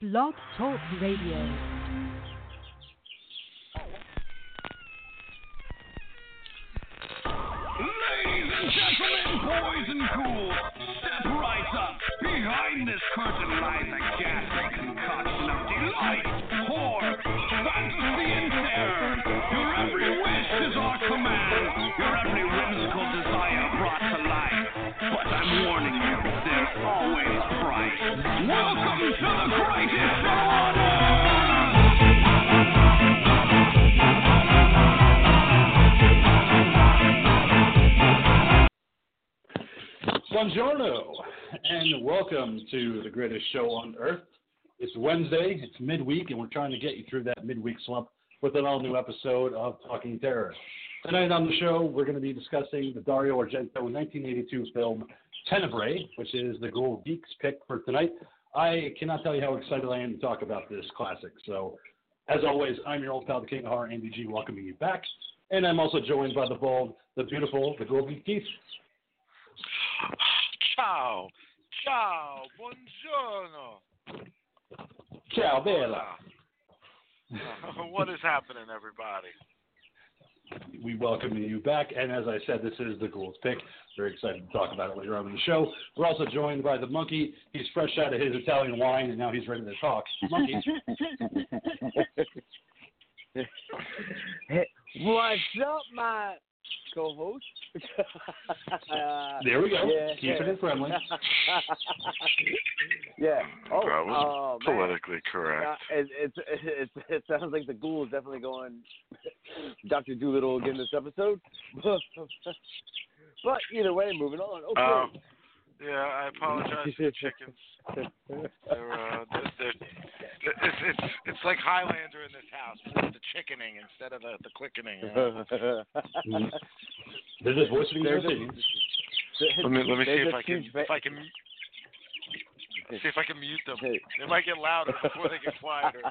Blog Talk Radio. Buongiorno, and welcome to the greatest show on earth. It's Wednesday, it's midweek, and we're trying to get you through that midweek slump with an all new episode of Talking Terror. Tonight on the show, we're going to be discussing the Dario Argento 1982 film Tenebrae, which is the Ghoul Geeks pick for tonight. I cannot tell you how excited I am to talk about this classic. So, as always, I'm your old pal, the King of Horror, Andy G, welcoming you back. And I'm also joined by the bold, the beautiful, the Ghoul Geek Keith. Ciao, ciao, buongiorno. Ciao, Bella. What is happening, everybody? we welcome you back. And as I said, this is the Ghouls pick. Very excited to talk about it later on in the show. We're also joined by the monkey. He's fresh out of his Italian wine, and now he's ready to talk. Monkey. Hey, What's up, my co-host? There we go. Yeah, Keeping yeah. it friendly. yeah. Oh, that was oh, man. politically correct. Uh, it, it's it's it sounds like the ghoul is definitely going Doctor Doolittle again this episode. but either way, moving on. Okay. Um, yeah, I apologize for the chickens. They're, uh, they're, they're, it's, it's it's like Highlander in this house. It's the chickening instead of the, the quickening. You know? They're just voicing their There's. Let me let me see if I, can huge va- if I can see if I can mute them. They might get louder before they get quieter.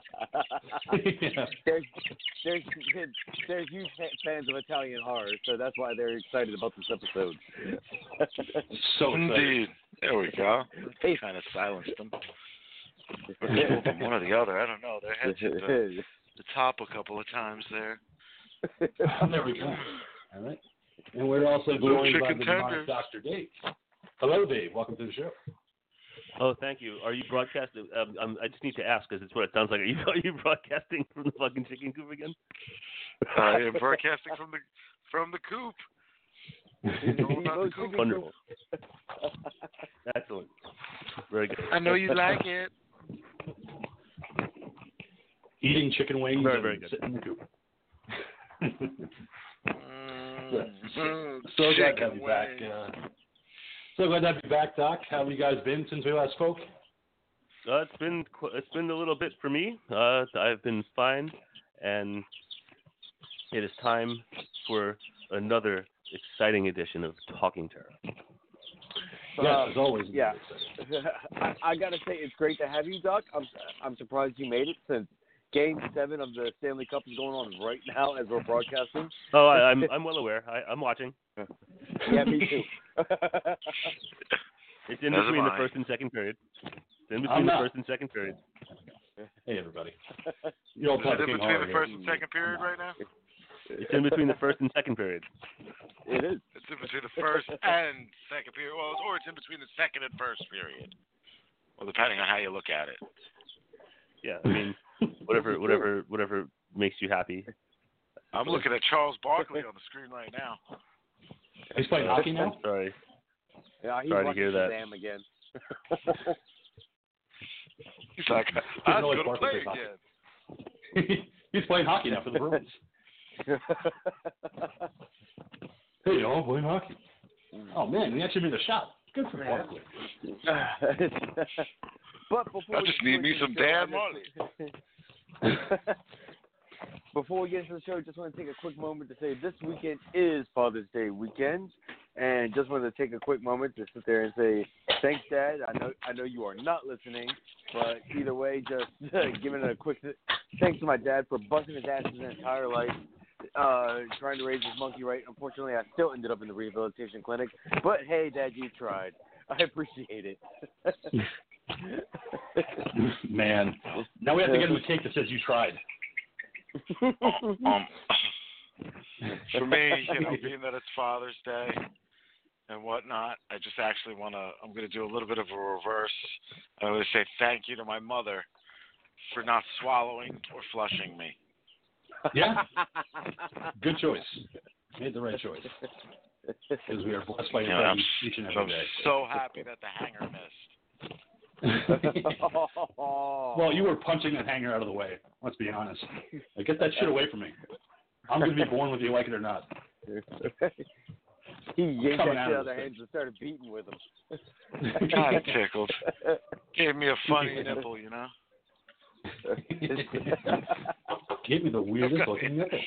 yeah. there's there's there's huge fans of Italian horror, so that's why they're excited about this episode. So. Indeed. There we go. They Kind of silenced them. Or killed them, one or the other. I don't know. Their heads hit the, the top a couple of times there. there we go. All right. And we're also joined by the tenders. Dr. Dave. Hello, Dave. Welcome to the show. Oh, thank you. Are you broadcasting? Um, um, I just need to ask because it's what it sounds like. Are you are you broadcasting from the fucking chicken coop again? I am broadcasting from the from the coop. Going out the coop. Wonderful. Excellent. Very good. I know you like it. Eating chicken wings Very, and very good. sitting in the coop. Mm, So glad to have chicken you back. Uh, so glad to have you back, Doc. How have you guys been since we last spoke? Uh, it's been it's been a little bit for me. Uh, I've been fine, and it is time for another exciting edition of Talking Terror. yes, Um, as always. yeah. I, I gotta say it's great to have you, Doc. I'm I'm surprised you made it since Game Seven of the Stanley Cup is going on right now as we're broadcasting. Oh, I, I'm I'm well aware. I, I'm watching. Yeah, me too. It's in between the first and second period. It's in between the first and second period. Hey, everybody. You're all Is it in talking between horror the here. first and second period right now? It's in between the first and second period. it is. It's in between the first and second period. Well, or it's in between the second and first period. Well, depending on how you look at it. Yeah, I mean, whatever, whatever, whatever makes you happy. I'm looking at Charles Barkley on the screen right now. He's playing hockey now? Sorry. Yeah, he's Sorry to watching hear that. Shazam again. He's like, I'm going to play again. He's playing hockey now for the Bruins. Hey, y'all, playing hockey. Oh, man, we actually made a shot. Good for Barkley. but before I we just get need into me the some show, I Dan just- Before we get into the show, just want to take a quick moment to say this weekend is Father's Day weekend, and just wanted to take a quick moment to sit there and say thanks, Dad. I know I know you are not listening, but either way, just giving a quick thanks to my dad for busting his ass his entire life, uh, trying to raise his monkey right. Unfortunately, I still ended up in the rehabilitation clinic, but hey, Dad, you tried. I appreciate it. Man, man. Now we have to get him a cake that says you tried. Um, for me, you know, being that it's Father's Day and whatnot, I just actually want to. I'm going to do a little bit of a reverse. I'm going to say thank you to my mother for not swallowing or flushing me. Yeah, good choice. Made the right choice. Because we are blessed by your Yeah, presence each and So every I'm day. so happy that the hanger missed. well, you were punching that hanger out of the way. Let's be honest. Like, get that shit away from me. I'm going to be born with you, like it or not. he yanked that out shit of out of their hands and started beating with him. God, it tickled. Gave me a funny nipple, you know. Give me the weirdest looking nipple.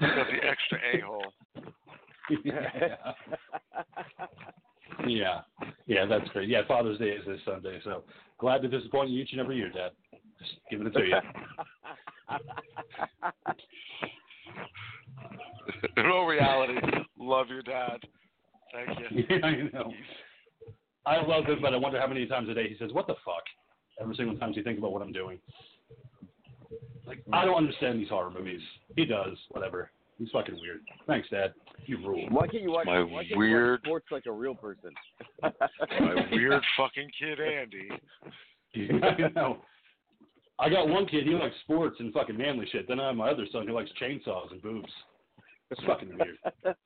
Got the extra a hole. yeah. yeah, yeah, that's great. Yeah, Father's Day is this Sunday, so glad to disappoint you each and every year, Dad. Just giving it to you. In all reality, love your dad. Thank you. yeah, I know. I love him, but I wonder how many times a day he says, "What the fuck?" Every single time he thinks about what I'm doing. Like, I don't understand these horror movies. He does, whatever. He's fucking weird. Thanks, Dad. You rule. Why can't you watch? My why can't weird- you watch sports like a real person? My weird fucking kid Andy. I know. I got one kid, he likes sports and fucking manly shit. Then I have my other son who likes chainsaws and boobs. It's fucking weird.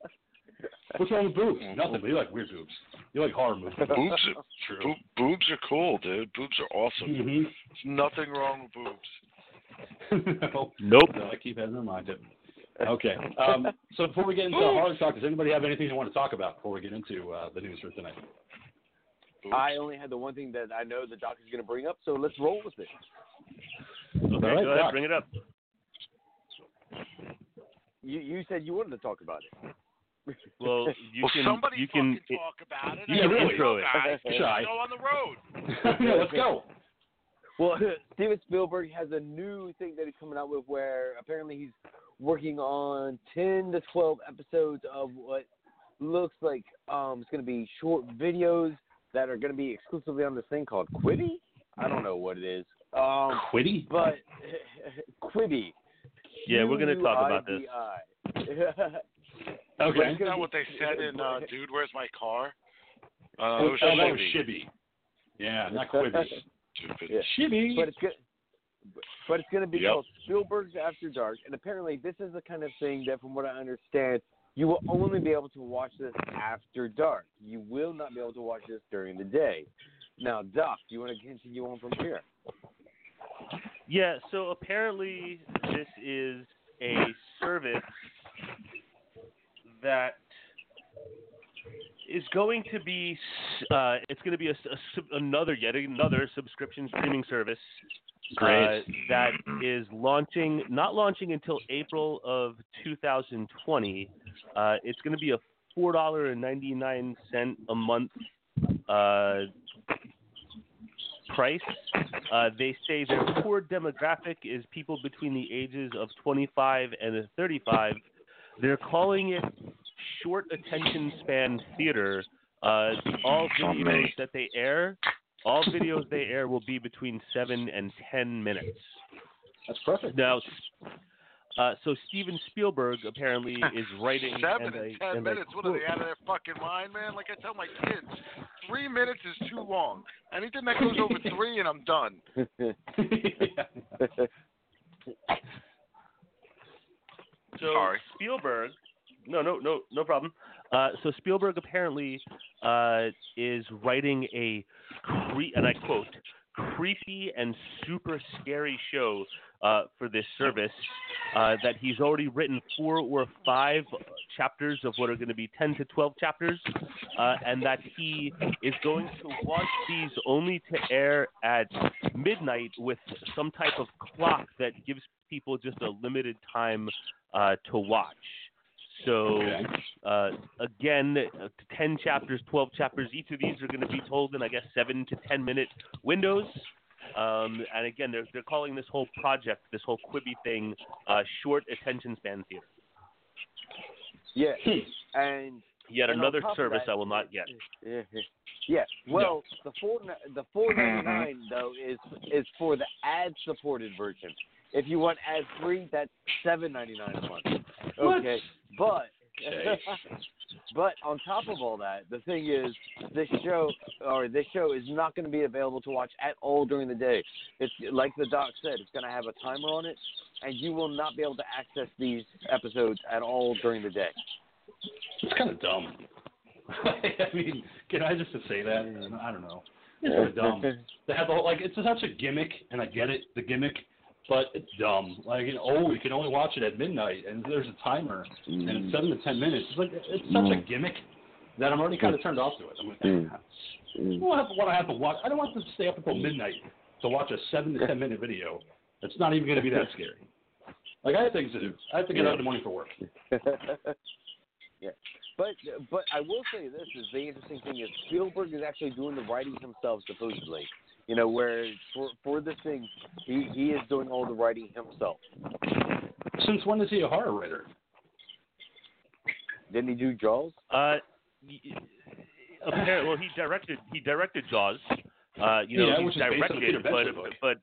What's wrong with boobs? Nothing, but you like weird boobs. You like horror movies. Boobs are True. boob, boobs are cool, dude. Boobs are awesome. hmm There's nothing wrong with boobs. no, Nope. no, I keep having in mind it. Okay. Um, so before we get into hard talk, does anybody have anything they want to talk about before we get into uh, the news for tonight? Boobs. I only had the one thing that I know the doc is going to bring up, so let's roll with it. Okay, All right, go ahead, bring it up. You you said you wanted to talk about it. Well, you well, can somebody you can fucking talk about it. Yeah, I don't really. Intro it. guys. Shy. Go on the road. yeah, let's go. Well, Steven Spielberg has a new thing that he's coming out with where apparently he's working on 10 to 12 episodes of what looks like um, it's going to be short videos that are going to be exclusively on this thing called Quibi. I don't know what it is. Um, Quiddy? but Quibi. Yeah, we're gonna talk about this. Q-U-I-B-I. Okay. Isn't that what they said in uh, Dude, Where's My Car? Uh, oh, it was that was Shibby. Shibby. Yeah, not Quibby. Stupid. Yeah. Shibby. but it's good. But it's going to be Yep. called Spielberg's After Dark, and apparently this is the kind of thing that, from what I understand, you will only be able to watch this after dark. You will not be able to watch this during the day. Now, Doc, do you want to continue on from here? Yeah, so apparently this is a service that is going to be uh, it's going to be a, a another yet another subscription streaming service Great. uh, that is launching not launching until April of 2020. Uh, it's going to be a four dollar and ninety nine cent a month uh, price. Uh, they say their core demographic is people between the ages of 25 and 35. They're calling it short attention span theater. Uh, all videos that they air, all videos they air will be between seven and ten minutes. That's perfect. Now, uh, so Steven Spielberg apparently is writing. Seven and and ten and I minutes. What are they out of their fucking mind, man? Like I tell my kids, three minutes is too long. Anything that goes over three, and I'm done. So Sorry. Spielberg, no, no, no, no problem. Uh, so Spielberg apparently uh, is writing a, cre- and I quote, creepy and super scary show uh, for this service. Uh, that he's already written four or five chapters of what are going to be 10 to 12 chapters, uh, and that he is going to want these only to air at midnight with some type of clock that gives people just a limited time uh, to watch. So uh, again, ten chapters, twelve chapters. Each of these are going to be told in, I guess, seven to ten minute windows. Um, and again, they're they're calling this whole project, this whole Quibi thing, uh, short attention span theater. yeah, and Yet And another service that- I will not get. Yeah, yeah. Well, the four the four ninety nine though is is for the ad supported version. If you want ad free, that's seven ninety nine a month. What? Okay, but Okay. but on top of all that, the thing is, this show or this show is not going to be available to watch at all during the day. It's like the doc said, it's going to have a timer on it, and you will not be able to access these episodes at all during the day. It's kind of dumb. I mean, can I just say that? I don't know. It's kind of dumb. They have the whole like it's such a gimmick, and I get it, the gimmick, but it's dumb. Like, you know, oh, you can only watch it at midnight, and there's a timer, and it's seven to ten minutes. It's like it's such a mm. gimmick that I'm already kind of turned off to it. I'm like, Mm. Ah, mm. I don't have to, want to have to watch. I don't want to stay up until midnight to watch a seven to ten minute video. It's not even going to be that scary. Like I have things to do. I have to get out in the morning for work. yeah, but but I will say this is the interesting thing is Spielberg is actually doing the writing himself supposedly. You know, where for for this thing he he is doing all the writing himself. Since when is he a horror writer? Didn't he do Jaws? Uh, apparently, well, he directed he directed Jaws. Uh, you know, Yeah, he's which is based on the directed, Peter but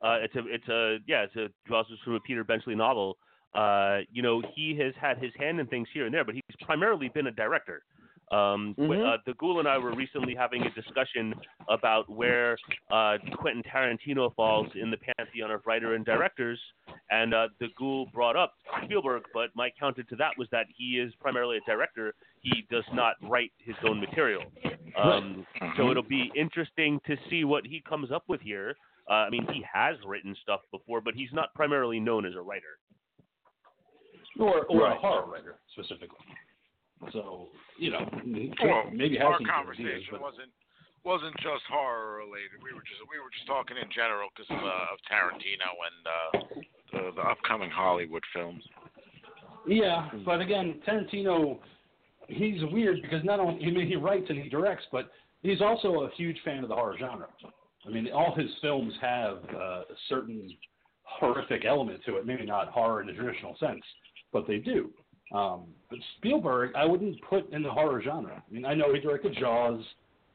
but uh, it's a it's a yeah, it's a Jaws is from a Peter Benchley novel. Uh, you know, he has had his hand in things here and there, but he's primarily been a director. Um, wh- Mhm. uh, the Ghoul and I were recently having a discussion about where uh, Quentin Tarantino falls in the pantheon of writer and directors, and uh, the Ghoul brought up Spielberg, but my counter to that was that he is primarily a director. He does not write his own material. Um, So it'll be interesting to see what he comes up with here. Uh, I mean, he has written stuff before, but he's not primarily known as a writer. or or Right. a horror writer specifically. So you know, Well, maybe our some conversation ideas, wasn't wasn't just horror related. We were just we were just talking in general because of, uh, of Tarantino and uh, the, the upcoming Hollywood films. yeah. But again, Tarantino, he's weird because not only I mean he writes and he directs, but he's also a huge fan of the horror genre. I mean, all his films have uh, a certain horrific element to it. Maybe not horror in the traditional sense, but they do. Um, but Spielberg, I wouldn't put in the horror genre. I mean, I know he directed Jaws,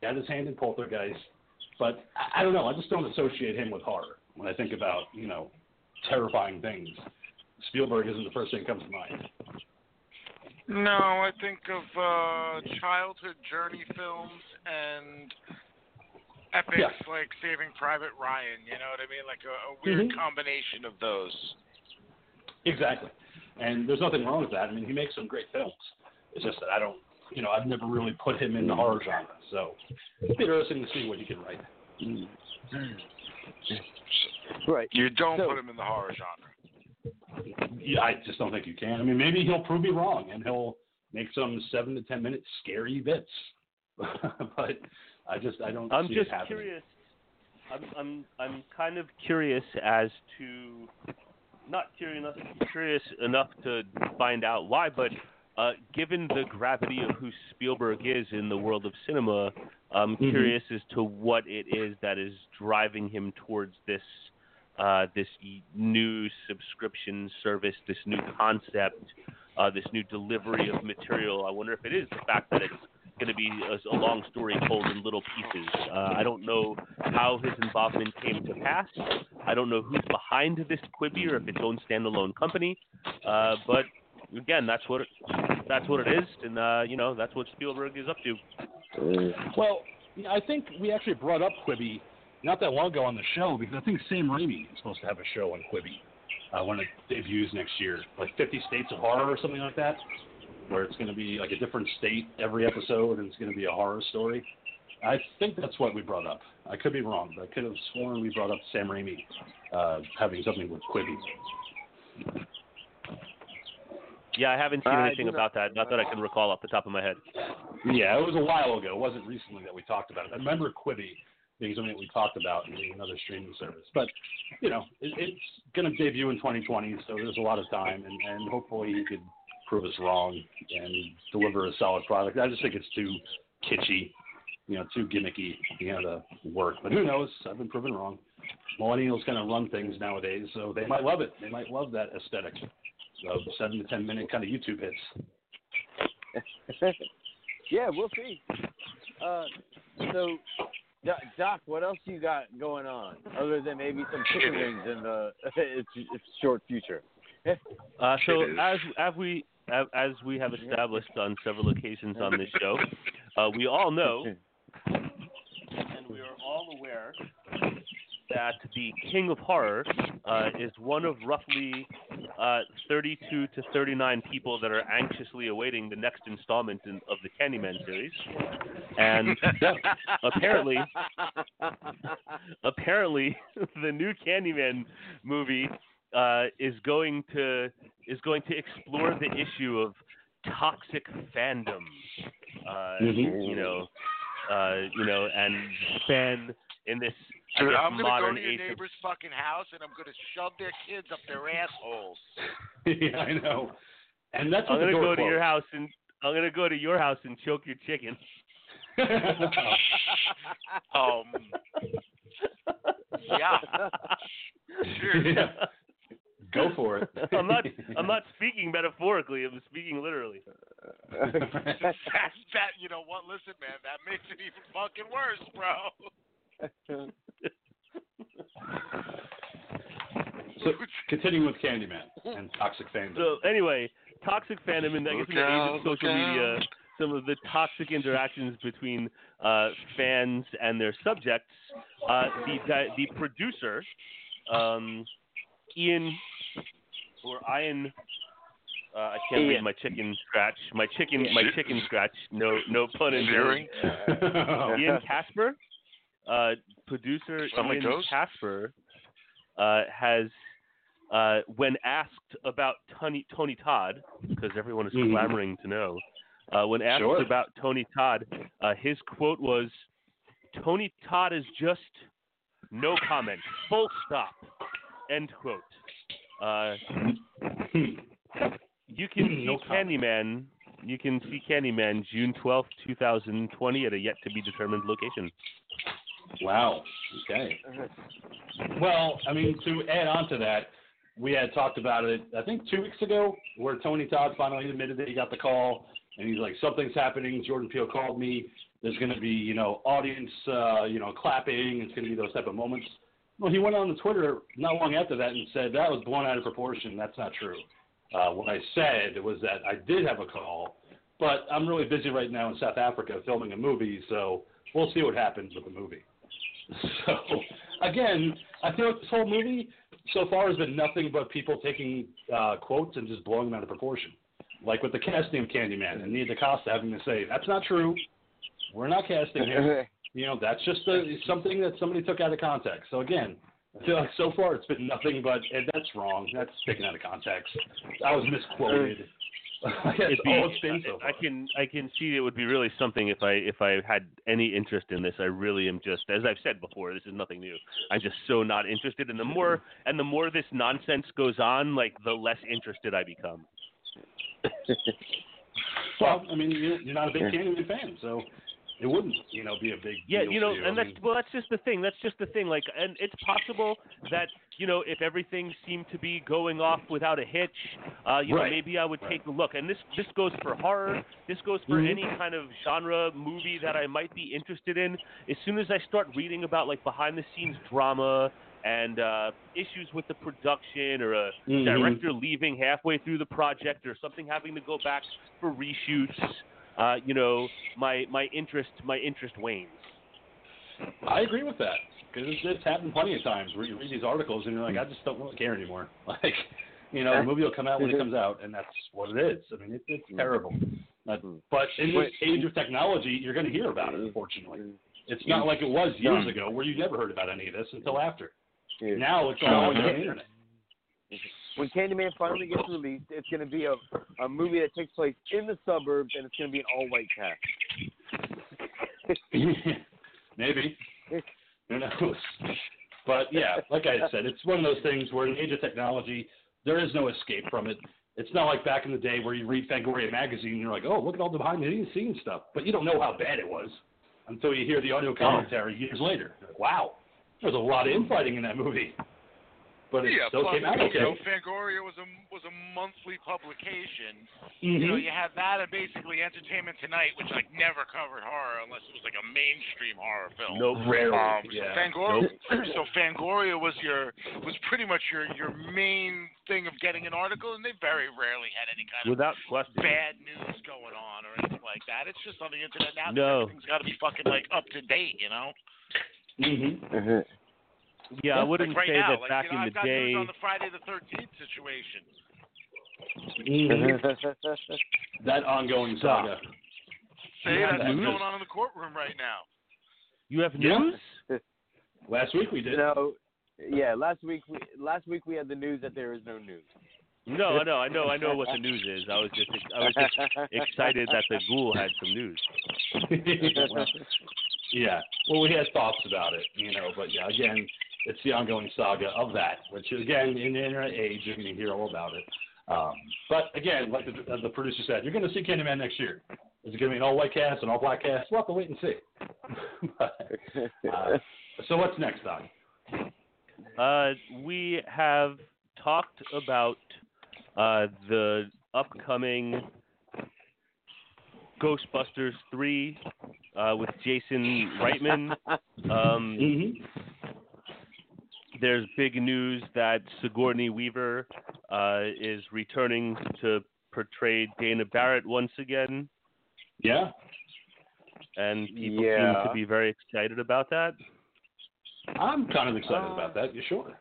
he had his hand in Poltergeist, but I, I don't know. I just don't associate him with horror when I think about you know terrifying things. Spielberg isn't the first thing that comes to mind. No, I think of uh, childhood journey films and epics Yeah. like Saving Private Ryan. You know what I mean? Like a, a weird Mhm. combination of those. Exactly. And there's nothing wrong with that. I mean, he makes some great films. It's just that I don't, you know, I've never really put him in the horror genre. So it'd be interesting to see what he can write. Mm-hmm. Right. You don't So- put him in the horror genre. Yeah, I just don't think you can. I mean, maybe he'll prove me wrong and he'll make some seven to ten minute scary bits. but I just I don't I'm see just it happening. curious. I'm I'm I'm kind of curious as to not curious enough, curious enough to find out why, but uh, given the gravity of who Spielberg is in the world of cinema, I'm Mhm. curious as to what it is that is driving him towards this uh, this new subscription service, this new concept, uh, this new delivery of material. I wonder if it is the fact that it's going to be a, a long story told in little pieces. Uh, I don't know how his involvement came to pass. I don't know who's behind this Quibi or if it's own standalone company. Uh, but again, that's what it, that's what it is, and uh, you know that's what Spielberg is up to. Well, I think we actually brought up Quibi not that long ago on the show because I think Sam Raimi is supposed to have a show on Quibi uh, when it debuts next year, like 50 States of Horror or something like that, where it's going to be like a different state every episode and it's going to be a horror story. I think that's what we brought up. I could be wrong, but I could have sworn we brought up Sam Raimi uh, having something with Quibi. Yeah, I haven't seen anything do not- about that. Not that I can recall off the top of my head. Yeah, it was a while ago. It wasn't recently that we talked about it. I remember Quibi being something that we talked about and being another streaming service. But, you know, it, it's going to debut in 2020, so there's a lot of time, and, and hopefully he could prove us wrong and deliver a solid product. I just think it's too kitschy, you know, too gimmicky, you know, to work. But who knows? I've been proven wrong. Millennials kind of run things nowadays, so they might love it. They might love that aesthetic of seven to ten minute kind of YouTube hits. yeah, we'll see. Uh, so, Doc- Doc, what else you got going on other than maybe some chicken wings in the it's, it's short future? Uh, so as as we as we have established on several occasions on this show, uh, we all know and we are all aware that the King of Horror uh, is one of roughly uh, 32 to 39 people that are anxiously awaiting the next installment in, of the Candyman series, and apparently, apparently, the new Candyman movie uh, is going to is going to explore the issue of toxic fandom. Uh, Mhm. You know, uh, you know, and fan in this I Dude, guess, I'm gonna go modern to your age of- neighbor's fucking house and I'm gonna shove their kids up their assholes. yeah, I know. And that's what I'm gonna door go to your house and I'm gonna go to your house and choke your chicken. Um, yeah. Sure. Yeah. Go for it. I'm not. I'm not speaking metaphorically. I'm speaking literally. That, that, you know what? Listen, man, that makes it even fucking worse, bro. So, continuing with Candyman and toxic fandom. So anyway, toxic fandom, and I guess in the age of social media, some of the toxic interactions between uh, fans and their subjects. Uh, the the producer, um, Ian or Ian. Uh, I can't read my chicken scratch. My chicken, my chicken scratch. No, no pun intended. Veering? Ian Casper, uh, producer Somebody Ian goes? Casper, uh, has, uh, when asked about Tony, Tony Todd, because everyone is Mhm. clamoring to know, uh, when asked Sure. about Tony Todd, uh, his quote was, "Tony Todd is just no comment, full stop." End quote. Uh, you can see No. Candyman. You can see Candyman June twelfth, two thousand twenty, at a yet to be determined location. wow. Okay. Well, I mean, to add on to that, we had talked about it, I think, two weeks ago, where Tony Todd finally admitted that he got the call, and he's like, something's happening. Jordan Peele called me. There's going to be, you know, audience, uh, you know, clapping. It's going to be those type of moments. Well, he went on the Twitter not long after that and said that was blown out of proportion. That's not true. Uh, what I said was that I did have a call, but I'm really busy right now in South Africa filming a movie, so we'll see what happens with the movie. So, again, I feel like this whole movie so far has been nothing but people taking uh, quotes and just blowing them out of proportion. Like with the casting of Candyman and Nia DaCosta having to say, that's not true. We're not casting him. You know, that's just a, something that somebody took out of context. So, again, I so far it's been nothing but, and that's wrong. That's taken out of context. I was misquoted. It'd be- all it's been so far. I can I can see it would be really something if I if I had any interest in this. I really am just as I've said before. This is nothing new. I'm just so not interested. And the more and the more this nonsense goes on, like the less interested I become. Well, I mean, you're, you're not a big Candyman fan, so it wouldn't, you know, be a big Yeah, you know, you. and that's well, that's just the thing. That's just the thing. Like, and it's possible that you know, if everything seemed to be going off without a hitch, uh, you Right. know, maybe I would Right. take a look. And this this goes for horror. This goes for Mhm. any kind of genre movie that I might be interested in. As soon as I start reading about like behind the scenes drama and uh, issues with the production or a Mhm. director leaving halfway through the project or something having to go back for reshoots, uh, you know, my my interest my interest wanes. I agree with that because it's, it's happened plenty of times where you read these articles and you're like, I just don't really care anymore. Like, you know, the movie will come out when it mm-hmm. comes out, and that's what it is. I mean, it, it's mm-hmm. terrible. But, mm-hmm. but in this age of technology, you're going to hear about it. Unfortunately, it's not like it was years ago where you never heard about any of this until after. Now it's all over the internet. When Candyman finally gets released, it's going to be a, a movie that takes place in the suburbs, and it's going to be an all-white cast. Maybe. Who knows? But yeah, like I said, it's one of those things where in the age of technology, there is no escape from it. It's not like back in the day where you read Fangoria magazine and you're like, oh, look at all the behind the scenes stuff. But you don't know how bad it was until you hear the audio oh. commentary years later. Like, wow, there's a lot of infighting in that movie. But it yeah, still plus, came out you okay. know, Fangoria was a was a monthly publication. Mhm. You know, you had that and basically Entertainment Tonight, which like never covered horror unless it was like a mainstream horror film. Nope. Rarely, Um, yeah. so Fangoria, so Fangoria was your was pretty much your your main thing of getting an article, and they very rarely had any kind of Without question. bad news going on or anything like that. It's just on the internet now. No. everything's got to be fucking like up to date, you know. Mhm. Yeah, I wouldn't like right say now, that like, back you know, in I've the got day. news on the Friday the Thirteenth situation. Mhm. that ongoing saga. Say that's that what's going on in the courtroom right now. You have Yeah. news? Last week we did. no, yeah. Last week, we, last week we had the news that there is no news. No, I know, I know, I know what the news is. I was just, I was just excited that the ghoul had some news. Well, yeah. Well, we had thoughts about it, you know, but yeah, again, it's the ongoing saga of that, which again, in the internet age, you're going to hear all about it. Um, but again, like the, the producer said, you're going to see Candyman next year. Is it going to be an all white cast, an all black cast? We'll have to wait and see. but, uh, so what's next, Doc? Uh, we have talked about uh, the upcoming Ghostbusters 3 uh, with Jason Reitman. Um, Mm-hmm. There's big news that Sigourney Weaver uh, is returning to portray Dana Barrett once again, Yeah. and people Yeah. seem to be very excited about that. I'm kind of excited Uh, about that. You sure?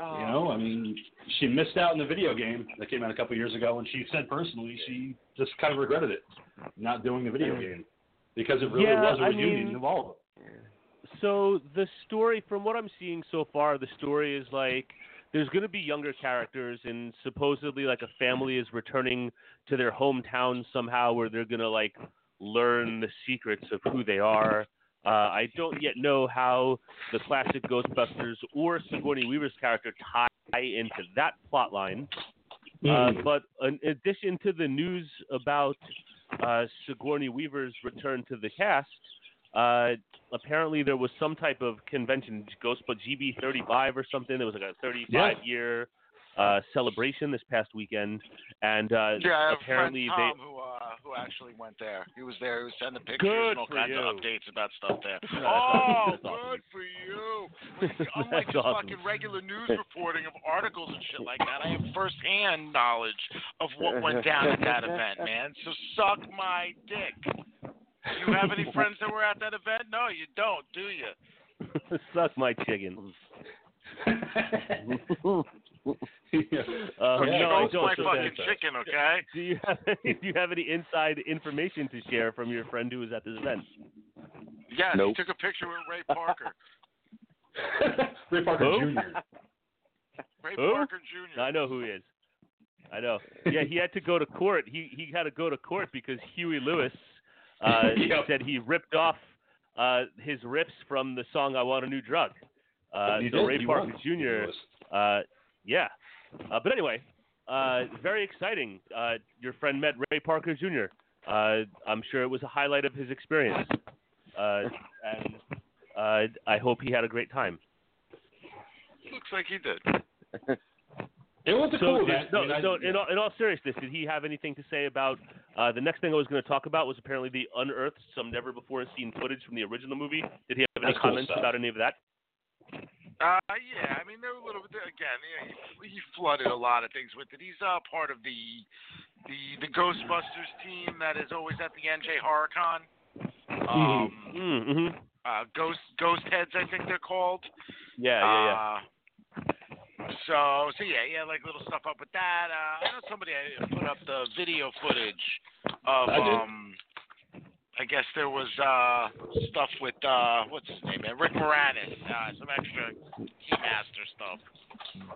Oh. You know, I mean, she missed out in the video game that came out a couple years ago, and she said personally she just kind of regretted it, not doing the video game, because it really Yeah, was a reunion mean- of all of them. So the story, from what I'm seeing so far, the story is like there's going to be younger characters, and supposedly like a family is returning to their hometown somehow, where they're going to like learn the secrets of who they are. Uh, I don't yet know how the classic Ghostbusters or Sigourney Weaver's character tie into that plot line. Uh, Mhm. but in addition to the news about uh, Sigourney Weaver's return to the cast, uh, apparently there was some type of convention, Ghost but GB35 or something. There was like a 35 year uh, celebration this past weekend, and uh, Yeah, I have apparently a friend they. Who uh, who actually went there. He was there. He was sending pictures Good and all kinds you. of updates about stuff there. Oh, awesome. good awesome. for you. Unlike That's just awesome. fucking regular news reporting of articles and shit like that, I have firsthand knowledge of what went down at that event, man. So suck my dick. You have any friends that were at that event? No, you don't, do you? Suck my chicken. yeah. Uh, Yeah, no, I don't. my fucking chicken, okay? do you have any, do you have any inside information to share from your friend who was at this event? Yes, Nope. he took a picture with Ray Parker. Ray Parker Who? Jr. Ray Who? Parker Jr. I know who he is. I know. Yeah, he had to go to court. He he had to go to court because Huey Lewis uh, Yep. said he ripped off uh, his riffs from the song "I Want a New Drug." Uh, so did. Ray He Parker won. Jr. Uh, yeah, uh, but anyway, uh, very exciting. Uh, your friend met Ray Parker Jr. Uh, I'm sure it was a highlight of his experience, uh, and uh, I hope he had a great time. Looks like he did. It was a So, cool did- event. no, I mean, I- no, in, all, in all seriousness, did he have anything to say about uh, the next thing I was going to talk about was apparently the unearthed some never before seen footage from the original movie. Did he have any That's comments stuff. about any of that? Uh, yeah, I mean, they're a little bit again. Yeah, he, he flooded a lot of things with it. He's uh, part of the the the Ghostbusters team that is always at the NJ HorrorCon. Um, Mm-hmm. uh, Ghost Ghost Heads, I think they're called. Yeah, yeah, yeah. So, so yeah, yeah, like little stuff up with that. Uh, I know somebody uh, put up the video footage of I um. I guess there was uh stuff with uh what's his name, man? Rick Moranis, uh, some extra Keymaster stuff.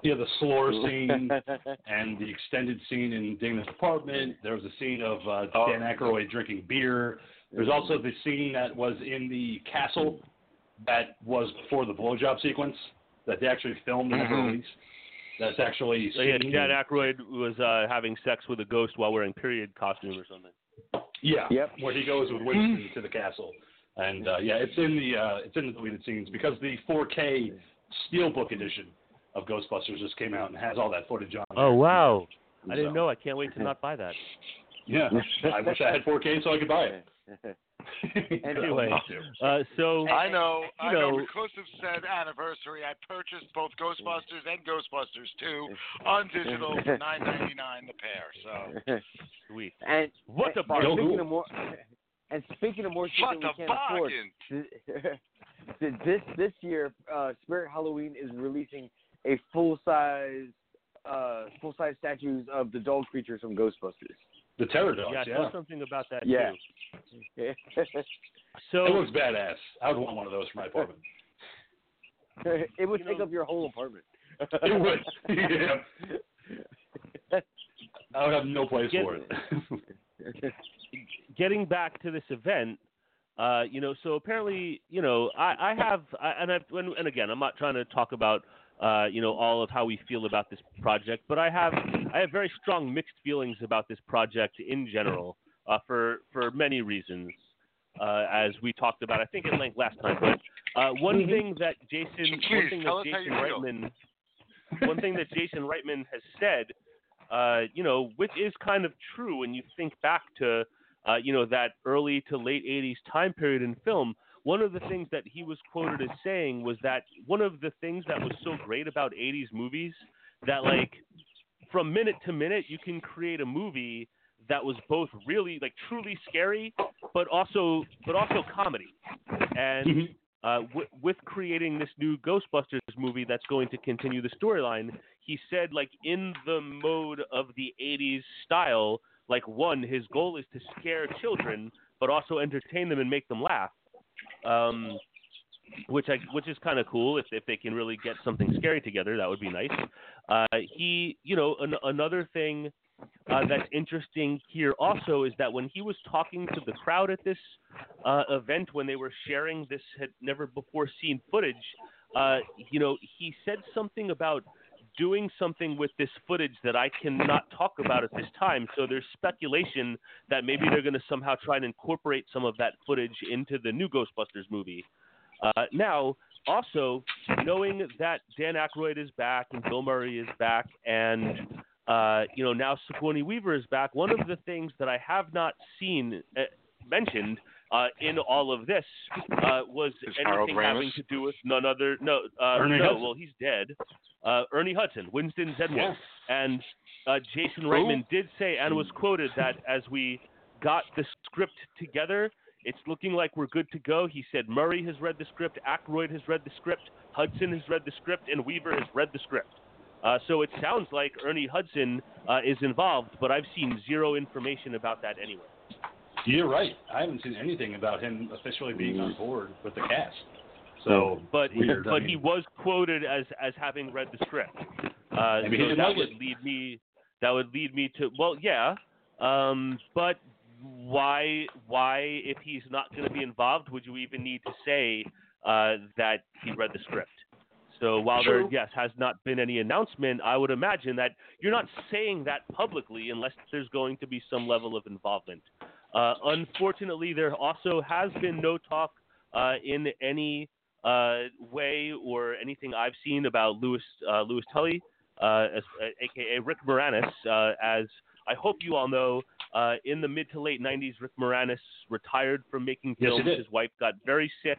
yeah, the slore scene and the extended scene in Dana's apartment. There was a scene of uh, Oh. Dan Aykroyd drinking beer. There's also the scene that was in the castle that was before the blowjob sequence that they actually filmed in the released. That's actually So yeah, seen. Dan Aykroyd was uh, having sex with a ghost while wearing period costume or something. Yeah. Yep. Where he goes with Winston to the castle, and uh, yeah, it's in the uh, it's in the deleted scenes because the 4K Steelbook edition of Ghostbusters just came out and has all that footage on. It. Oh there. wow! I So, didn't know. I can't wait to not buy that. Yeah, I wish I had 4K so I could buy it. Anyway, uh, so I know, You I know. know- Because of said anniversary, I purchased both Ghostbusters and Ghostbusters 2 on digital for nine ninety nine the pair. So sweet. and What the a bargain. and speaking of more, and speaking of more shit what that the we can't bargain! th- this this year, uh, Spirit Halloween is releasing a full size uh, full size statues of the dog creatures from Ghostbusters. The Terror Dogs, Yeah, I yeah. saw something about that Yeah. too. It looks badass. I would want one of those for my apartment. it would You take know- up your whole apartment. It would. yeah. I would have no place Get- for it. getting back to this event, uh, you know, so apparently, you know, I, I have, I, and I, and, and again, I'm not trying to talk about, uh, you know, all of how we feel about this project, but I have, I have very strong mixed feelings about this project in general, uh, for for many reasons, uh, as we talked about, I think at length last time. But uh, one thing that Jason, one thing that Jason. Reitman, one thing that Jason Reitman has said, uh, you know, which is kind of true when you think back to, uh, you know, that early to late 80s time period in film. One of the things that he was quoted as saying was that one of the things that was so great about 80s movies that, like, from minute to minute, you can create a movie that was both really, like, truly scary, but also, but also comedy. And Mhm. uh, w- with creating this new Ghostbusters movie that's going to continue the storyline, he said, like, in the mode of the 80s style, like, one, his goal is to scare children, but also entertain them and make them laugh. Um, which I, which is kind of cool if if they can really get something scary together, that would be nice. Uh, he, you know, an, another thing uh, that's interesting here also is that when he was talking to the crowd at this uh, event, when they were sharing this had never before seen footage, uh, you know, he said something about doing something with this footage that I cannot talk about at this time. So there's speculation that maybe they're going to somehow try and incorporate some of that footage into the new Ghostbusters movie. Uh, now, also knowing that Dan Aykroyd is back and Bill Murray is back, and uh, you know now Sigourney Weaver is back. One of the things that I have not seen uh, mentioned uh, in all of this uh, was Is anything having to do with none other. No, uh, Ernie no. Hudson. Well, he's dead. Uh, Ernie Hudson, Winston Zeddemore, Yeah. and uh, Jason Reitman did say and was quoted that as we got the script together, it's looking like we're good to go. He said Murray has read the script, Aykroyd has read the script, Hudson has read the script, and Weaver has read the script. Uh, so it sounds like Ernie Hudson uh, is involved, but I've seen zero information about that anywhere. You're right. I haven't seen anything about him officially being on board with the cast. So, But weird. I mean, he was quoted as as having read the script. Uh, Maybe so that would it. lead me that would lead me to well yeah, um, but why why if he's not going to be involved would you even need to say uh, that he read the script? So while True. there yes has not been any announcement, I would imagine that you're not saying that publicly unless there's going to be some level of involvement. Uh, unfortunately, there also has been no talk uh, in any uh, way or anything I've seen about Louis uh, Louis Tully, uh, as, uh, aka Rick Moranis, uh, as I hope you all know. Uh, in the mid to late 90s, Rick Moranis retired from making films. did. His wife got very sick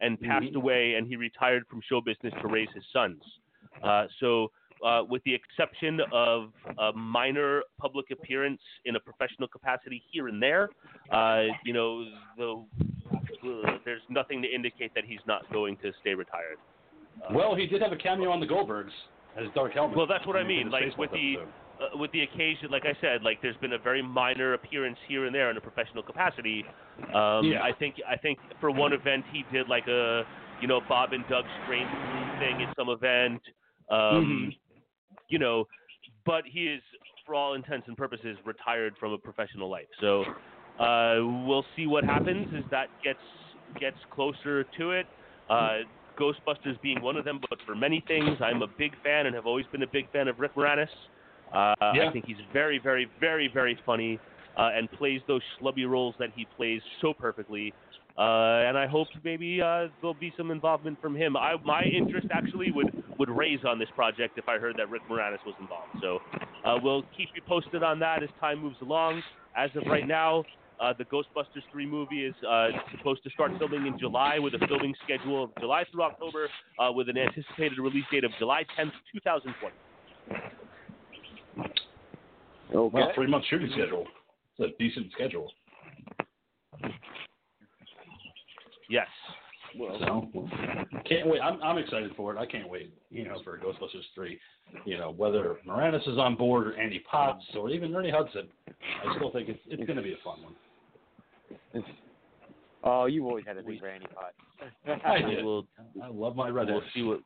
and passed Mhm. away, and he retired from show business to raise his sons. Uh, so, uh, with the exception of a minor public appearance in a professional capacity here and there, uh, you know, the, uh, there's nothing to indicate that he's not going to stay retired. Uh, well, he did have a cameo on the Goldbergs as Dark Helmet. Well, that's what I mean, like, with the- uh, with the occasion, like I said, like there's been a very minor appearance here and there in a professional capacity. Um, Yeah. I think I think for one event he did like a you know Bob and Doug Strange thing at some event. Um, Mhm. You know, but he is for all intents and purposes retired from a professional life. So uh, we'll see what happens as that gets gets closer to it. Uh, Ghostbusters being one of them, but for many things, I'm a big fan and have always been a big fan of Rick Moranis. Uh, Yeah. I think he's very, very, very, very funny uh, and plays those schlubby roles that he plays so perfectly. Uh, and I hope maybe uh, there'll be some involvement from him. I, my interest actually would, would raise on this project if I heard that Rick Moranis was involved. So uh, we'll keep you posted on that as time moves along. As of right now, uh, the Ghostbusters 3 movie is uh, supposed to start filming in July with a filming schedule of July through October uh, with an anticipated release date of July 10th, 2020. Okay. Well, three month shooting schedule. It's a decent schedule. Yes. So can't wait. I'm I'm excited for it. I can't wait. You know, for Ghostbusters three. You know, whether Moranis is on board or Annie Potts or even Ernie Hudson, I still think it's it's going to be a fun one. Oh, you always had a thing for Annie Potts. I did. We'll, I love my red. we'll see what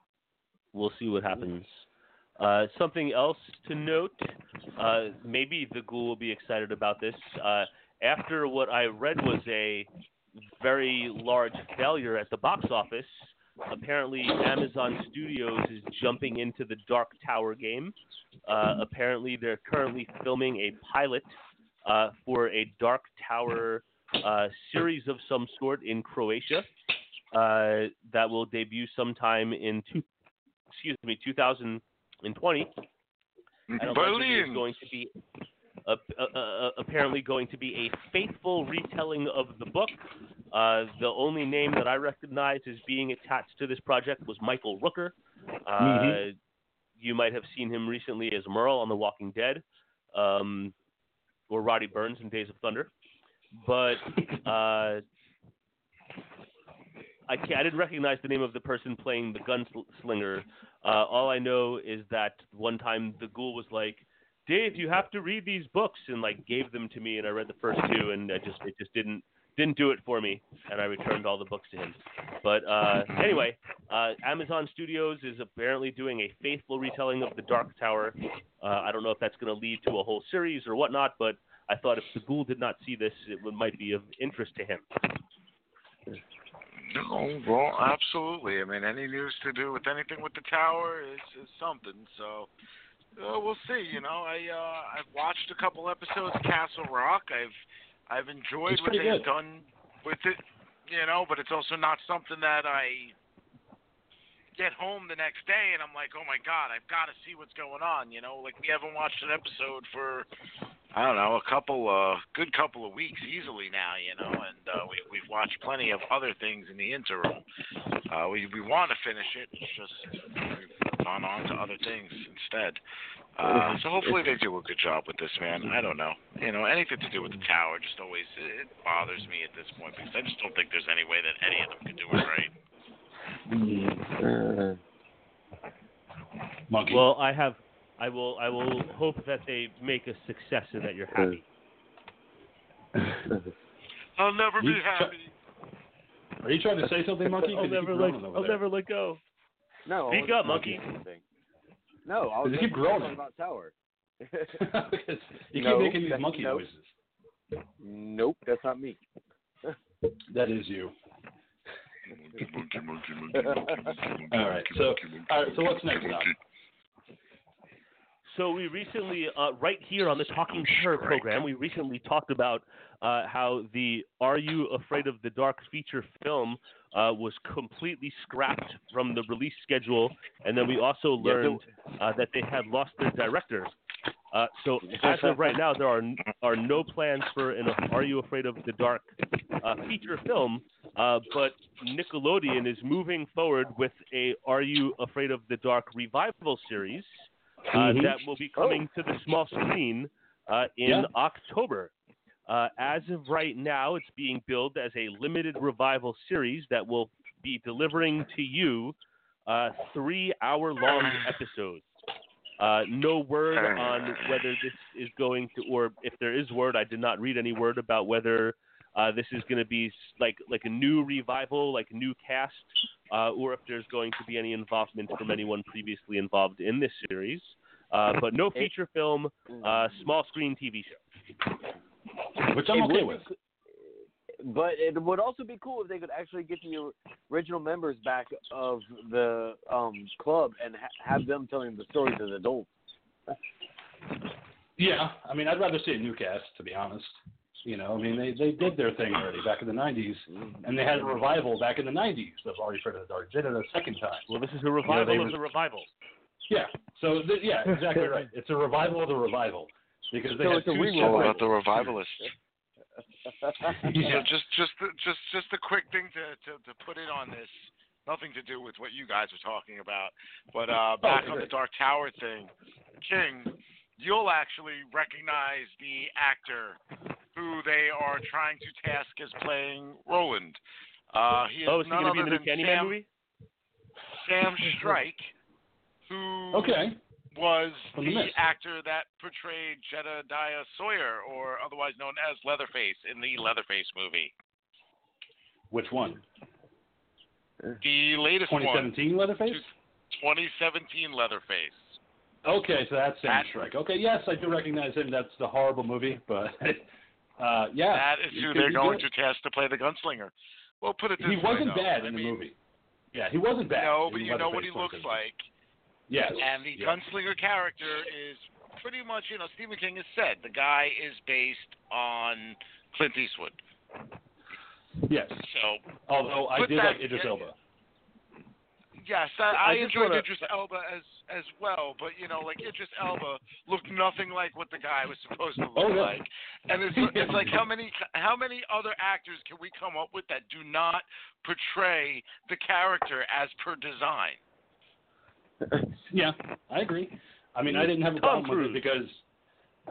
we'll see what happens. Uh, something else to note, uh, maybe the ghoul will be excited about this. Uh, after what I read was a very large failure at the box office, apparently Amazon Studios is jumping into the Dark Tower game. Uh, apparently, they're currently filming a pilot uh, for a Dark Tower uh, series of some sort in Croatia uh, that will debut sometime in two, excuse me 2020. And allegedly is going to be uh, uh, uh, apparently going to be a faithful retelling of the book. Uh, the only name that I recognize as being attached to this project was Michael Rooker. Uh, Mhm. You might have seen him recently as Merle on The Walking Dead, um, or Rowdy Burns in Days of Thunder. But uh, I, can't, I didn't recognize the name of the person playing the gunslinger. Uh, all I know is that one time the ghoul was like, "Dave, you have to read these books," and like gave them to me, and I read the first two, and I just it just didn't didn't do it for me, and I returned all the books to him. But uh, anyway, uh, Amazon Studios is apparently doing a faithful retelling of the Dark Tower. Uh, I don't know if that's going to lead to a whole series or whatnot, but I thought if the ghoul did not see this, it might be of interest to him. No, well, absolutely. I mean, any news to do with anything with the tower is, is something. So uh, we'll see. You know, I uh, I've watched a couple episodes of Castle Rock. I've I've enjoyed It's what they've good. done with it. You know, but it's also not something that I get home the next day and I'm like, oh my god, I've got to see what's going on. You know, like we haven't watched an episode for I don't know, a couple, uh, good couple of weeks easily now, you know, and uh, we, we've watched plenty of other things in the interim. Uh, we we want to finish it, it's just we've on to other things instead. Uh, so hopefully they do a good job with this, man. I don't know, you know, anything to do with the tower just always it bothers me at this point because I just don't think there's any way that any of them can do it right. Monkey. Well, I have. I will. I will hope that they make a success and that you're happy. I'll never be happy. Are you trying to say something, monkey? I'll 'Cause you never keep let. groaning over I'll there. never let go. No, Speak up, monkey. saying anything. No, I was Does it keep just talking about tower. Because you No, keep making these monkey no. noises. nope, that's not me. That is you. All right. So, all right. So what's next, Doc? So we recently, uh, right here on the Talking Terror program, we recently talked about uh, how the "Are You Afraid of the Dark" feature film uh, was completely scrapped from the release schedule, and then we also learned uh, that they had lost their director. Uh, so as of right now, there are are no plans for an "Are You Afraid of the Dark" uh, feature film, uh, but Nickelodeon is moving forward with a "Are You Afraid of the Dark" revival series uh, Mhm. that will be coming to the small screen uh, in Yeah. October. Uh, as of right now, it's being billed as a limited revival series that will be delivering to you uh, three hour long episodes. Uh, no word on whether this is going to, or if there is word, I did not read any word about whether uh, this is going to be like like a new revival, like a new cast, uh, or if there's going to be any involvement from anyone previously involved in this series. Uh, but no feature film, uh, small screen TV show. Which I'm It okay with. But it would also be cool if they could actually get the original members back of the um, club and ha- have them telling the stories as adults. Yeah. I mean, I'd rather see a new cast, to be honest. You know, I mean, they they did their thing already back in the '90s, and they had a revival back in the '90s of Are You Afraid of the Dark. Did it a second time. Well, this is a revival they of were- the revival. Yeah. So th- yeah, exactly right. It's a revival of the revival because they So had it's a two remake. All about the revivalists. Yeah. So just just just just a quick thing to, to to put in on this. Nothing to do with what you guys are talking about, but uh, back on the. Dark Tower thing, King, you'll actually recognize the actor who they are trying to task as playing Roland. Uh, he is Oh, is he going to be in the new than Candyman Sam, movie? Sam Strike, who Okay. was From The the actor that portrayed Jedediah Sawyer, or otherwise known as Leatherface, in the Leatherface movie. Which one? The latest one, 2017 Leatherface. 2017 Leatherface. Okay, so that's Sam That- Strike. Okay, yes, I do recognize him. That's the horrible movie, but uh, yeah, That is who they're going good. to task to play the gunslinger. Well, put it this He way, wasn't though. bad I in the mean, movie. Yeah, he wasn't bad. No, but you know what he looks like. Yes. And the gunslinger character is pretty much, you know, Stephen King has said the guy is based on Clint Eastwood. Yes. So Although I did that- like Idris Elba. Yes, I, I I, enjoyed wanna- Idris Elba as as well, but you know, like Idris Elba looked nothing like what the guy was supposed to look Oh, no. like, and it's it's like how many how many other actors can we come up with that do not portray the character as per design? Yeah, I agree. I mean, I didn't have a Tom problem with it because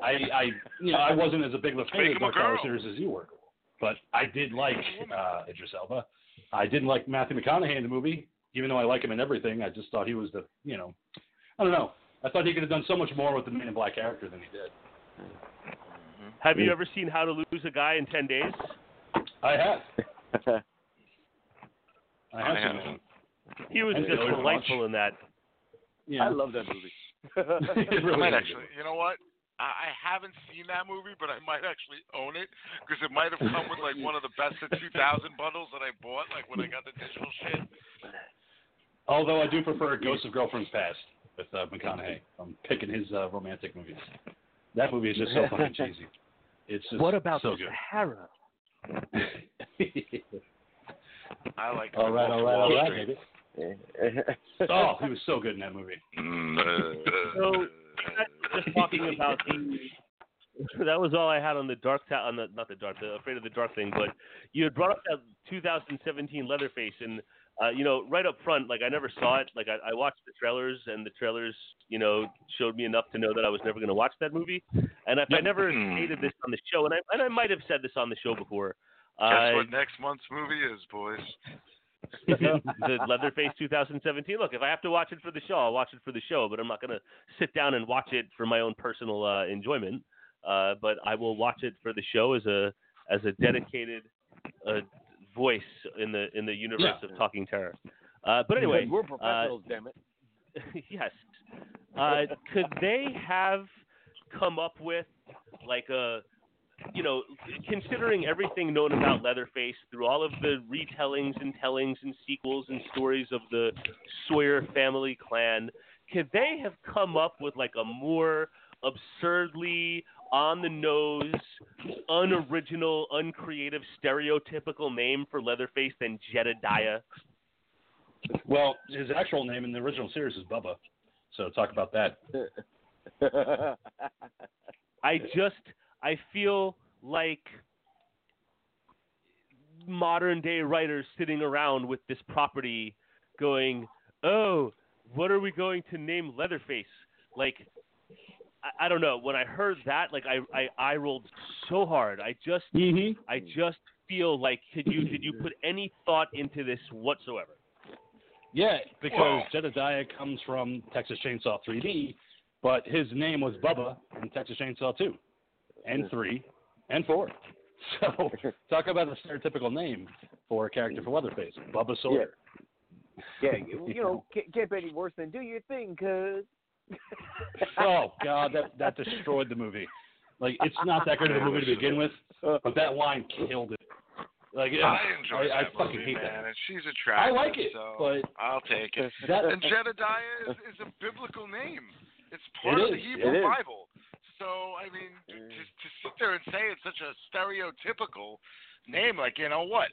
I, I, you know, I wasn't as a big of a fan of the Dark Tower series as you were, but I did like uh, Idris Elba. I didn't like Matthew McConaughey in the movie, even though I like him in everything. I just thought he was the, you know, I don't know. I thought he could have done so much more with the Man in Black character than he did. Mm-hmm. Have you ever seen How to Lose a Guy in 10 Days? I have. I have I seen haven't. He was And just Billy delightful in that. that. Yeah. I love that movie. It I might actually, you know what? I I haven't seen that movie, but I might actually own it because it might have come with like one of the best of 2000 bundles that I bought, like when I got the digital shit. Although I do prefer Ghosts of Girlfriends Past with uh, McConaughey. I'm picking his uh, romantic movies. That movie is just so fucking cheesy. It's just What about so the good. Sahara? I like. all right, all right, all Wall right, Street. baby. Oh, he was so good in that movie. So, just talking about the. That was all I had on the dark ta- on the not the dark the afraid of the dark thing, but you had brought up that 2017 Leatherface, and uh, you know right up front, like I never saw it. Like I, I watched the trailers, and the trailers, you know, showed me enough to know that I was never going to watch that movie. And if I never Hmm. stated this on the show, and I and I might have said this on the show before, Guess uh, what next month's movie is, boys? the Leatherface 2017. Look, if I have to watch it for the show, I'll watch it for the show. But I'm not going to sit down and watch it for my own personal uh, enjoyment. Uh, but I will watch it for the show as a as a dedicated uh, voice in the in the universe Yeah. of Talking Terror. Uh, but anyway, we're professionals, damn it. yes. Uh, could they have come up with like a, you know, considering everything known about Leatherface through all of the retellings and tellings and sequels and stories of the Sawyer family clan, could they have come up with like a more absurdly on the nose, unoriginal, uncreative, stereotypical name for Leatherface than Jedediah? Well, his actual name in the original series is Bubba. So talk about that. I just I feel like modern day writers sitting around with this property going, "Oh, what are we going to name Leatherface?" Like I, I don't know. When I heard that, like I I, I rolled so hard. I just Mm-hmm. I just feel like did you did you put any thought into this whatsoever? Yeah, because Jedediah comes from Texas Chainsaw 3D, but his name was Bubba in Texas Chainsaw 2, and 3, and 4. So talk about a stereotypical name for a character for Leatherface, Bubba Sawyer. yeah, you, you know, can't, can't be any worse than do your thing, cuz. Oh God, that that destroyed the movie. Like it's not that good of a movie to begin with, but that line killed it. Like I enjoy I, I that fucking movie, hate man, that. and she's attractive. I like it, so but I'll take it. that And Jedediah is, is a biblical name. It's part It of the Hebrew. Bible. So I mean, to, to sit there and say it's such a stereotypical name, like you know what?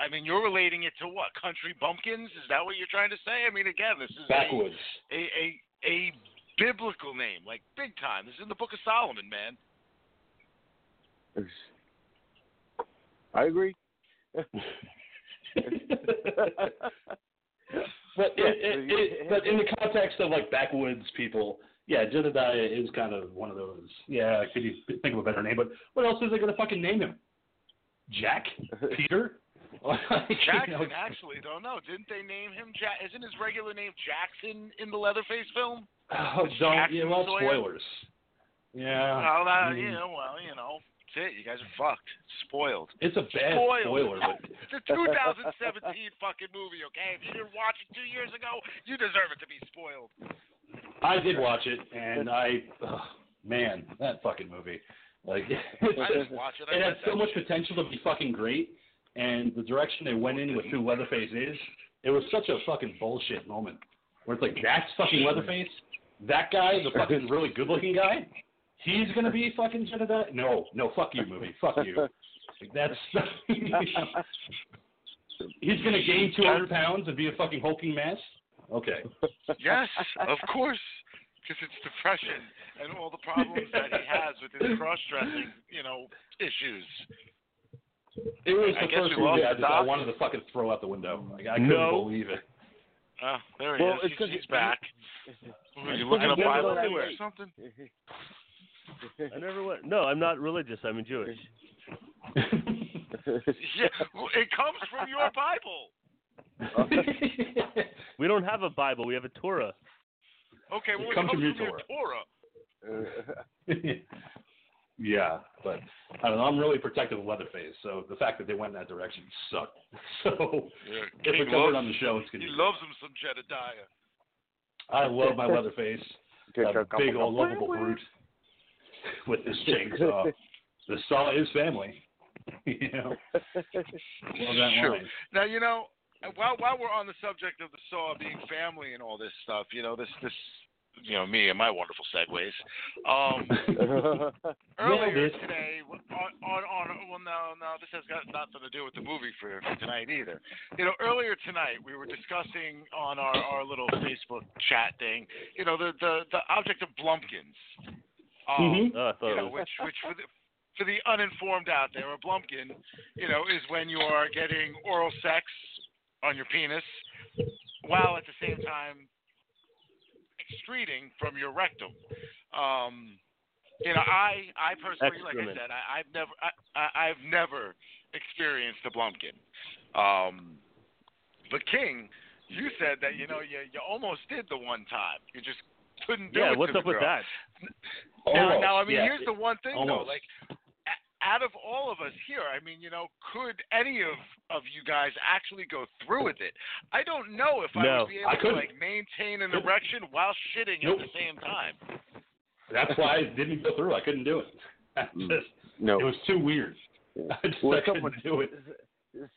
I mean, you're relating it to what? Country bumpkins? Is that what you're trying to say? I mean, again, this is a, a a a biblical name, like big time. This is in the Book of Solomon, man. I agree. But it, it, it, but in the context of like backwoods people, yeah, Jedediah is kind of one of those. Yeah, could you think of a better name? But what else is they gonna fucking name him? Jack? Peter? Like, you Jackson, know, actually, don't know. Didn't they name him Jack? Isn't his regular name Jackson in the Leatherface film? Oh, don't. Yeah, well, spoilers. Yeah. well, that, mm, you know, well, you know, that's it. You guys are fucked, spoiled. It's a bad Spoiled. spoiler, but It's a 2017 fucking movie, okay? If you didn't watch it two years ago, you deserve it to be spoiled. I did watch it, and I, oh, man, that fucking movie. Like, I didn't watch it. I it had so much potential to be fucking great, and the direction they went in with who Leatherface is, it was such a fucking bullshit moment. Where it's like, that's fucking Leatherface? That guy, the fucking really good looking guy? He's gonna be fucking Jedediah? No, no, fuck you, movie. Fuck you. Like, that's. He's gonna gain 200 pounds and be a fucking hulking mass? Okay. Yes, of course. Because it's depression and all the problems that he has with his cross-dressing, you know, issues. It was I the guess first we lost movie I, the just, I wanted to fucking throw out the window. Like, I couldn't No. believe it. Oh, there he Well, is. it's He's, 'cause he's back. I Are you looking up never Bible went or something? I never went. No, I'm not religious. I'm Jewish. Yeah, well, it comes from your Bible. We don't have a Bible. We have a Torah. Okay, well, It it comes comes from from your your Torah. Yeah, but I don't know. I'm really protective of Leatherface, so the fact that they went in that direction sucked. So Yeah, if he we cover it loves, on the show, it's gonna he be. loves him some Jedediah. I love my Leatherface, Get that big old lovable brute with his chainsaw. the saw is family. you know, love Sure. line. Now you know, while while we're on the subject of the saw being family and all this stuff, you know, this this, you know, me and my wonderful segues. Um, earlier it. today, on, on on well, no, no, this has got nothing to do with the movie for, for tonight either. You know, earlier tonight we were discussing on our our little Facebook chat thing, you know, the the the object of Blumpkins. Um, Mhm. Oh, you know, which which for the for the uninformed out there, a blumpkin, you know, is when you are getting oral sex on your penis while at the same time excreting from your rectum. Um, you know, I I personally, like I said, I, I've never I, I've never experienced a blumpkin. Um, but King, you said that you know you you almost did the one time. You just couldn't do Yeah, it what's to up the with that? Now, now, I mean, yeah. here's the one thing though. Like, out of all of us here, I mean, you know, could any of of you guys actually go through with it? I don't know if I No, would be I able to like maintain an erection while shitting Nope. at the same time. That's why I didn't go through. I couldn't do it. I Mm. just, no. it was too weird. I just Well, I couldn't someone- do it.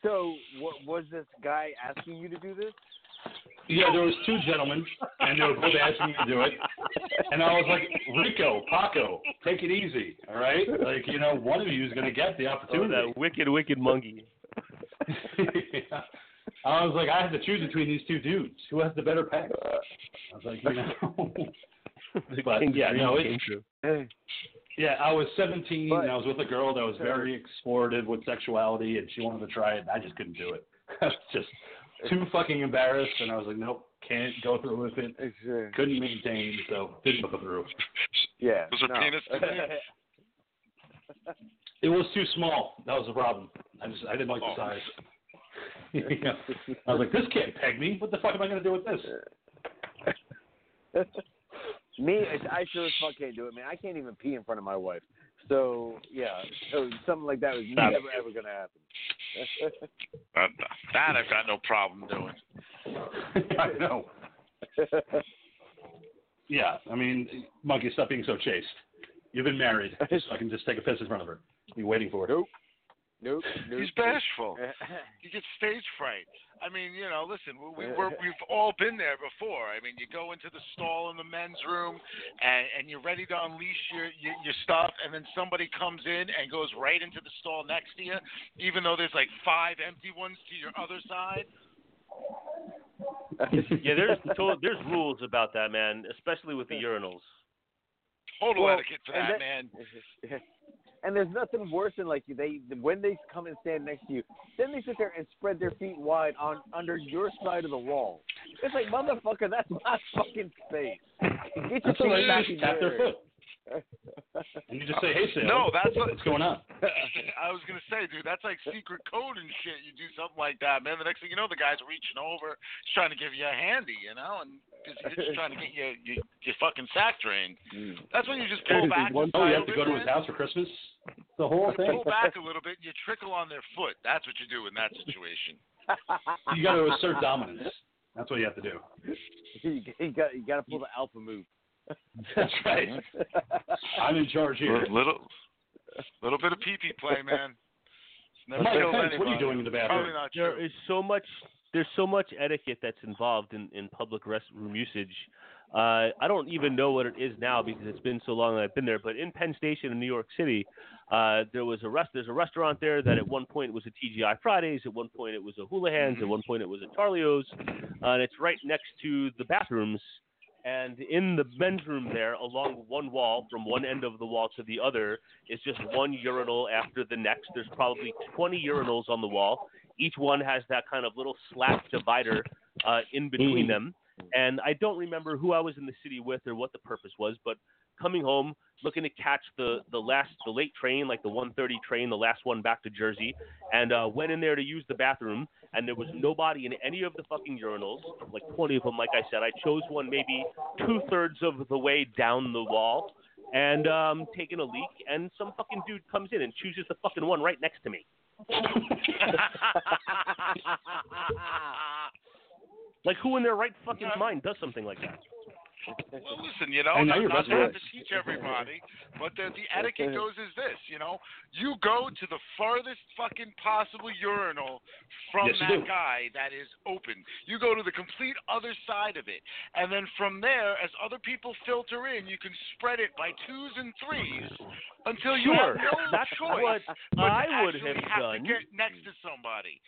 So, what was this guy asking you to do this? Yeah, there was two gentlemen, and they were both asking me to do it. And I was like, Rico, Paco, take it easy, all right? Like, you know, one of you is going to get the oh, opportunity. Oh, opportunity. that wicked, wicked monkey. I was like, I have to choose between these two dudes. Who has the better pack? I was like, you know. But, yeah, no, it- true. yeah, I was 17, But- and I was with a girl that was very explorative with sexuality, and she wanted to try it, and I just couldn't do it. I was just too fucking embarrassed, and I was like, nope, can't go through with it. It's, uh, Couldn't maintain, so didn't go through. yeah. Was her no. penis? It was too small. That was the problem. I just I didn't like Oh. the size. Yeah. I was like, this can't peg me. What the fuck am I gonna do with this? Me, it's- I sure as fuck can't do it, man. I can't even pee in front of my wife. So yeah, so something like that was Not- never ever gonna happen. Uh, that I've got no problem doing. I know. Yeah, I mean, monkey, stop being so chaste. You've been married, so I can just take a piss in front of her. Be waiting for it. Nope. Nope. nope. He's bashful. He gets stage fright. I mean, you know, listen, we, we, we're, we've all been there before. I mean, you go into the stall in the men's room, and, and you're ready to unleash your, your your stuff, and then somebody comes in and goes right into the stall next to you, even though there's like five empty ones to your other side. Yeah, there's to- there's rules about that, man, especially with the urinals. Total Well, etiquette for and that, man. and there's nothing worse than like they when they come and stand next to you, then they sit there and spread their feet wide on under your side of the wall. It's like motherfucker, that's my fucking space. Get your That's all feet they back in Tap their there. foot. And you just say, hey, Sam. No, that's what- what's going on. I was gonna say, dude, that's like secret code and shit. You do something like that, man. The next thing you know, the guy's reaching over, just trying to give you a handy, you know, and because he's just trying to get you, you your fucking sack drained. Mm. That's when you just pull back. Oh, you have to go to his house for Christmas? The whole thing? Pull back a little bit. You trickle on their foot. That's what you do in that situation. You got to assert dominance. That's what you have to do. you, you got you got to pull the alpha move. That's right. I'm in charge here. Little, little, little bit of pee pee play, man. Never Mike, thanks. what are you doing in the bathroom? Probably not There true. is so much there's so much etiquette that's involved in, in public restroom usage. Uh, I don't even know what it is now because it's been so long that I've been there. But in Penn Station in New York City, uh, there was a rest. There's a restaurant there that at one point was a TGI Fridays. At one point it was a Houlihan's. At one point it was a Charley O's. Uh, and it's right next to the bathrooms. And in the men's room there, along one wall, from one end of the wall to the other, is just one urinal after the next. There's probably 20 urinals on the wall. Each one has that kind of little slat divider uh, in between them. And I don't remember who I was in the city with or what the purpose was, but coming home, looking to catch the the last the late train, like the 1:30 train, the last one back to Jersey, and uh, went in there to use the bathroom, and there was nobody in any of the fucking urinals, like 20 of them. Like I said, I chose one maybe two thirds of the way down the wall, and um, taking a leak, and some fucking dude comes in and chooses the fucking one right next to me. Like who in their right fucking mind does something like that? Well, listen, you know, I know not, not to have to teach everybody, but the, the etiquette goes is this, you know, you go to the farthest fucking possible urinal from Yes, that guy that is open. You go to the complete other side of it, and then from there, as other people filter in, you can spread it by twos and threes until you Sure, have no that's choice what but I would actually have to done. get next to somebody.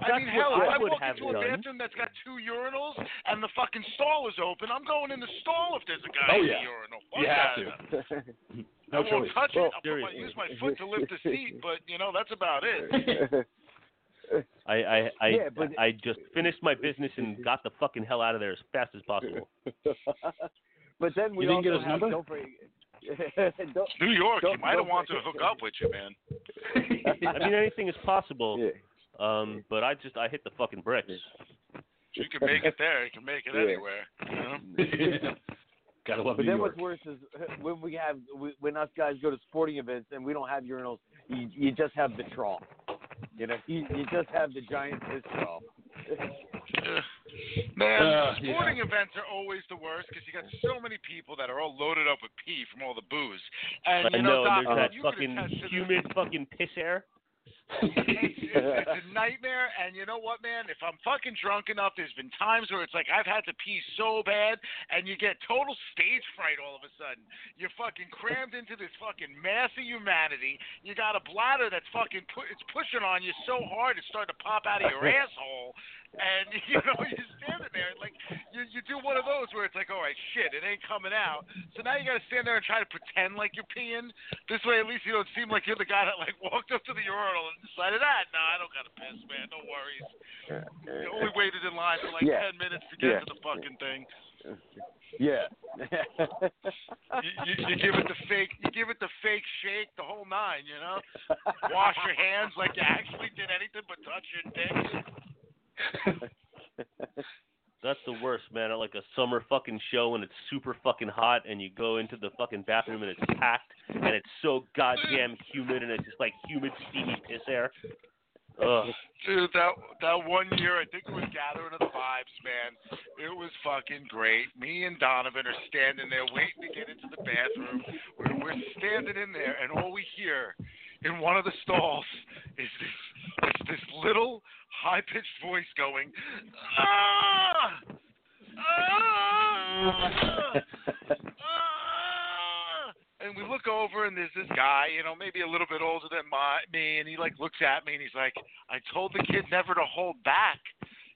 I mean, hell, I I walk have into a done. bathroom that's got two urinals and the fucking stall is open, I'm going in the stall if there's a guy Oh, in yeah. the urinal. Fuck You have that. to. I No won't choice. touch Well, it. I'll put my, use my foot to lift the seat, but you know that's about it. I I I, Yeah, but- I just finished my business and got the fucking hell out of there as fast as possible. but then we You didn't get also his number? Don't forget, don't, New York, you Don't- might have wanted to hook up with you, man. I mean, anything is possible. yeah. Um, but I just I hit the fucking bricks. You can make it there. You can make it Yeah. anywhere. You know? Gotta love But New then York. what's worse is when we have when us guys go to sporting events and we don't have urinals, you, you just have the trough. You know, you, you just have the giant piss trough. Man, Uh, sporting events are always the worst because you got so many people that are all loaded up with pee from all the booze. And I you know, know, and Doc, there's that you fucking attest to this. humid fucking piss air. It's, it's, a nightmare. And you know what, man? If I'm fucking drunk enough, there's been times where it's like I've had to pee so bad, and you get total stage fright all of a sudden. You're fucking crammed into this fucking mass of humanity. You got a bladder that's fucking pu- it's pushing on you so hard it's starting to pop out of your asshole. And you know you're standing there like you you do one of those where it's like, all right, shit, it ain't coming out. So now you got to stand there and try to pretend like you're peeing. This way, at least you don't seem like you're the guy that like walked up to the urinal and decided, ah, no, I don't gotta piss, man, no worries. You only waited in line for like Yeah. ten minutes to get Yeah. to the fucking thing. Yeah. You, you, you give it the fake, you give it the fake shake, the whole nine, you know. Wash your hands like you actually did anything but touch your dick. That's the worst, man. At like a summer fucking show and it's super fucking hot, and you go into the fucking bathroom and it's packed, and it's so goddamn humid, and it's just like humid, steamy piss air. Ugh. Dude, that that one year, I think it was Gathering of the Vibes, man. It was fucking great. Me and Donovan are standing there waiting to get into the bathroom. We're, we're standing in there, and all we hear in one of the stalls is this is this little high pitched voice going, ah, ah, ah. And we look over and there's this guy, you know, maybe a little bit older than my, me, and he like looks at me and he's like, I told the kid never to hold back.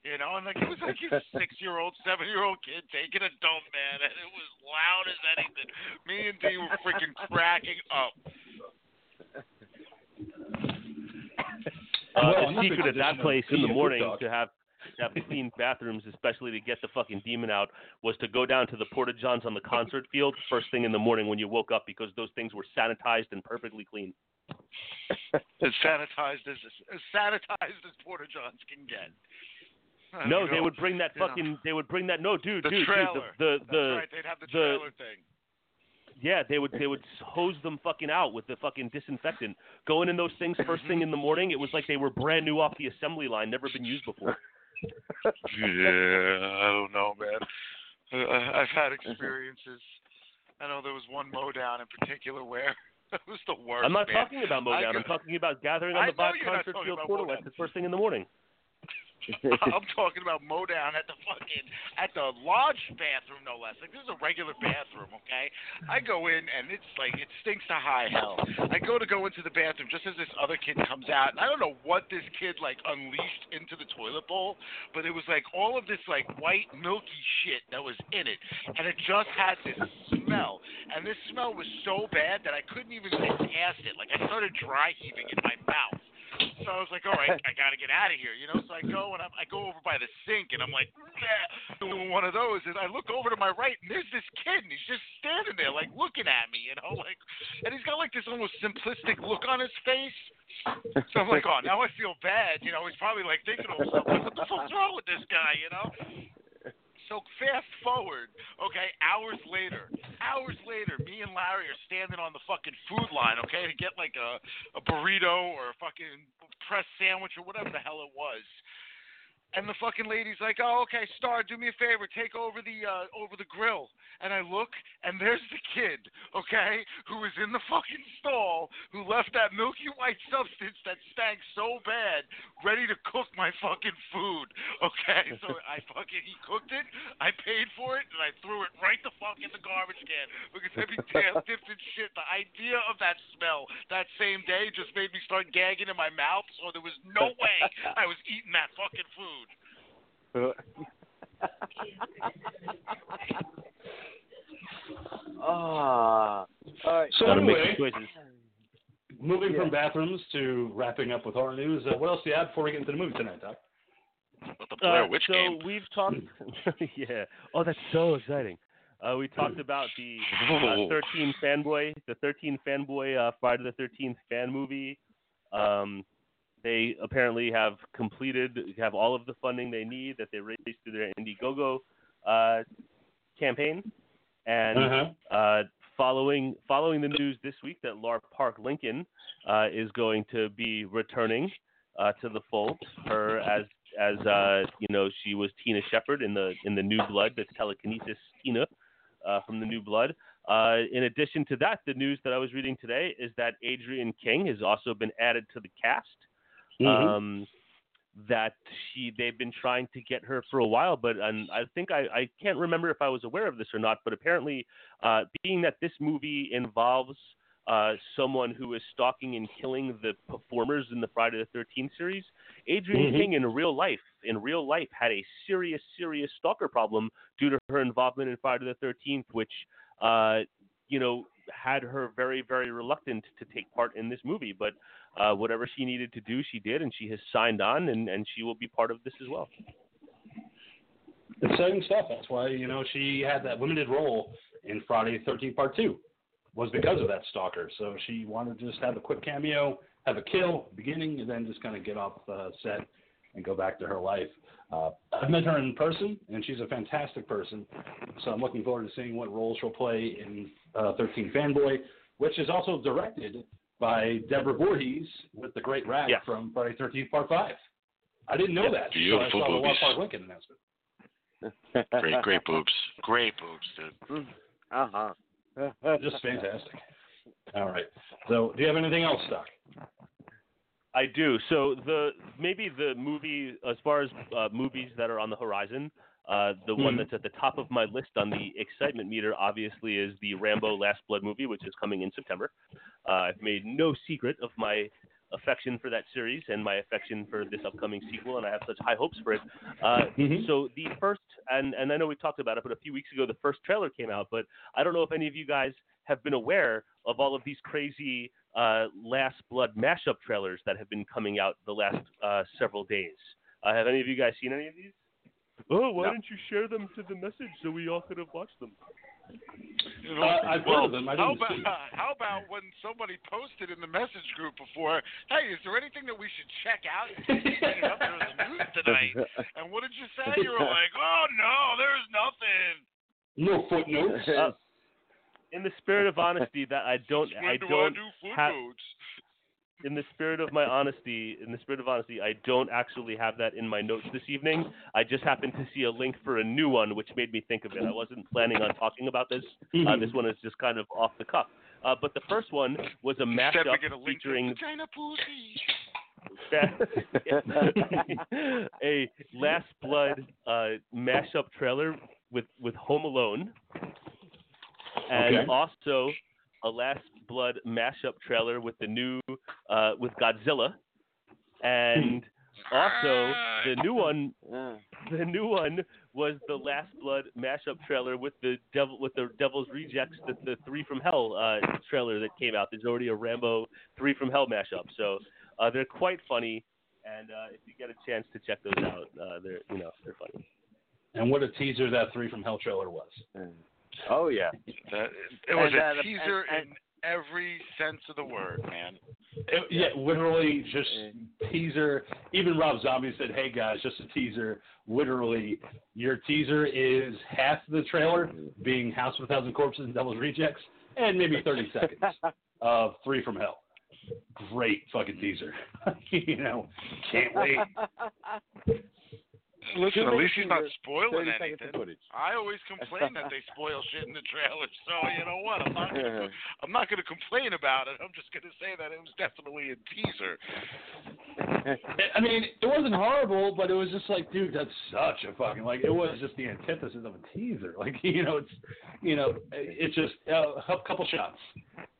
You know, and like it was like a six year old, seven year old kid taking a dump, man, and it was loud as anything. Me and D were freaking cracking up. Uh, Well, the secret of that place in the morning to have to have clean bathrooms, especially to get the fucking demon out, was to go down to the porta johns on the concert field first thing in the morning when you woke up because those things were sanitized and perfectly clean. As sanitized as as sanitized as porta johns can get. No, they would bring that fucking. They would bring that. No, dude, The dude, trailer. dude. The the, That's the right. They'd have the the- trailer thing. Yeah, they would they would hose them fucking out with the fucking disinfectant. Going in those things first thing in the morning, it was like they were brand new off the assembly line, never been used before. Yeah, I don't know, man. I, I've had experiences. I know there was one mow down in particular where it was the worst. I'm not man. talking about I Modown. I'm talking about gathering on the Vibe know you're not concert field portal the first thing in the morning. I'm talking about mow down at the fucking at the lodge bathroom, no less. Like this is a regular bathroom, okay? I go in and it's like it stinks to high hell. I go to go into the bathroom just as this other kid comes out, and I don't know what this kid like unleashed into the toilet bowl, but it was like all of this like white milky shit that was in it, and it just had this smell, and this smell was so bad that I couldn't even get past it. Like I started dry heaving in my mouth. So I was like, all right, I got to get out of here, you know. So I go and I'm, I go over by the sink and I'm like, doing one of those, and I look over to my right and there's this kid and he's just standing there like looking at me, you know, like, and he's got like this almost simplistic look on his face. So I'm like, oh, now I feel bad, you know. He's probably like thinking to himself, like, what the fuck's wrong with this guy, you know? So fast forward, okay, hours later, hours later, me and Larry are standing on the fucking food line, okay, to get like a, a burrito or a fucking press sandwich or whatever the hell it was. And the fucking lady's like, "Oh, okay, Star, do me a favor, take over the uh, over the grill." And I look, and there's the kid, okay, who was in the fucking stall, who left that milky white substance that stank so bad, ready to cook my fucking food, okay. So I fucking he cooked it, I paid for it, and I threw it right the fuck in the garbage can because every damn in shit. The idea of that smell that same day just made me start gagging in my mouth. So there was no way I was eating that fucking food. Ah. All right. So Gotta anyway, moving Yeah. from bathrooms to wrapping up with horror news, uh, what else do you have before we get into the movie tonight, Doc? The Blair Uh, so game. we've talked. yeah. Oh, that's so exciting. Uh, we talked about the uh, 13 fanboy, the 13 fanboy uh, Friday the 13th fan movie. Um, they apparently have completed, have all of the funding they need that they raised through their Indiegogo uh, campaign, and Uh-huh. uh, following following the news this week that Lar Park Lincoln uh, is going to be returning uh, to the fold, her as as uh, you know she was Tina Shepard in the in the New Blood, the telekinesis Tina uh, from the New Blood. Uh, in addition to that, the news that I was reading today is that Adrienne King has also been added to the cast. Mhm. Um, that she they've been trying to get her for a while, but and I think I, I can't remember if I was aware of this or not. But apparently, uh, being that this movie involves uh, someone who is stalking and killing the performers in the Friday the Thirteenth series, Adrienne Mhm. King in real life in real life had a serious serious stalker problem due to her involvement in Friday the Thirteenth, which uh, you know had her very very reluctant to take part in this movie, but uh, whatever she needed to do, she did, and she has signed on, and, and she will be part of this as well. Exciting stuff. That's why, you know, she had that limited role in Friday the 13th Part 2, was because of that stalker. So she wanted to just have a quick cameo, have a kill beginning, and then just kind of get off the set and go back to her life. Uh, I've met her in person, and she's a fantastic person. So I'm looking forward to seeing what role she'll play in uh, 13 Fanboy, which is also directed by Deborah Voorhees with the great rat Yes. from Friday 13th Part 5. I didn't know that. Beautiful so I saw the Lar. Park Lincoln announcement. Great, great boobs. Great boobs, dude. Uh huh. Just fantastic. All right. So, do you have anything else, Doc? I do. So the maybe the movie as far as uh, movies that are on the horizon, uh, the one Mhm. that's at the top of my list on the excitement meter obviously is the Rambo Last Blood movie, which is coming in September. Uh, I've made no secret of my affection for that series and my affection for this upcoming sequel, and I have such high hopes for it. Uh, Mhm. So the first, and and I know we talked about it, but a few weeks ago the first trailer came out. But I don't know if any of you guys have been aware of all of these crazy uh, Last Blood mashup trailers that have been coming out the last uh, several days. Uh, have any of you guys seen any of these? Oh, why No. didn't you share them to the message so we all could have watched them? Uh, I've heard well, them. I how didn't about see. how about when somebody posted in the message group before, "Hey, is there anything that we should check out and bring it up during the news tonight?" And what did you say? You were like, "Oh no, there's nothing." No footnotes. In the spirit of honesty, that I don't, When I do don't I do have- in the spirit of my honesty, in the spirit of honesty, I don't actually have that in my notes this evening. I just happened to see a link for a new one, which made me think of it. I wasn't planning on talking about this. Uh, this one is just kind of off the cuff. Uh, but the first one was a mashup get a link featuring vagina pussy. a Last Blood uh, mashup trailer with with Home Alone, and Okay. also a Last Blood mashup trailer with the new uh, with Godzilla, and also the new one. The new one was the Last Blood mashup trailer with the devil with the Devil's Rejects, the, the Three from Hell uh, trailer that came out. There's already a Rambo Three from Hell mashup, so uh, they're quite funny. And uh, if you get a chance to check those out, uh, they're you know they're funny. and what a teaser that Three from Hell trailer was. Oh yeah. That, it was And, a uh, teaser and- in every sense of the word, man. It, yeah, literally just teaser. Even Rob Zombie said, "Hey guys, just a teaser." Literally, your teaser is half the trailer being House of a Thousand Corpses and Devil's Rejects, and maybe 30 seconds of Three from Hell. Great fucking teaser. you know, can't wait. Listen, at least he's not spoiling 30 seconds of anything. I always complain that they spoil shit in the trailers, so you know what? I'm not gonna, I'm not gonna complain about it. I'm just gonna say that it was definitely a teaser. I mean, it wasn't horrible, but it was just like, dude, that's such a fucking like. It was just the antithesis of a teaser. Like, you know, it's, you know, it's just uh, a couple shots,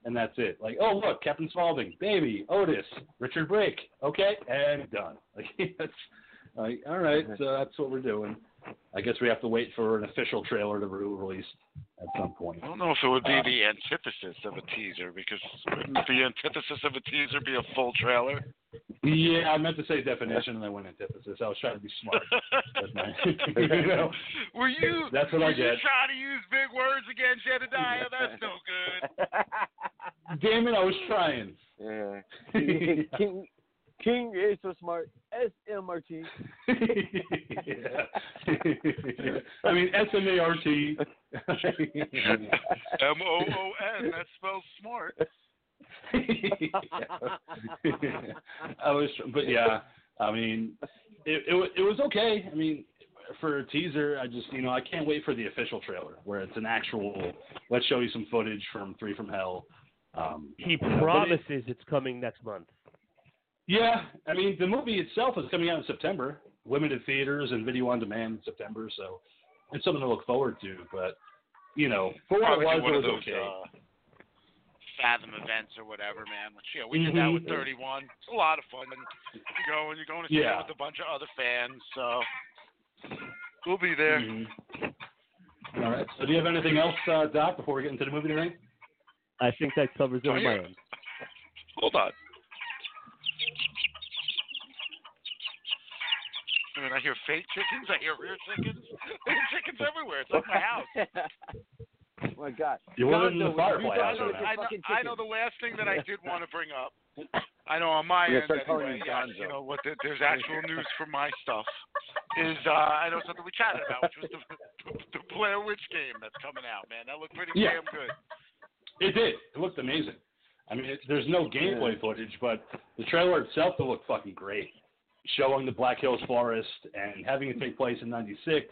and that's it. Like, oh look, Captain Spaulding, baby, Otis, Richard Brake, okay, and done. Like, that's like, all right, so that's what we're doing. I guess we have to wait for an official trailer to be released at some point. I don't know if it would be Uh, the antithesis of a teaser because wouldn't the antithesis of a teaser be a full trailer? Yeah, I meant to say definition, and I went antithesis. I was trying to be smart. That's my, you know. Were you? That's what were I you get. trying to use big words again, Jedediah? That's no good. Damn it, I was trying. Yeah. King, King, King is so smart. S M R T. yeah. I mean, S M A R T. M O O N. That spells smart. I was, but yeah, I mean, it, it it was okay. I mean, for a teaser, I just you know I can't wait for the official trailer where it's an actual. Let's show you some footage from Three from Hell. Um, He but it- promises it's coming next month. Yeah, I mean the movie itself is coming out in September, limited theaters and video on demand in September, so it's something to look forward to. But you know, for what it Probably was, one it of was those okay. uh, Fathom events or whatever, man. Which yeah, we did that with Mhm. 31. It's a lot of fun. And you go and you're going to see Yeah. it with a bunch of other fans, so we'll be there. Mhm. All right. So, do you have anything else, uh, Doc, before we get into the movie tonight? I think that covers it Oh, on yeah. my end. Hold on. I mean, I hear fake chickens. I hear real chickens. There's chickens everywhere. It's like my house. oh my God. You want it in the Gonzo, Firefly you I know, right it. now. I, know, I know the last thing that I did want to bring up. I know on my end gonna start anyway. Yes, you know what? The, there's actual news for my stuff. Is uh, I know something we chatted about, which was the, the, the Blair Witch game that's coming out. Man, that looked pretty Yeah. damn good. It did. It looked amazing. I mean, it, there's no gameplay footage, but the trailer itself will look fucking great. Showing the Black Hills Forest and having it take place in '96,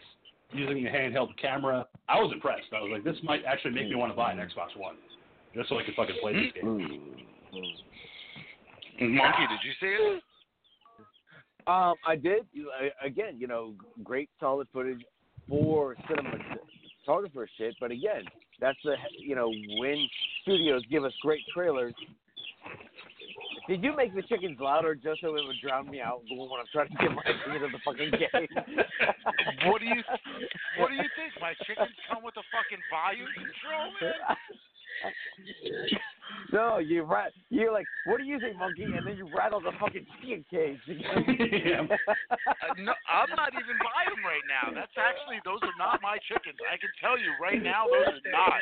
using the handheld camera. I was impressed. I was like, this might actually make me want to buy an Xbox One. just so I could fucking play this game. Monkey, did you see it? Um, I did. I- Again, you know, great solid footage for cinema cinematographer shit. But again, that's the you know when studios give us great trailers. Did you make the chickens louder just so it would drown me out when I'm trying to get my opinion of the fucking game? What do you What do you think? My chickens come with a fucking volume control, man? no, you rat. You're like, what do you think, monkey? And then you rattle the fucking chicken cage. Yeah. Uh, no, I'm not even by them right now. That's actually those are not my chickens. I can tell you right now, those are not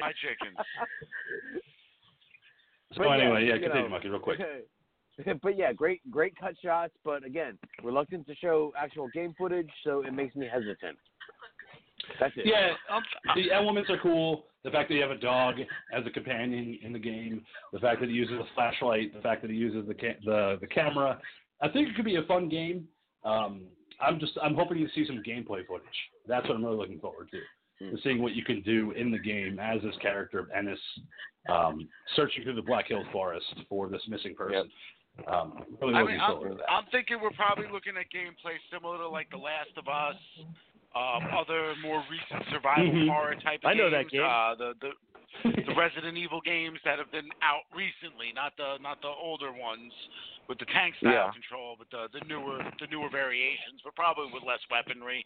my chickens. But yeah, anyway, yeah, continue, know. Monkey, real quick. but yeah, great, great cut shots. But again, reluctant to show actual game footage, so it makes me hesitant. That's it. Yeah, um, the elements are cool. The fact that you have a dog as a companion in the game, the fact that he uses a flashlight, the fact that he uses the ca- the the camera. I think it could be a fun game. Um, I'm just I'm hoping to see some gameplay footage. That's what I'm really looking forward to. To seeing what you can do in the game as this character of Ellis, um, searching through the Black Hills Forest for this missing person. Um, really I mean, I'm, that. I'm thinking we're probably looking at gameplay similar to like The Last of Us, um, other more recent survival Mhm. horror type. Of I know games, that game. Uh, the the the Resident Evil games that have been out recently, not the not the older ones with the tank style Yeah. control, but the the newer the newer variations, but probably with less weaponry.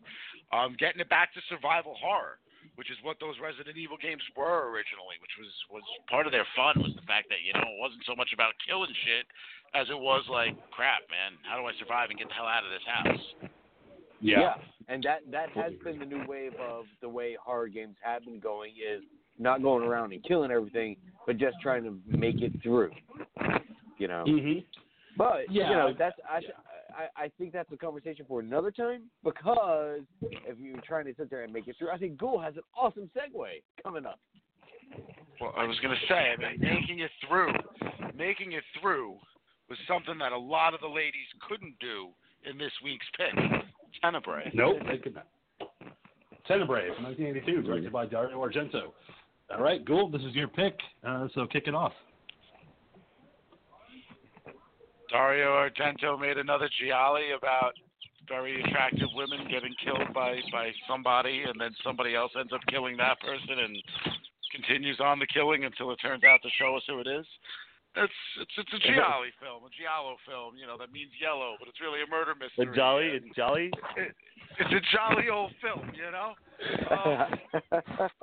Um, getting it back to survival horror, which is what those Resident Evil games were originally, which was was part of their fun was the fact that you know it wasn't so much about killing shit as it was like crap, man. How do I survive and get the hell out of this house? yeah. and that that has been the new wave of the way horror games have been going is not going around and killing everything, but just trying to make it through. You know, hmm but Yeah. you know that's I, I I think that's a conversation for another time because if you're trying to sit there and make it through, I think Ghoul has an awesome segue coming up. Well, I was gonna say, I mean, making it through, making it through was something that a lot of the ladies couldn't do in this week's pick. Tenebrae. Nope, they could not. Tenebrae from 1982, directed by Dario Argento. All right, Gould, this is your pick, uh, so kick it off. Dario Argento made another gialli about very attractive women getting killed by by somebody, and then somebody else ends up killing that person and continues on the killing until it turns out to show us who it is. It's it's it's a gialli film, a giallo film. You know that means yellow, but it's really a murder A mystery. jolly, and a jolly. It, it's a jolly old film, you know. Um,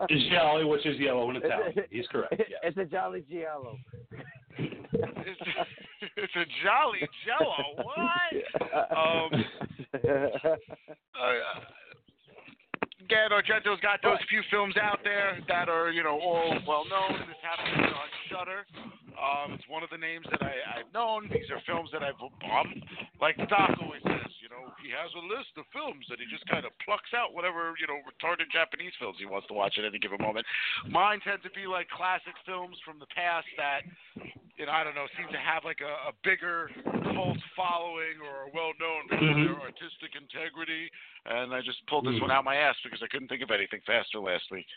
Is Giallo, which is yellow in Italian. He's correct. Yeah. It's a Jolly Giallo. it's, it's a jolly jello. What? Um, uh, again, Argento's got those few films out there that are, you know, all well known. This happens on Shutter. Um, it's one of the names that I, I've known. These are films that I've um, like Doc always says. You know, he has a list of films that he just kind of plucks out whatever you know retarded Japanese films he wants to watch at any given moment. Mine tend to be like classic films from the past that you know, I don't know, seem to have like a, a bigger cult following or are well known because of their artistic integrity. And I just pulled this one out my ass because I couldn't think of anything faster last week.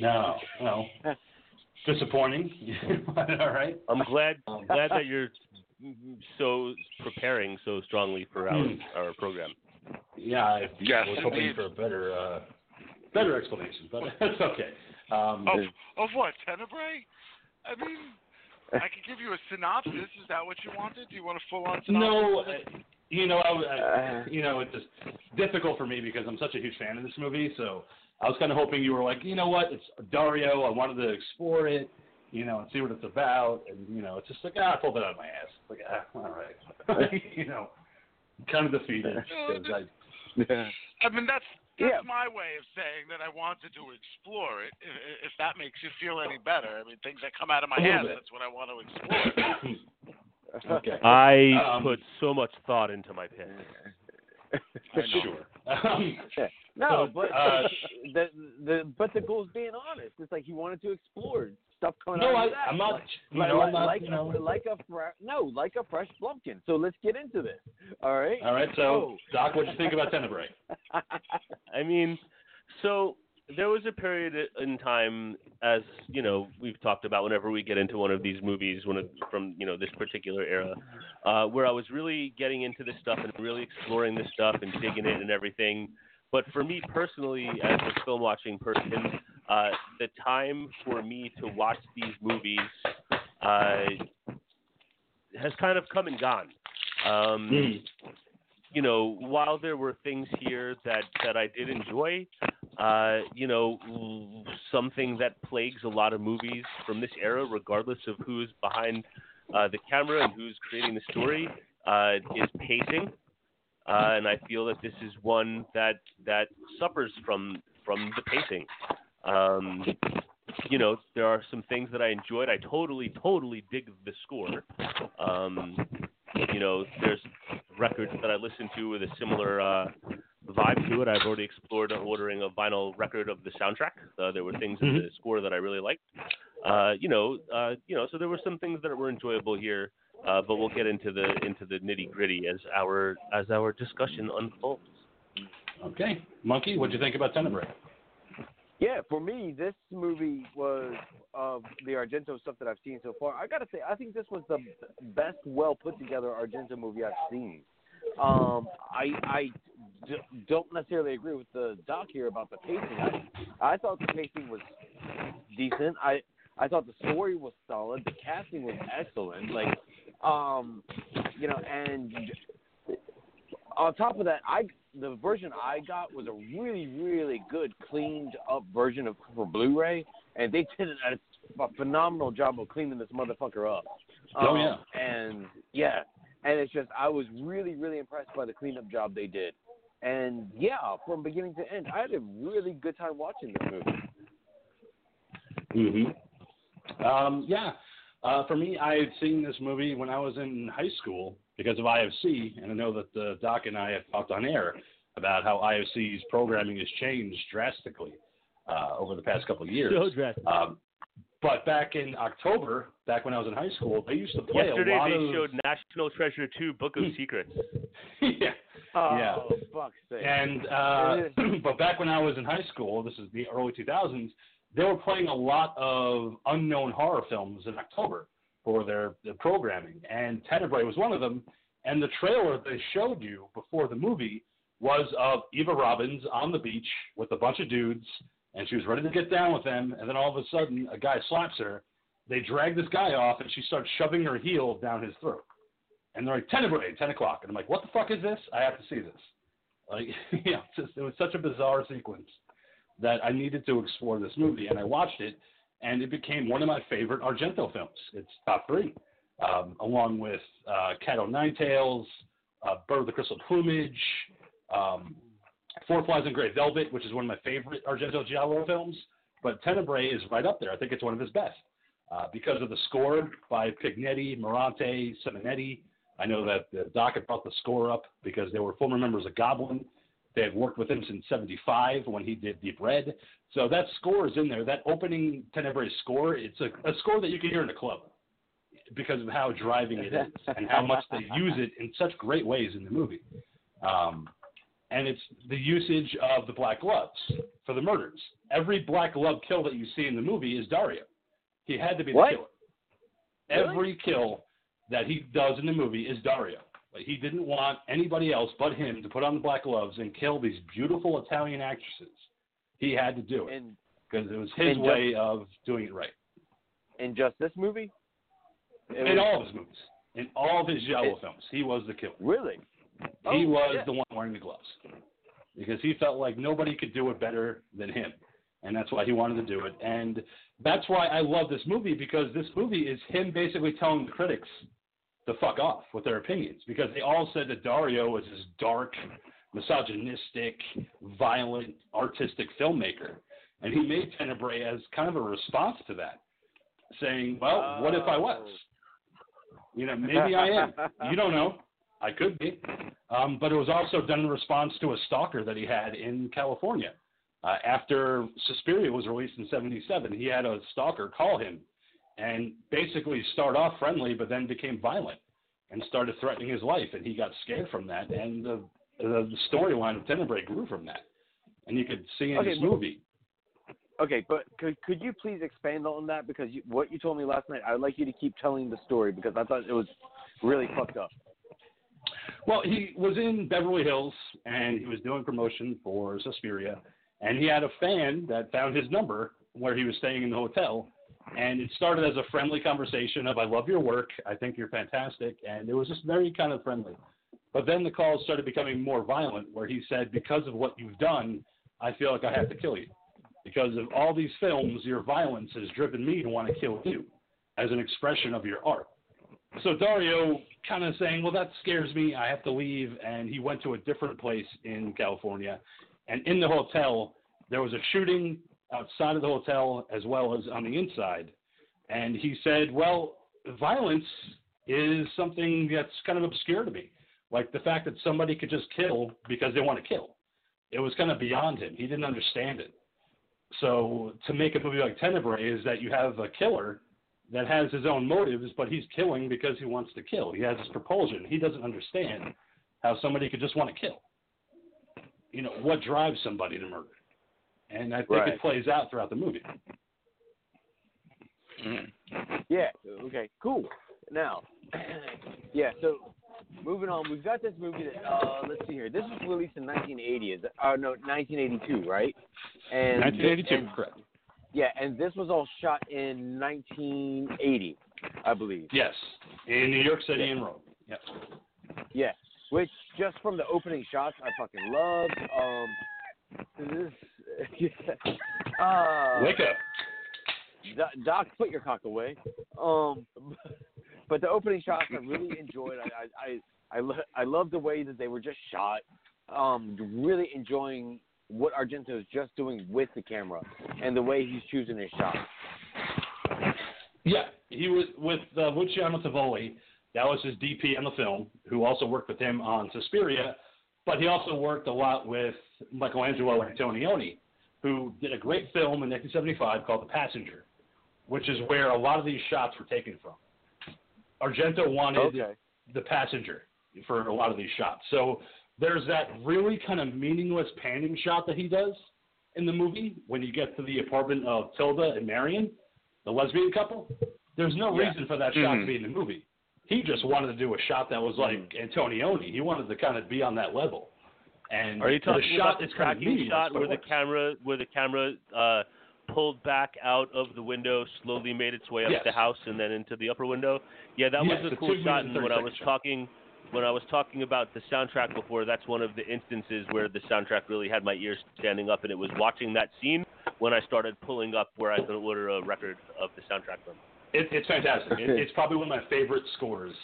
No, no. Disappointing. All right. I'm glad glad that you're so preparing so strongly for our Hmm. our program. Yeah, I Yes, was hoping indeed. for a better, uh, better explanation, but it's okay. Um, Of, of what? Tenebrae? I mean, I could give you a synopsis. Is that what you wanted? Do you want a full on synopsis? no, uh, you know, I, I, you know, it's just difficult for me because I'm such a huge fan of this movie. So I was kind of hoping you were like, you know what, it's Dario. I wanted to explore it, you know, and see what it's about. And you know, it's just like, ah, I pulled it out of my ass. Like, ah, all right, you know, kind of defeated. I, I mean, that's that's Yeah. my way of saying that I wanted to explore it. If, if that makes you feel any better, I mean, things that come out of my A little ass, bit. that's what I want to explore. okay. I Um, put so much thought into my pick. Sure. Um, No, but uh, the the but the goal's being honest. It's like he wanted to explore stuff coming no, out. That. I'm not. You like, know, like, I'm not. like, You know. a, like a fre- no, like a fresh blumpkin. So let's get into this. All right. All right. So, Oh. Doc, what do you think about Tenebrae? I mean, so there was a period in time, as you know, we've talked about whenever we get into one of these movies, one of, from you know this particular era, uh, where I was really getting into this stuff and really exploring this stuff and digging it and everything. But for me personally, as a film watching person, uh, the time for me to watch these movies uh, has kind of come and gone. Um, Mm. you know, while there were things here that that I did enjoy, uh, you know, something that plagues a lot of movies from this era, regardless of who's behind uh, the camera and who's creating the story, uh, is pacing. Uh, and I feel that this is one that that suffers from from the pacing. Um, you know, there are some things that I enjoyed. I totally, totally dig the score. Um, you know, there's records that I listen to with a similar uh, vibe to it. I've already explored ordering a vinyl record of the soundtrack. Uh, there were things in the score that I really liked. Uh, you know, uh, you know, so there were some things that were enjoyable here. Uh, but we'll get into the into the nitty gritty as our as our discussion unfolds. Okay, Monkey, what'd you think about Tenebrae? Yeah, for me, this movie was of the Argento stuff that I've seen so far. I gotta say, I think this was the best, well put together Argento movie I've seen. Um, I I d- don't necessarily agree with the doc here about the pacing. I, I thought the pacing was decent. I I thought the story was solid. The casting was excellent. Like, um, you know, and on top of that, I the version I got was a really, really good, cleaned up version of for Blu-ray, and they did a, a phenomenal job of cleaning this motherfucker up. Oh, Um, yeah. and yeah, and it's just I was really, really impressed by the cleanup job they did, and yeah, from beginning to end, I had a really good time watching this movie. hmm Um, yeah. Uh, for me, I had seen this movie when I was in high school because of IFC, and I know that the Doc and I have talked on air about how IFC's programming has changed drastically uh, over the past couple of years. So drastic. Um, but back in October, back when I was in high school, they used to play Yesterday a lot they of showed National Treasure 2: Book of Secrets. yeah. Oh, Yeah. fuck's sake. And uh, but back when I was in high school, this is the early 2000s, they were playing a lot of unknown horror films in October for their, their programming, and Tenebrae was one of them. And the trailer they showed you before the movie was of Eva Robins on the beach with a bunch of dudes, and she was ready to get down with him, And then all of a sudden, a guy slaps her. They drag this guy off, and she starts shoving her heel down his throat. And they're like, Tenebrae, 10 o'clock. And I'm like, what the fuck is this? I have to see this. Like, yeah, just, it was such a bizarre sequence that I needed to explore this movie, and I watched it, and it became one of my favorite Argento films. It's top three, um, along with uh, Cat O' Nine Tails, uh, Bird of the Crystal Plumage, um, Four Flies on Grey Velvet, which is one of my favorite Argento Giallo films. But Tenebrae is right up there. I think it's one of his best uh, because of the score by Pignetti, Morante, Simonetti. I know that the doc had brought the score up because they were former members of Goblin. They had worked with him since '75 when he did Deep Red. So that score is in there. That opening Tenebrae score, it's a, a score that you can hear in a club because of how driving it is and how much they use it in such great ways in the movie. Um, and it's the usage of the black gloves for the murders. Every black glove kill that you see in the movie is Dario. He had to be the What? killer. Every kill that he does in the movie is Dario. Like, he didn't want anybody else but him to put on the black gloves and kill these beautiful Italian actresses. He had to do it because it was his way of doing it right. in just this movie, it In was- all of his movies, in all of his Giallo It- films, he was the killer. really, he Oh, was shit. the one wearing the gloves because he felt like nobody could do it better than him, and that's why he wanted to do it. And that's why I love this movie because this movie is him basically telling the critics to fuck off with their opinions because they all said that Dario was this dark, misogynistic, violent, artistic filmmaker, and he made Tenebrae as kind of a response to that, saying, "Well, what if I was?" You know, maybe I am. You don't know. I could be. Um, but it was also done in response to a stalker that he had in California. Uh, after Suspiria was released in 77, he had a stalker call him and basically start off friendly, but then became violent and started threatening his life. And he got scared from that. And the, the, the storyline of Tenebrae grew from that. And you could see in Okay, this movie Okay, but could could you please expand on that because you, what you told me last night? I'd like you to keep telling the story because I thought it was really fucked up. Well, he was in Beverly Hills and he was doing promotion for Suspiria, and he had a fan that found his number where he was staying in the hotel, and it started as a friendly conversation of "I love your work, I think you're fantastic," and it was just very kind of friendly. But then the calls started becoming more violent, where he said, "Because of what you've done, I feel like I have to kill you." Because of all these films, your violence has driven me to want to kill you as an expression of your art. So Dario kind of saying, well, that scares me. I have to leave. And he went to a different place in California. And in the hotel, there was a shooting outside of the hotel as well as on the inside. And he said, well, violence is something that's kind of obscure to me. Like the fact that somebody could just kill because they want to kill. It was kind of beyond him. He didn't understand it. So to make a movie like Tenebrae is that you have a killer that has his own motives, but he's killing because he wants to kill. He has his propulsion. He doesn't understand how somebody could just want to kill. You know, what drives somebody to murder? And I think Right. it plays out throughout the movie. Yeah. Okay. Cool. Now, yeah. So, moving on, we've got this movie that uh, let's see here. This was released in 1980. Is it, uh, no, 1982, right? And 1982, and- correct. Yeah, and this was all shot in 1980, I believe. Yes, in New York City and Rome. Yes. Yeah, which just from the opening shots, I fucking loved. Um, this, uh, Wake up. Doc, Doc, put your cock away. Um, but the opening shots I really enjoyed. I I I, I, lo- I love the way that they were just shot. Um, really enjoying what Argento is just doing with the camera and the way he's choosing his shots. Yeah, he was with uh, Luciano Tovoli. That was his DP on the film, who also worked with him on Suspiria. But he also worked a lot with Michelangelo Antonioni, who did a great film in 1975 called The Passenger, which is where a lot of these shots were taken from. Argento wanted Okay. the passenger for a lot of these shots. So there's that really kind of meaningless panning shot that he does in the movie when you get to the apartment of Tilda and Marion, the lesbian couple. There's no Yeah. reason for that shot to be in the movie. He just wanted to do a shot that was like Antonioni. He wanted to kind of be on that level. And Are you talking the shot about the is kind of tracking shot where the camera where the camera uh, pulled back out of the window, slowly made its way up Yes. the house and then into the upper window? Yeah, that Yes, was a cool shot. And and when I was shot. talking when I was talking about the soundtrack before, that's one of the instances where the soundtrack really had my ears standing up, and it was watching that scene when I started pulling up where I could order a record of the soundtrack from. It, it's fantastic. It, it's probably one of my favorite scores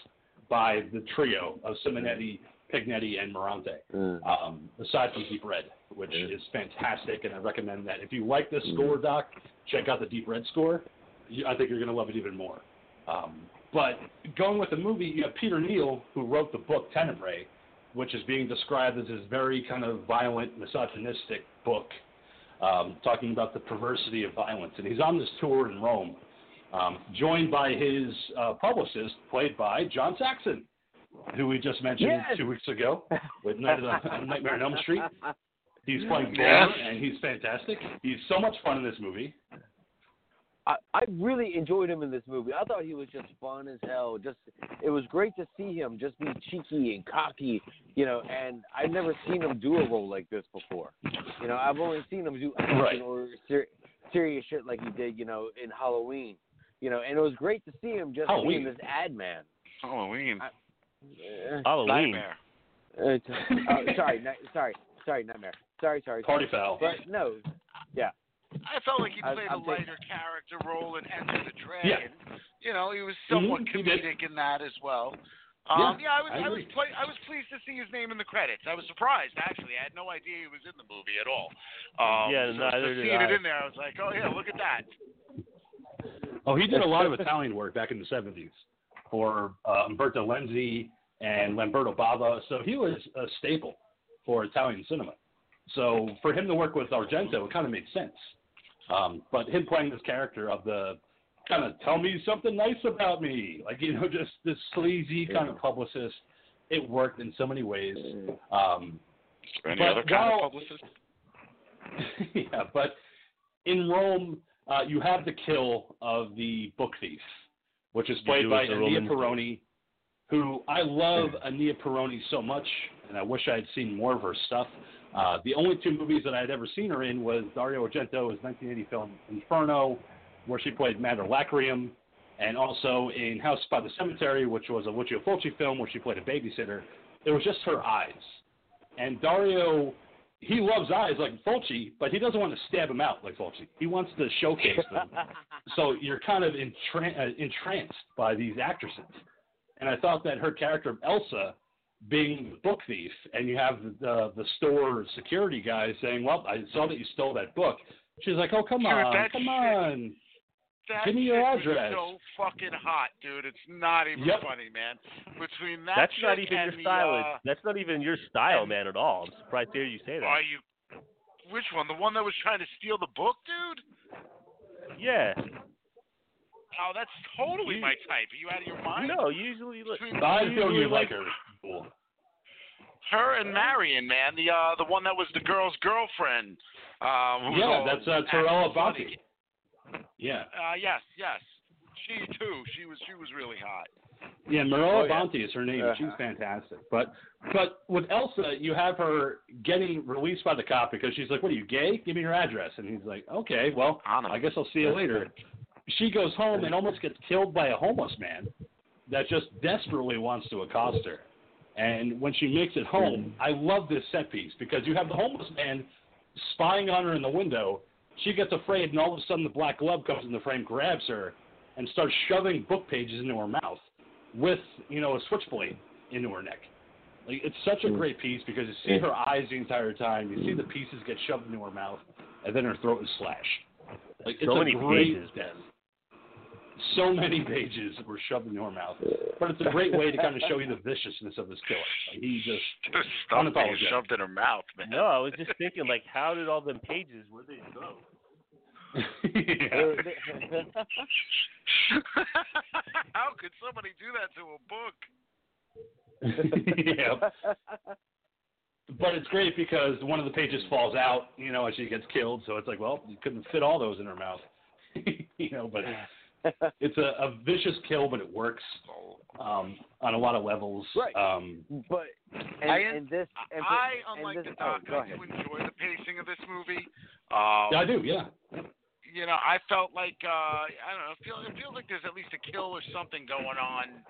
by the trio of Simonetti, Pignetti, and Morante. Um, aside from Deep Red, which is fantastic, and I recommend that. If you like this score, Doc, check out the Deep Red score. I think you're going to love it even more. Um, but going with the movie, you have Peter Neal, who wrote the book Tenebrae, which is being described as this very kind of violent, misogynistic book, um, talking about the perversity of violence. And he's on this tour in Rome, um, joined by his uh, publicist, played by John Saxon, who we just mentioned Yes. two weeks ago with Night of the, Nightmare on Elm Street. He's playing Yeah. Bulmer, and he's fantastic. He's so much fun in this movie. I, I really enjoyed him in this movie. I thought he was just fun as hell. Just it was great to see him just be cheeky and cocky, you know. And I've never seen him do a role like this before. You know, I've only seen him do action Right. or ser- serious shit like he did, you know, in Halloween. You know, and it was great to see him just Halloween. being this ad man. Halloween. Uh, Halloween. Nightmare. it's- oh, sorry, ni- sorry, sorry, nightmare. Sorry, sorry. Party sorry. foul. But no, yeah. I felt like he played I'm a lighter character role in Enter the Yeah. Dragon. You know, he was somewhat Mhm, comedic in that as well. Um, Yeah, yeah, I was I I, was agree. I was pleased to see his name in the credits. I was surprised actually. I had no idea he was in the movie at all. Um, Yeah, so, neither so did seeing it in there, I was like, oh yeah, look at that. Oh, he did a lot of Italian work back in the 70s for uh, Umberto Lenzi and Lamberto Bava. So he was a staple for Italian cinema. So for him to work with Argento, it kind of made sense. Um, but him playing this character of the kind of tell me something nice about me, like, you know, just this sleazy kind of publicist, it worked in so many ways. Um, Any But other kind while- of publicist? yeah, but in Rome, uh, you have the kill of the book thief, which is played by it the Ania Pieroni, who I love Ania Pieroni so much, and I wish I had seen more of her stuff. Uh, the only two movies that I had ever seen her in was Dario Argento's 1980 film Inferno, where she played Madre Lacrium, and also in House by the Cemetery, which was a Lucio Fulci film where she played a babysitter. It was just her eyes. And Dario, he loves eyes like Fulci, but he doesn't want to stab him out like Fulci. He wants to showcase them. so you're kind of entran- uh, entranced by these actresses. And I thought that her character of Elsa being the book thief, and you have the the store security guy saying, "Well, I saw that you stole that book." She's like, "Oh, come Dude, on, come shit- on." That Give me your chick was address. so fucking hot, dude. It's not even Yep. funny, man. Between that That's not even and your the, style. uh, That's not even your style, and- man, at all. I'm surprised to hear you say that. Are you? Which one? The one that was trying to steal the book, dude? Yeah. Oh, that's totally You- my type. Are you out of your mind? No, usually look. Between I feel usually you like her. Cool. her and Marion, man. The uh, the one that was the girl's girlfriend. Uh, who Yeah, that's uh, acting Torella funny. Bonte. Yeah, Uh, yes, yes. She too. She was she was really hot. yeah. Marilla Oh, yeah. Bonte is her name. Uh-huh. She's fantastic. But but with Elsa, you have her getting released by the cop because she's like, "What are you gay? Give me your address." And he's like, "Okay, well, I, I guess I'll see you later." She goes home and almost gets killed by a homeless man that just desperately wants to accost her. And when she makes it home, mm-hmm. I love this set piece because you have the homeless man spying on her in the window. She gets afraid, and all of a sudden, the black glove comes in the frame, grabs her, and starts shoving book pages into her mouth with, you know, a switchblade into her neck. Like it's such a mm-hmm. great piece because you see her eyes the entire time. You see the mm-hmm. pieces get shoved into her mouth, and then her throat is slashed. Like it's So many pages. death. So many pages were shoved in her mouth, but it's a great way to kind of show you the viciousness of this killer. Like, he just Just stuff being shoved in her mouth, man. No, I was just thinking, like, how did all them pages? Where did they go? How could somebody do that to a book? yeah. But it's great because one of the pages falls out, you know, as she gets killed. So it's like, well, you couldn't fit all those in her mouth, you know. But it's a, a vicious kill, but it works um, on a lot of levels. Right. Um, But and, I- and this and I, and unlike this, the oh, doc, go I do enjoy the pacing of this movie. Um, yeah, I do. Yeah. you know, I felt like uh, I don't know. It feels it feels like there's at least a kill or something going on.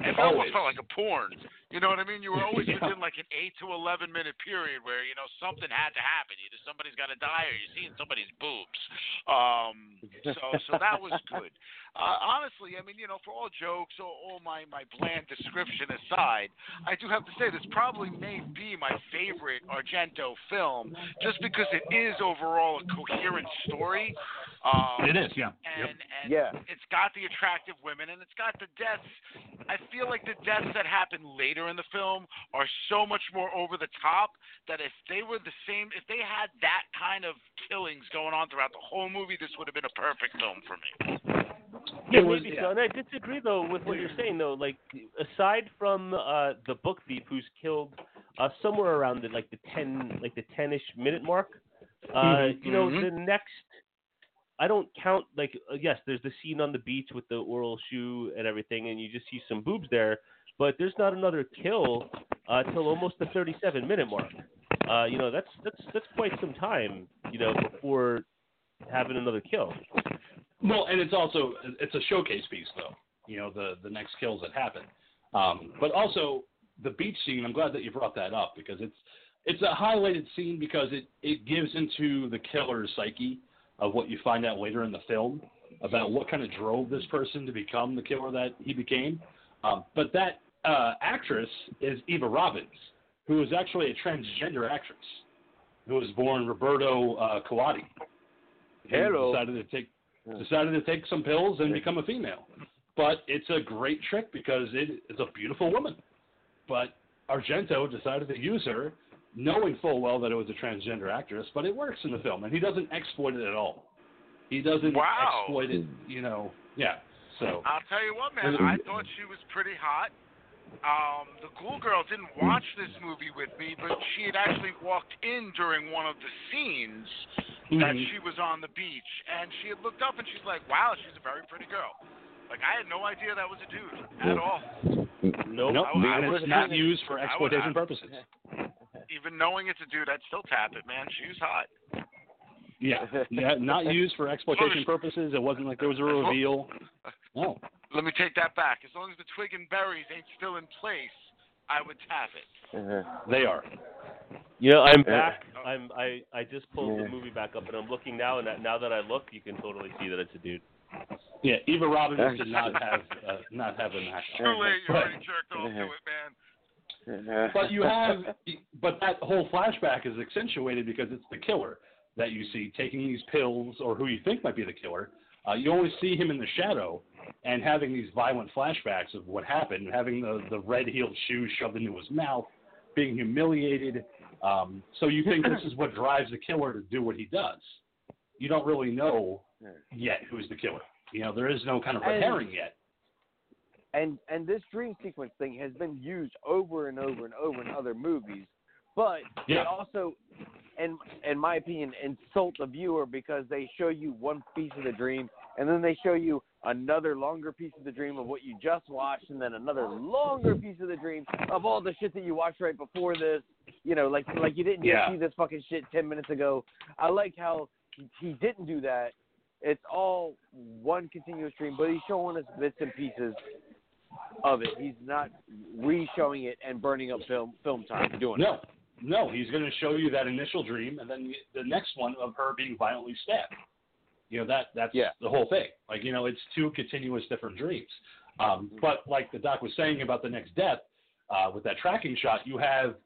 It almost felt like a porn. You know what I mean? You were always Yeah. within like an eight to eleven minute period where you know something had to happen. Either somebody's got to die or you're seeing somebody's boobs. Um, so so that was good. Uh, honestly, I mean, you know, for all jokes or all my my bland description aside, I do have to say this probably may be my favorite Argento film, just because it is overall a coherent story. Um, It is. Yeah. and and Yeah. it's got the attractive women and it's got the deaths. I feel like the deaths that happen later in the film are so much more over the top that if they were the same, if they had that kind of killings going on throughout the whole movie, this would have been a perfect film for me. Yeah, was- maybe so. And I disagree though with what you're saying though. Like aside from uh, the book thief who's killed uh, somewhere around the like the ten like the ten ish minute mark, uh, Mhm. you know Mhm. the next. I don't count like uh, yes, there's the scene on the beach with the oral shoe and everything, and you just see some boobs there, but there's not another kill uh, till almost the 37 minute mark. Uh, you know that's that's that's quite some time, you know, before having another kill. Well, and it's also it's a showcase piece, though. You know, the the next kills that happen, um, but also the beach scene. I'm glad that you brought that up because it's it's a highlighted scene because it it gives into the killer's psyche of what you find out later in the film about what kind of drove this person to become the killer that he became. Um, but that uh, actress is Eva Robins, who is actually a transgender actress who was born Roberto uh, Coatti. who Hello. Decided to take decided to take some pills and become a female. But it's a great trick because it is a beautiful woman. But Argento decided to use her, knowing full well that it was a transgender actress, but it works in the film, and he doesn't exploit it at all. He doesn't Wow. exploit it, you know. Yeah. So I'll tell you what, man. I thought she was pretty hot. Um, the Ghoul Girl didn't watch this movie with me, but she had actually walked in during one of the scenes that Mhm. she was on the beach, and she had looked up and she's like, "Wow, she's a very pretty girl." Like I had no idea that was a dude at all. Nope. Nope, I- I and would- it's not used for exploitation I- purposes. Even knowing it's a dude, I'd still tap it, man. She's hot. Yeah, yeah, not used for exploitation purposes. It wasn't like there was a reveal. No. Let me take that back. As long as the twig and berries ain't still in place, I would tap it. They are. You know, I'm back. I'm I I just pulled Yeah. the movie back up and I'm looking now and that, now that I look, you can totally see that it's a dude. Yeah, Eva Robins did not have uh, not have an accent. Too late. You But- already jerked off to it, man. But you have, but that whole flashback is accentuated because it's the killer that you see taking these pills, or who you think might be the killer. Uh, you always see him in the shadow and having these violent flashbacks of what happened, having the the red heeled shoes shoved into his mouth, being humiliated. Um, so you think this is what drives the killer to do what he does. You don't really know yet who's the killer. You know, there is no kind of red herring yet. And and this dream sequence thing has been used over and over and over in other movies, but Yeah. they also, in in my opinion, insult the viewer because they show you one piece of the dream and then they show you another longer piece of the dream of what you just watched and then another longer piece of the dream of all the shit that you watched right before this. You know, like like you didn't Yeah. see this fucking shit ten minutes ago. I like how he, he didn't do that. It's all one continuous dream, but he's showing us bits and pieces of it. He's not re-showing it and burning up film film time doing No, no, he's going to show you that initial dream, and then the next one of her being violently stabbed. You know that that's Yeah. the whole thing. Like you know, it's two continuous different dreams. Um, but like the doc was saying about the next death, uh, with that tracking shot, you have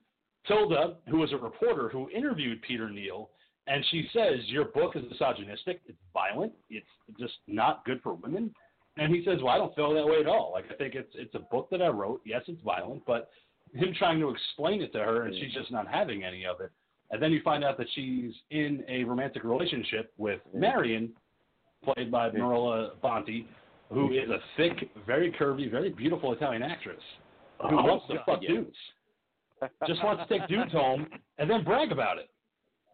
Tilda, who was a reporter who interviewed Peter Neal, and she says your book is misogynistic, it's violent, it's just not good for women. And he says, well, I don't feel that way at all. Like I think it's it's a book that I wrote. Yes, it's violent, but him trying to explain it to her and she's just not having any of it. And then you find out that she's in a romantic relationship with mm-hmm. Marion, played by mm-hmm. Marilla Bonte, who mm-hmm. is a thick, very curvy, very beautiful Italian actress who Oh, wants to God, fuck yeah. dudes. Just wants to take dudes home and then brag about it.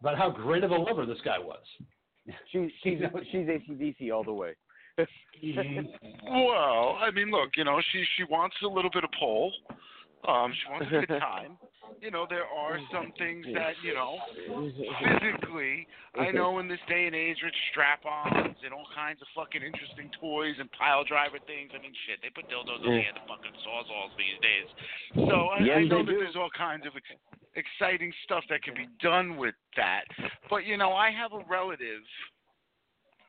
About how great of a lover this guy was. She's she's she's ACDC all the way. Well, I mean, look, you know, she she wants a little bit of pull. Um, she wants a good time. You know, there are some things that you know physically. I know in this day and age with strap-ons and all kinds of fucking interesting toys and pile driver things. I mean, shit, they put dildos on the end of fucking sawzalls these days. So I, Yes, I know that do. there's all kinds of ex- exciting stuff that can be done with that. But you know, I have a relative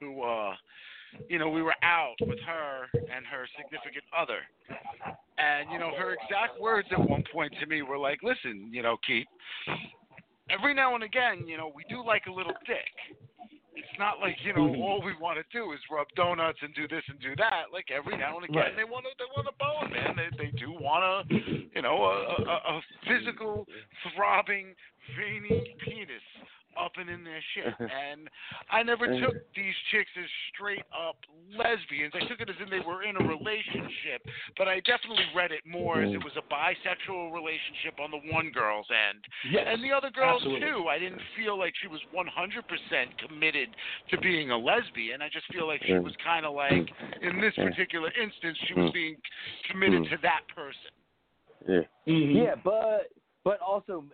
who uh you know, we were out with her and her significant other. And, you know, her exact words at one point to me were like, listen, you know, Keith, every now and again, you know, we do like a little dick. It's not like, you know, mm-hmm. all we want to do is rub donuts and do this and do that. Like every now and again, Right. they want to they want a bone, man. They they do want a, you know, a, a, a physical, throbbing, veiny penis up and in their shit. And I never took these chicks as straight up lesbians. I took it as in they were in a relationship, but I definitely read it more as mm-hmm. it was a bisexual relationship on the one girl's end. Yes. And the other girl absolutely. too. I didn't feel like she was 100% committed to being a lesbian. I just feel like she was mm-hmm. kind of like, in this mm-hmm. particular instance, she was being committed to that person. Yeah. Mhm. Yeah, but but also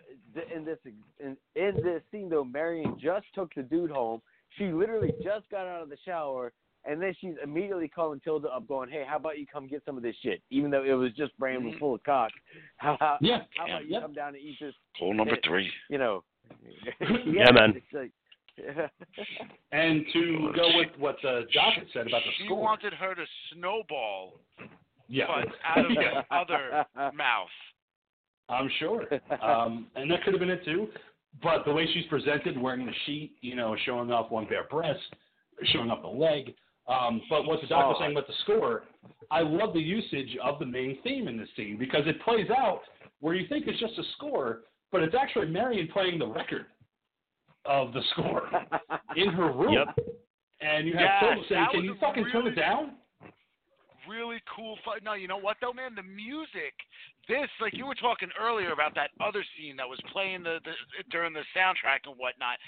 in this in, in this scene though, Marion just took the dude home. She literally just got out of the shower, and then she's immediately calling Tilda up, going, "Hey, how about you come get some of this shit?" Even though it was just brand Mhm. full of cock. How how, Yeah. how about you Yep. come down and eat this? Hole number three. You know. Yeah, man. It's like, And to go with what the doc had said about the She score. wanted her to snowball, yeah. but out of the other mouth. I'm sure. Um, and that could have been it too. But the way she's presented, wearing the sheet, you know, showing off one bare breast, showing off the leg. Um, but what the doctor was Oh. saying about the score, I love the usage of the main theme in this scene because it plays out where you think it's just a score, but it's actually Marion playing the record of the score in her room. Yep. And you have Yes, Tilda saying, "Can you a fucking turn it down?" Really cool fight. No, you know what though, man? The music, this like you were talking earlier about that other scene that was playing the, the during the soundtrack and whatnot.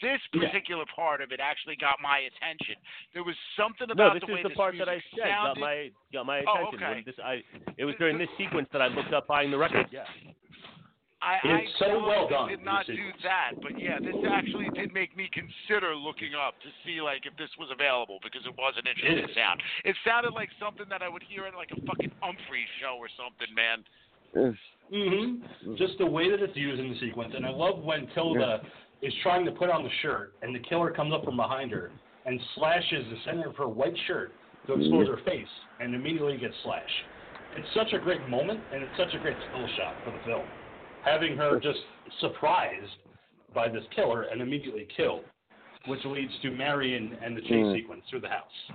This Yeah. particular part of it actually got my attention. There was something No, about this the way is the this part that I said got my got my oh, attention. Oh, okay. When this I it was during this sequence that I looked up buying the record. Yeah. I, It's I so well totally done, Did not do that, but yeah, this actually did make me consider looking up to see like if this was available because it was an interesting It is. sound. It sounded like something that I would hear at like a fucking Humphrey show or something, man. hmm Just the way that it's used in the sequence, and I love when Tilda is trying to put on the shirt, and the killer comes up from behind her and slashes the center of her white shirt to expose her face, and immediately gets slashed. It's such a great moment, and it's such a great still shot for the film. Having her just surprised by this killer and immediately killed, which leads to Marion and the chase Mm. sequence through the house,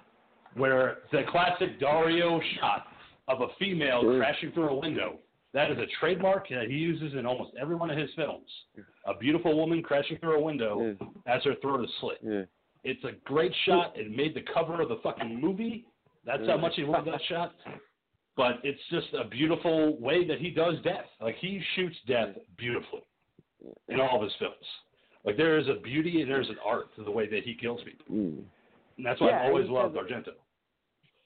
where the classic Dario shot of a female Mm. crashing through a window. That is a trademark that he uses in almost every one of his films. A beautiful woman crashing through a window Yeah. as her throat is slit. Yeah. It's a great shot. It made the cover of the fucking movie. That's how much he loved that shot. But it's just a beautiful way that he does death. Like he shoots death beautifully in all of his films. Like there is a beauty and there's an art to the way that he kills people. Mm. And that's why Yeah, I've always loved Argento.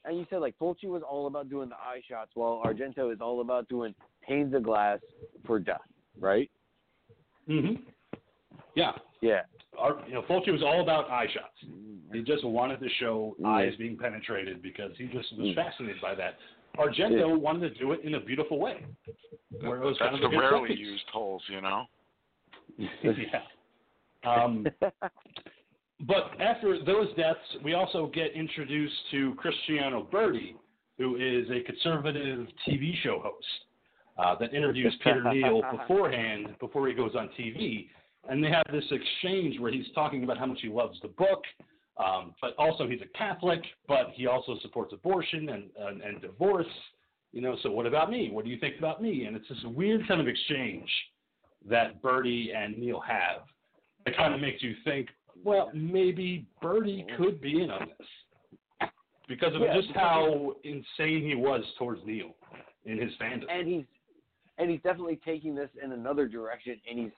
And you said like Fulci was all about doing the eye shots, while Argento is all about doing panes of glass for death, right? hmm Yeah. Yeah. Art, you know, Fulci was all about eye shots. He just wanted to show Mm. eyes being penetrated because he just was Mm. fascinated by that. Argento wanted to do it in a beautiful way. Where it was kind That's of the rarely focus. used holes, you know. yeah. Um, but after those deaths, we also get introduced to Cristiano Berti, who is a conservative TV show host uh, that interviews Peter Neal beforehand, before he goes on TV. And they have this exchange where he's talking about how much he loves the book, um, but also he's a Catholic, but he also supports abortion and, and, and divorce. You know, so what about me? What do you think about me? And it's this weird kind of exchange that Berti and Neal have. It kind of makes you think, well, maybe Berti could be in on this because of Yeah, just how insane he was towards Neal in his fandom. and he's and he's definitely taking this in another direction and he's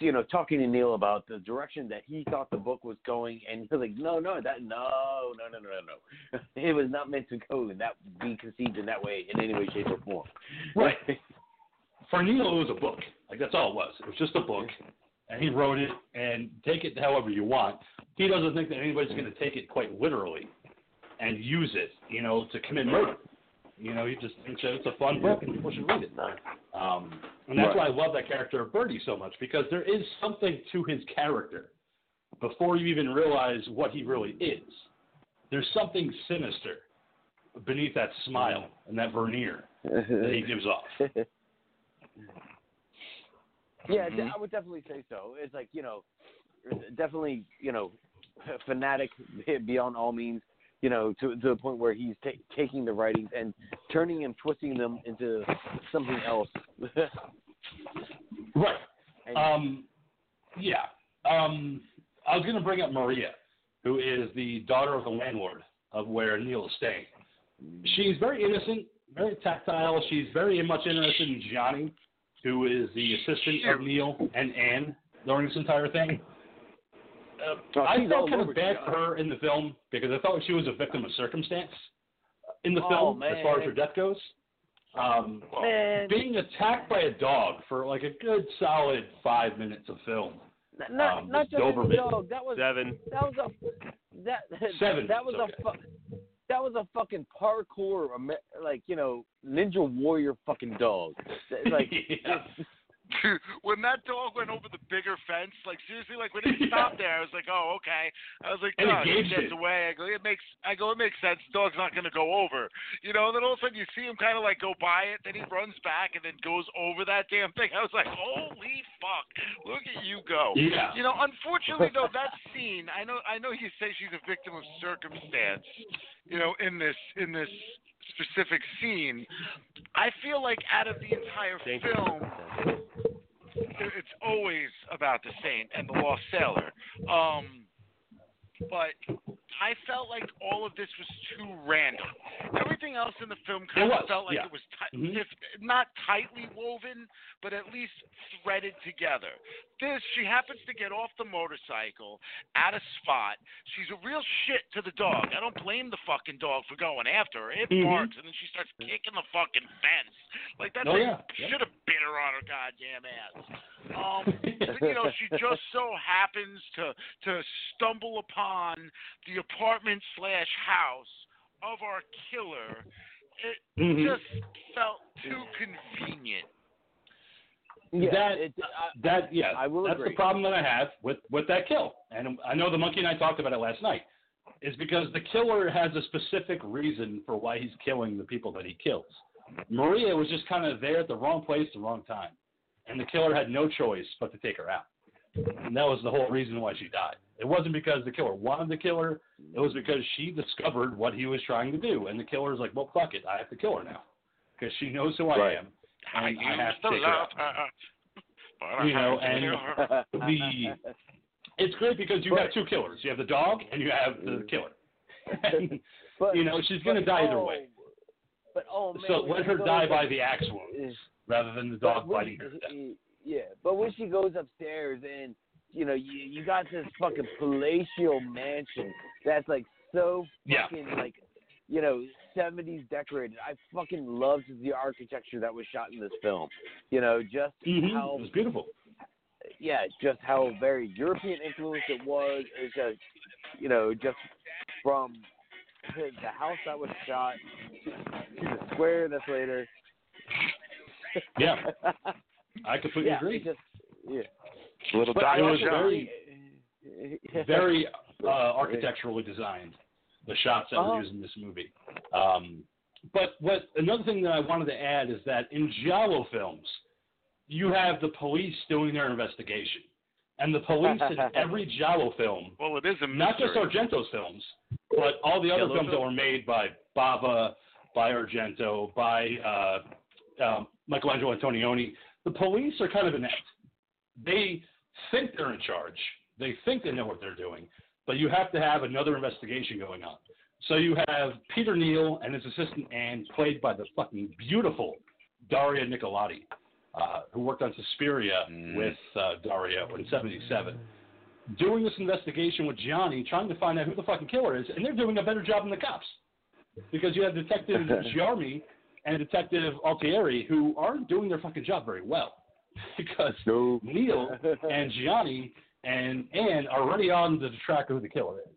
you know talking to neil about the direction that he thought the book was going and he's like no no that no no no no no no it was not meant to go and that be conceived in that way in any way shape or form Right. For Neal, it was a book. Like that's all it was. It was just a book, and he wrote it. And take it however you want. He doesn't think that anybody's going to take it quite literally and use it, you know, to commit murder. You know, he just thinks that it's a fun book and people should read it. Um, and that's why I love that character of Berti so much because there is something to his character before you even realize what he really is. There's something sinister beneath that smile and that veneer that he gives off. Yeah, Mm-hmm. I would definitely say so. It's like you know, definitely you know, fanatic beyond all means. You know, to to the point where he's ta- taking the writings and turning and twisting them into something else. Right. And- Um, yeah. Um, I was going to bring up Maria, who is the daughter of the landlord of where Neal is staying. She's very innocent, very tactile. She's very much interested in Johnny, who is the assistant of Neal and Anne during this entire thing. Uh, Oh, I felt kind of bad for her in the film because I felt like she was a victim of circumstance in the Oh, film as far as her death goes. Um, Man, being attacked by a dog for like a good solid five minutes of film. not um, not just Doberman. any dog. That was Seven. that was a that Seven that was is a fu- that was a fucking parkour like you know ninja warrior fucking dog. Like Yeah. Dude, when that dog went over the bigger fence, like seriously, like when it stopped there, I was like, oh, okay. I was like, And it he gets it. away. I go, it makes, I go, it makes sense. The dog's not gonna go over, you know. And then all of a sudden, you see him kind of like go by it, then he runs back and then goes over that damn thing. I was like, holy fuck, look at you go. Yeah. You know, unfortunately though, that scene, I know, I know you say she's a victim of circumstance, you know, in this, in this specific scene. I feel like out of the entire Thank you. It's always about the saint and the lost sailor. Um, but I felt like all of this was too random. Everything else in the film kind of felt like yeah. it was, ti- Mhm. if not tightly woven, but at least threaded together. This, she happens to get off the motorcycle at a spot. She's a real shit to the dog. I don't blame the fucking dog for going after her. It Mhm. barks, and then she starts kicking the fucking fence. Like that Oh, thing yeah. should have bit her on her goddamn ass. Um, but, you know, she just so happens to to stumble upon the apartment slash house of our killer. It Mhm. just felt too convenient. Yeah, that it, I, that yeah, I will that's agree. the problem that I have with with that kill. And I know the monkey and I talked about it last night. Is because the killer has a specific reason for why he's killing the people that he kills. Maria was just kind of there at the wrong place, the wrong time, and the killer had no choice but to take her out. And that was the whole reason why she died. It wasn't because the killer wanted to kill her. It was because she discovered what he was trying to do, and the killer's like, "Well, fuck it, I have to kill her now," because she knows who I Right. am, I and I used have to to take her out. her, You know, and- kill her. the it's great because you have two killers. You have the dog and you have the Mm. killer. And, but, you know, she's going to but, die either oh, way. But oh man, So let her die by the axe wound rather than the dog biting her to death. Yeah, but when she goes upstairs and you know you you got this fucking palatial mansion that's like so Yeah. fucking like you know 70s decorated. I fucking loved the architecture that was shot in this film. You know, just Mhm. how It was beautiful. yeah, just how very European influenced it was. It's just, you know, just from the, house that was shot to the square that's later. Yeah. I completely yeah, agree. it Just, yeah. Little But it was very- Very uh, architecturally designed. The shots that Uh-huh. were used in this movie. Um, but what another thing that I wanted to add is that in Giallo films, you have the police doing their investigation, and the police in every Giallo film Well, it is a not just. Argento's films, but all the other Yellow films that were made by Bava, by Argento, by uh, um, Michelangelo Antonioni. The police are kind of inept. They think they're in charge. They think they know what they're doing, but you have to have another investigation going on. So you have Peter Neal and his assistant Anne, played by the fucking beautiful Daria Nicolodi, uh, who worked on Suspiria Mm. with uh, Daria in '77 doing this investigation with Gianni, trying to find out who the fucking killer is, and they're doing a better job than the cops. Because you have Detective Germani and Detective Altieri who aren't doing their fucking job very well. Because No. Neal and Gianni and Anne are already on the track of who the killer is.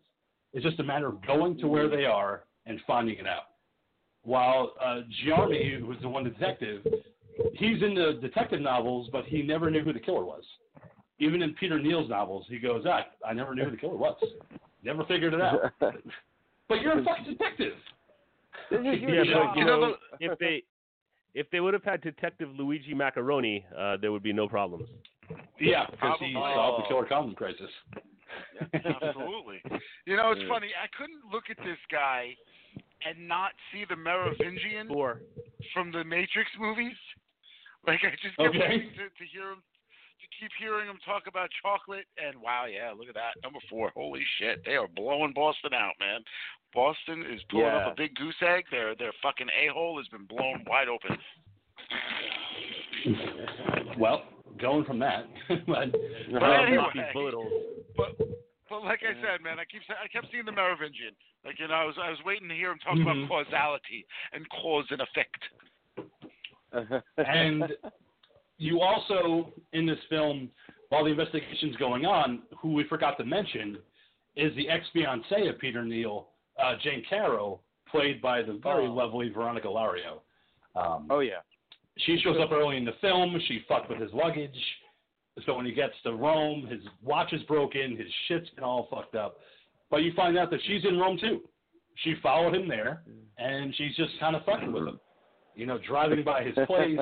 It's just a matter of going to where they are and finding it out. While uh, Germani, who's the one detective, he's in the detective novels, but he never knew who the killer was. Even in Peter Neal's novels, he goes, ah, I never knew who the killer was. Never figured it out. But you're a fucking detective. This is your Yeah, but you You know, know, if they if they would have had Detective Luigi Mackeroni, uh, there would be no problems. Yeah, because he Probably. solved the killer condom crisis. Absolutely. You know, it's Yeah. funny. I couldn't look at this guy and not see the Merovingian Or from the Matrix movies. Like I just kept Okay. waiting to, to hear him, to keep hearing them talk about chocolate. And wow, yeah, look at that number four. Holy shit, they are blowing Boston out, man. Boston is pulling Yeah. up a big goose egg. Their their fucking a hole has been blown wide open. well, going from that, but, But anyway, these bullet holes. but but like I said, man, I keep I kept seeing the Merovingian. Like you know, I was I was waiting to hear him talk Mhm. about causality and cause and effect. and you also in this film, while the investigation's going on, who we forgot to mention is the ex fiancee of Peter Neal, uh, Jane Caro, played by the very Oh. lovely Veronica Lario. Um, oh yeah. she shows up early in the film. She fucked with his luggage. So when he gets to Rome, his watch is broken, his shit's been all fucked up. But you find out that she's in Rome too. She followed him there, and she's just kind of fucking with him. You know, driving by his place,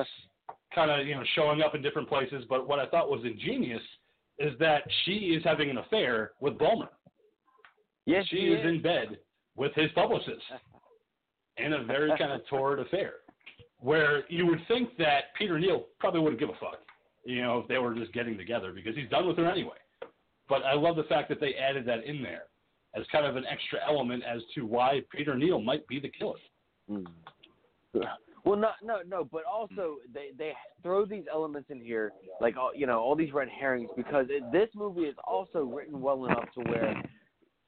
kind of you know showing up in different places. But what I thought was ingenious is that she is having an affair with Bullmer. Yes, she he is in bed with his publicist in a very kind of torrid affair, where you would think that Peter Neal probably wouldn't give a fuck, you know, if they were just getting together because he's done with her anyway. But I love the fact that they added that in there as kind of an extra element as to why Peter Neal might be the killer. Mm. Well, not no no, but also they they throw these elements in here, like all you know all these red herrings, because it, this movie is also written well enough to where,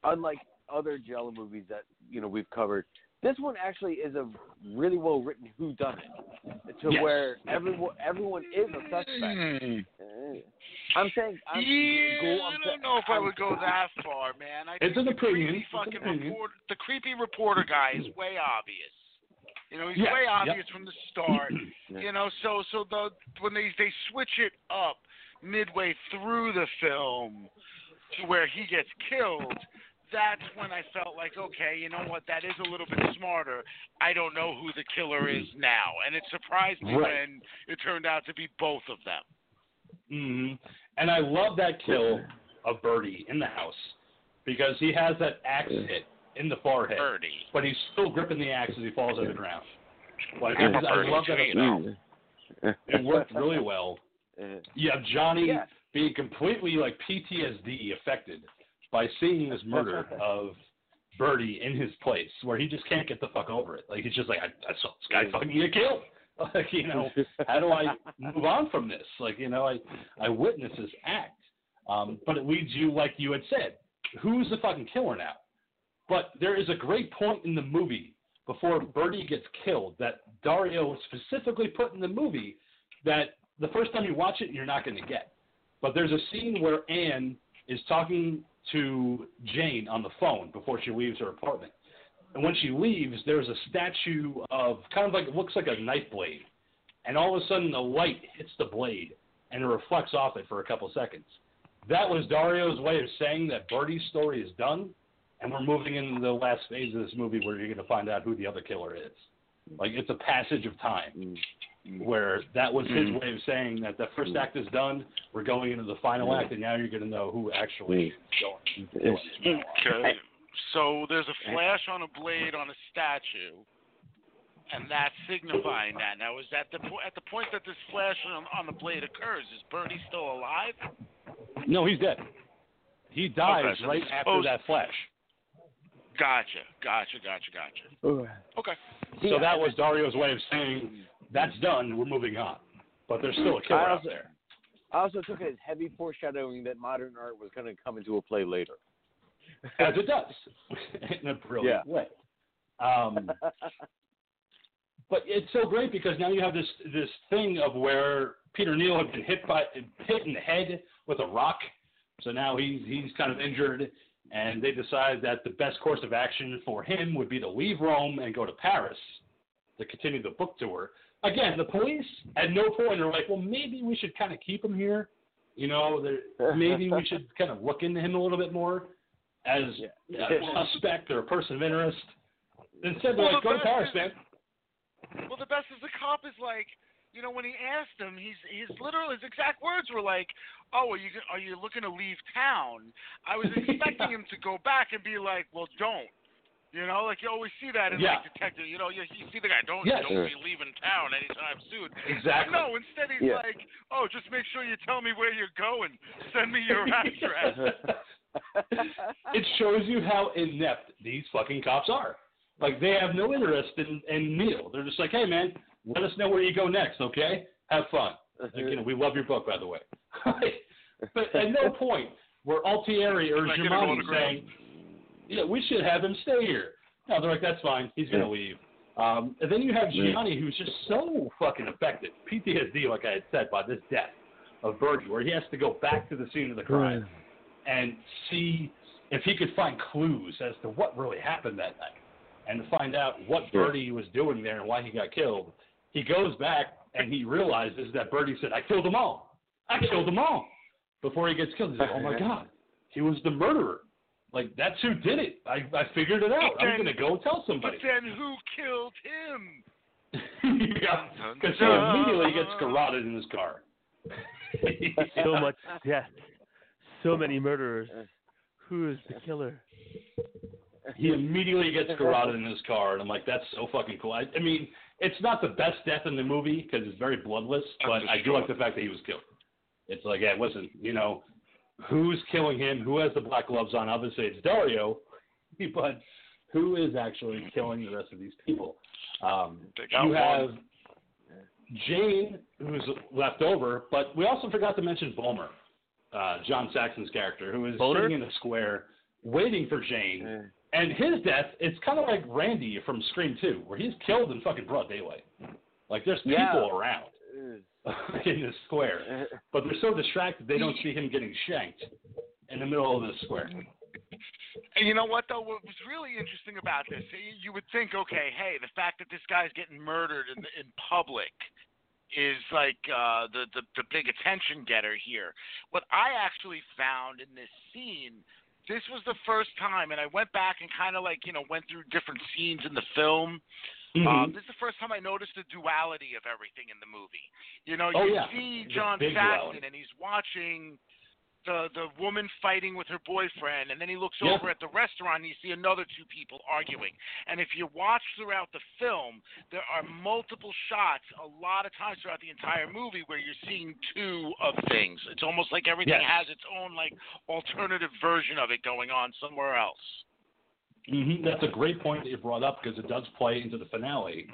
unlike other Giallo movies that you know we've covered, this one actually is a really well written who done it, to Yes. where everyone everyone is a suspect. Uh, I'm saying I'm, yeah, Ghoul, I'm I don't know if I I'm- would go that far, man. I It's think an the opinion. creepy It's an fucking opinion. reporter, the creepy reporter guy is way obvious. You know, he's Yes, way yep. obvious from the start. Yeah. You know, so so the when they they switch it up midway through the film to where he gets killed, that's when I felt like, okay, you know what, that is a little bit smarter. I don't know who the killer is now, and it surprised me Right. when it turned out to be both of them. Mm-hmm. And I love that kill of Berti in the house because he has that axe hit in the forehead, Berti. but he's still gripping the axe as he falls on the ground. Like, I'm a I love that too, you know. It worked really well. You have Gianni Yeah. being completely like PTSD affected by seeing this murder of Berti in his place, where he just can't get the fuck over it. Like he's just like, I, I saw this guy fucking get killed. Like you know, how do I move on from this? Like you know, I I witnessed this act, um, but it leads you like you had said, who's the fucking killer now? But there is a great point in the movie before Berti gets killed that Dario specifically put in the movie that the first time you watch it, you're not going to get. But there's a scene where Anne is talking to Jane on the phone before she leaves her apartment. And when she leaves, there's a statue of kind of like it looks like a knife blade. And all of a sudden, the light hits the blade and it reflects off it for a couple seconds. That was Dario's way of saying that Berti's story is done, and we're moving into the last phase of this movie where you're going to find out who the other killer is. Like it's a passage of time mm. Mm. where that was his mm. way of saying that the first act is done, we're going into the final act, and now you're going to know who actually is going. It's- Okay. So there's a flash on a blade on a statue, and that's signifying that. Now, is that the po- at the point that this flash on, on the blade occurs? Is Berti still alive? No, he's dead. He dies Okay, so right after supposed- that flash. Gotcha, gotcha, gotcha, gotcha. Okay. So that was Dario's way of saying that's done. We're moving on. But there's still a killer I out there. I also took it as heavy foreshadowing that modern art was going to come into a play later. As it does, in a brilliant way. Um, but it's so great because now you have this this thing of where Peter Neal had been hit by hit in the head with a rock, so now he's he's kind of injured, and they decide that the best course of action for him would be to leave Rome and go to Paris to continue the book tour. Again, the police at no point are like, well, maybe we should kind of keep him here. You know, maybe we should kind of look into him a little bit more as Yeah. a suspect or a person of interest. Instead, they're Well, like, the go to Paris, is- man. Well, the best is the cop is like, you know, when he asked him, he's his literal his exact words were like, "Oh, are you are you looking to leave town?" I was expecting him to go back and be like, "Well, don't." You know, like you always see that in Yeah. like detective. You know, you, you see the guy, "Don't Yes. don't be leaving town anytime soon." Exactly. No, instead he's Yeah. like, "Oh, just make sure you tell me where you're going. Send me your address." it shows you how inept these fucking cops are. Like they have no interest in, in Neal. They're just like, hey man, let us know where you go next, okay? Have fun. Like, you know, we love your book, by the way. but at no point were Altieri or Can I Germani saying, yeah, we should have him stay here. No, they're like, that's fine. He's going to leave. Um, and then you have Gianni, who's just so fucking affected, PTSD, like I had said, by this death of Berti, where he has to go back to the scene of the crime and see if he could find clues as to what really happened that night and to find out what Sure. Berti was doing there and why he got killed. He goes back and he realizes that Berti said, I killed them all. I killed them all. Before he gets killed, he's like, oh my God, he was the murderer. Like, that's who did it. I, I figured it out. But I'm going to go tell but somebody. then who killed him? yeah, because he immediately gets garroted in his car. So much death. So many murderers. Who is the killer? he immediately gets garroted in his car, and I'm like, that's so fucking cool. I, I mean, it's not the best death in the movie because it's very bloodless, but I do like the fact that he was killed. It's like, yeah, listen, you know, who's killing him? Who has the black gloves on? Obviously, it's Dario. but who is actually killing the rest of these people? Um, you one. have Jane, who's left over, but we also forgot to mention Bullmer, uh, John Saxon's character, who is Boner? sitting in a square waiting for Jane. Yeah. And his death, it's kind of like Randy from Scream 2, where he's killed in fucking broad daylight. Like there's people Yeah. around in this square, but they're so distracted they don't see him getting shanked in the middle of the square. And you know what though? What was really interesting about this, you- you would think, okay, hey, the fact that this guy's getting murdered in in public is like uh, the, the the big attention getter here. What I actually found in this scene, this was the first time, and I went back and kind of like you know went through different scenes in the film. Mm-hmm. Um, this is the first time I noticed the duality of everything in the movie. You know, Oh, you yeah. see John Saxon duality. and he's watching the the woman fighting with her boyfriend, and then he looks Yeah. over at the restaurant and you see another two people arguing. And if you watch throughout the film, there are multiple shots, a lot of times throughout the entire movie, where you're seeing two of things. It's almost like everything Yes. has its own like alternative version of it going on somewhere else. hmm That's a great point that you brought up because it does play into the finale,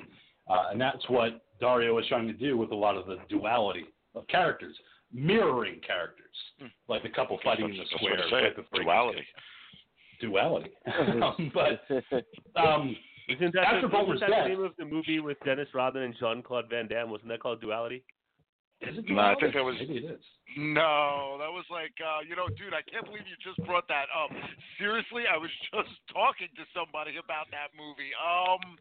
uh, and that's what Dario is trying to do with a lot of the duality of characters, mirroring characters, like the couple fighting in the That's what square. I say, right before duality. Duality. Um, but um, Isn't that, After the, Bullmer's isn't that death- the name of the movie with Dennis Rodman and Jean Claude Van Damme? Wasn't that called Duality? No, I think that was- maybe it is. No, that was like, uh, you know, dude, I can't believe you just brought that up. Seriously, I was just talking to somebody about that movie. Um,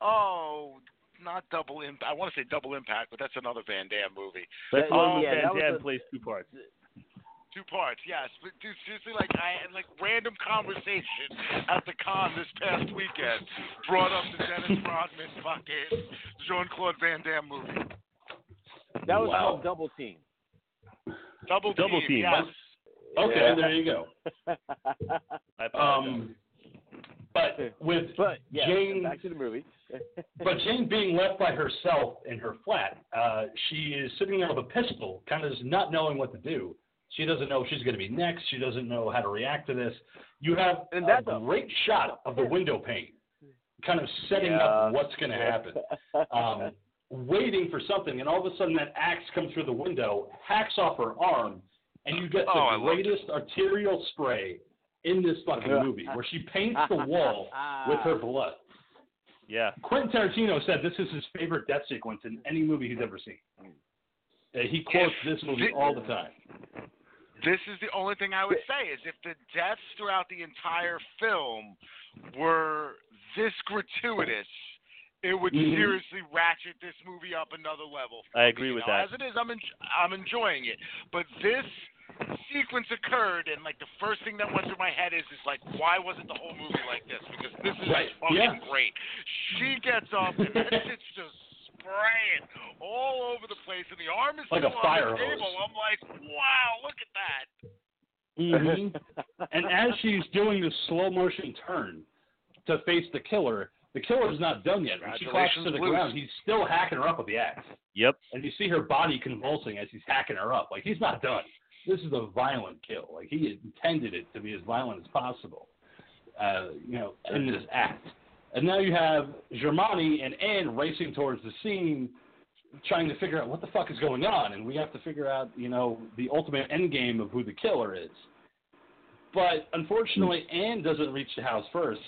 oh, not Double Impact. I want to say Double Impact, but that's another Van Damme movie. That's That- the one where yeah, Van Damme a- plays two parts. Two parts, yes. But dude, seriously, like I had like random conversation at the con this past weekend brought up the Dennis Rodman fucking Jean Claude Van Damme movie. That was Wow. called Double Team. Double, Double team, Team. yes. Okay, Yeah. there you go. I apologize. Um, but with but yeah, Jane- back to the movie. But Jane being left by herself in her flat, uh, she is sitting there with a pistol, kind of not knowing what to do. She doesn't know if she's going to be next. She doesn't know how to react to this. You have And a that's a- great shot of the window pane, kind of setting Yeah. up what's going to happen. Um, waiting for something, and all of a sudden that axe comes through the window, hacks off her arm, and you get Oh, I the loved it. greatest arterial spray in this fucking movie, where she paints the wall with her blood. yeah. Quentin Tarantino said this is his favorite death sequence in any movie he's ever seen. Uh, he quotes this movie all the time. This is the only thing I would say is if the deaths throughout the entire film were this gratuitous, it would Mhm. seriously ratchet this movie up another level. for I me, agree you with know? that. As it is, I'm en- I'm enjoying it, but this sequence occurred, and like the first thing that went through my head is is like, why wasn't the whole movie like this? Because this is Right, fucking yeah. great. She gets up and that shit's just spraying all over the place, and the arm is Like a still fire on the hose. table. I'm like, wow, look at that. Mhm. and as she's doing this slow motion turn to face the killer, the killer's not done yet. When she collapses to the Congratulations, ground, he's still hacking her up with the axe. Yep. And you see her body convulsing as he's hacking her up. Like he's not done. This is a violent kill. Like he intended it to be as violent as possible. Uh, you know, in this act. And now you have Germani and Anne racing towards the scene, trying to figure out what the fuck is going on, and we have to figure out, you know, the ultimate end game of who the killer is. But unfortunately, Anne doesn't reach the house first.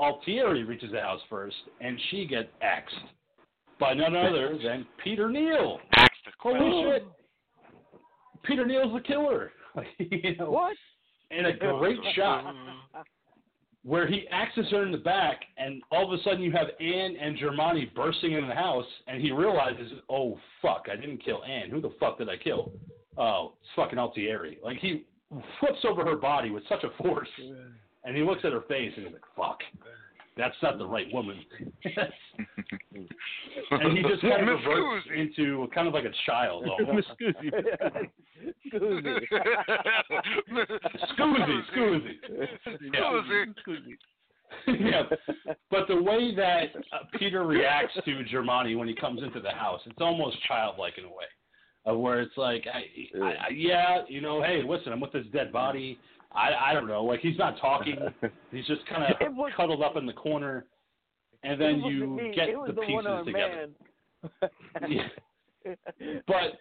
Altieri reaches the house first, and she gets axed by none other than Peter Neal. Axe the Holy shit! Peter Neal's the killer. you know, what? in a great shot where he axes her in the back, and all of a sudden you have Anne and Germani bursting into the house, and he realizes, oh fuck, I didn't kill Anne. Who the fuck did I kill? Oh, it's fucking Altieri. Like he flips over her body with such a force, and he looks at her face, and he's like, fuck. That's not the right woman. and he just kind of Miss reverts Guzzi. into kind of like a child almost. Excuse me. Excuse me. Scoozy, Scoozy. Scoozy. Excuse me. yeah, but the way that uh, Peter reacts to Germani when he comes into the house, it's almost childlike in a way, uh, where it's like, I, I, I, yeah, you know, hey, listen, I'm with this dead body. I I don't know. Like he's not talking. He's just kind of was- cuddled up in the corner, and then you me, get the the pieces together. But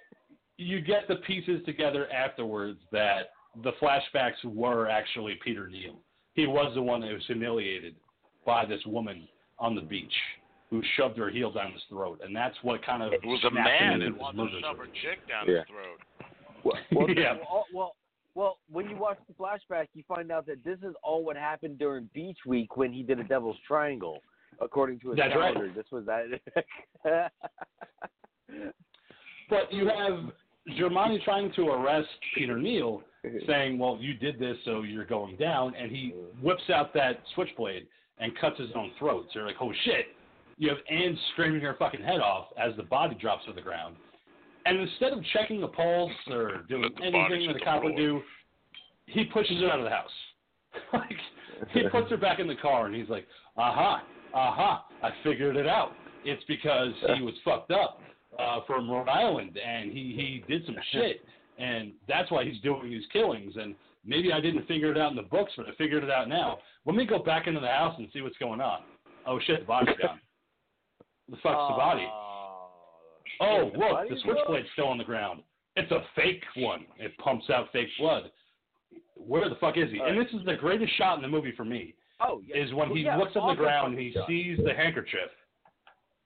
you get the pieces together afterwards that the flashbacks were actually Peter Neal. He was the one that was humiliated by this woman on the beach who shoved her heel down his throat, and that's what kind of It was a man into and this wanted to shove her chick down Yeah. his throat. Well, well, Yeah. well, well, well, when you watch the flashback, you find out that this is all what happened during Beach Week when he did a Devil's Triangle, according to his That's right. This was that. But you have Germani trying to arrest Peter Neal, saying, "Well, you did this, so you're going down," and he whips out that switchblade and cuts his own throat. So you're like, "Oh shit!" You have Anne screaming her fucking head off as the body drops to the ground, and instead of checking the pulse or doing anything that a cop would do, he pushes her out of the house. like he puts her back in the car, and he's like, "Aha, aha! I figured it out. It's because he was fucked up." uh, from Rhode Island, and he he did some shit, and that's why he's doing these killings. And maybe I didn't figure it out in the books, but I figured it out now. Let me go back into the house and see what's going on. Oh shit, the body's gone. The fuck's the body? Oh, look, the switchblade's still on the ground. It's a fake one. It pumps out fake blood. Where the fuck is he? And this is the greatest shot in the movie for me. Oh, yeah. Is when he Yeah, looks on the ground and he shot. sees the handkerchief,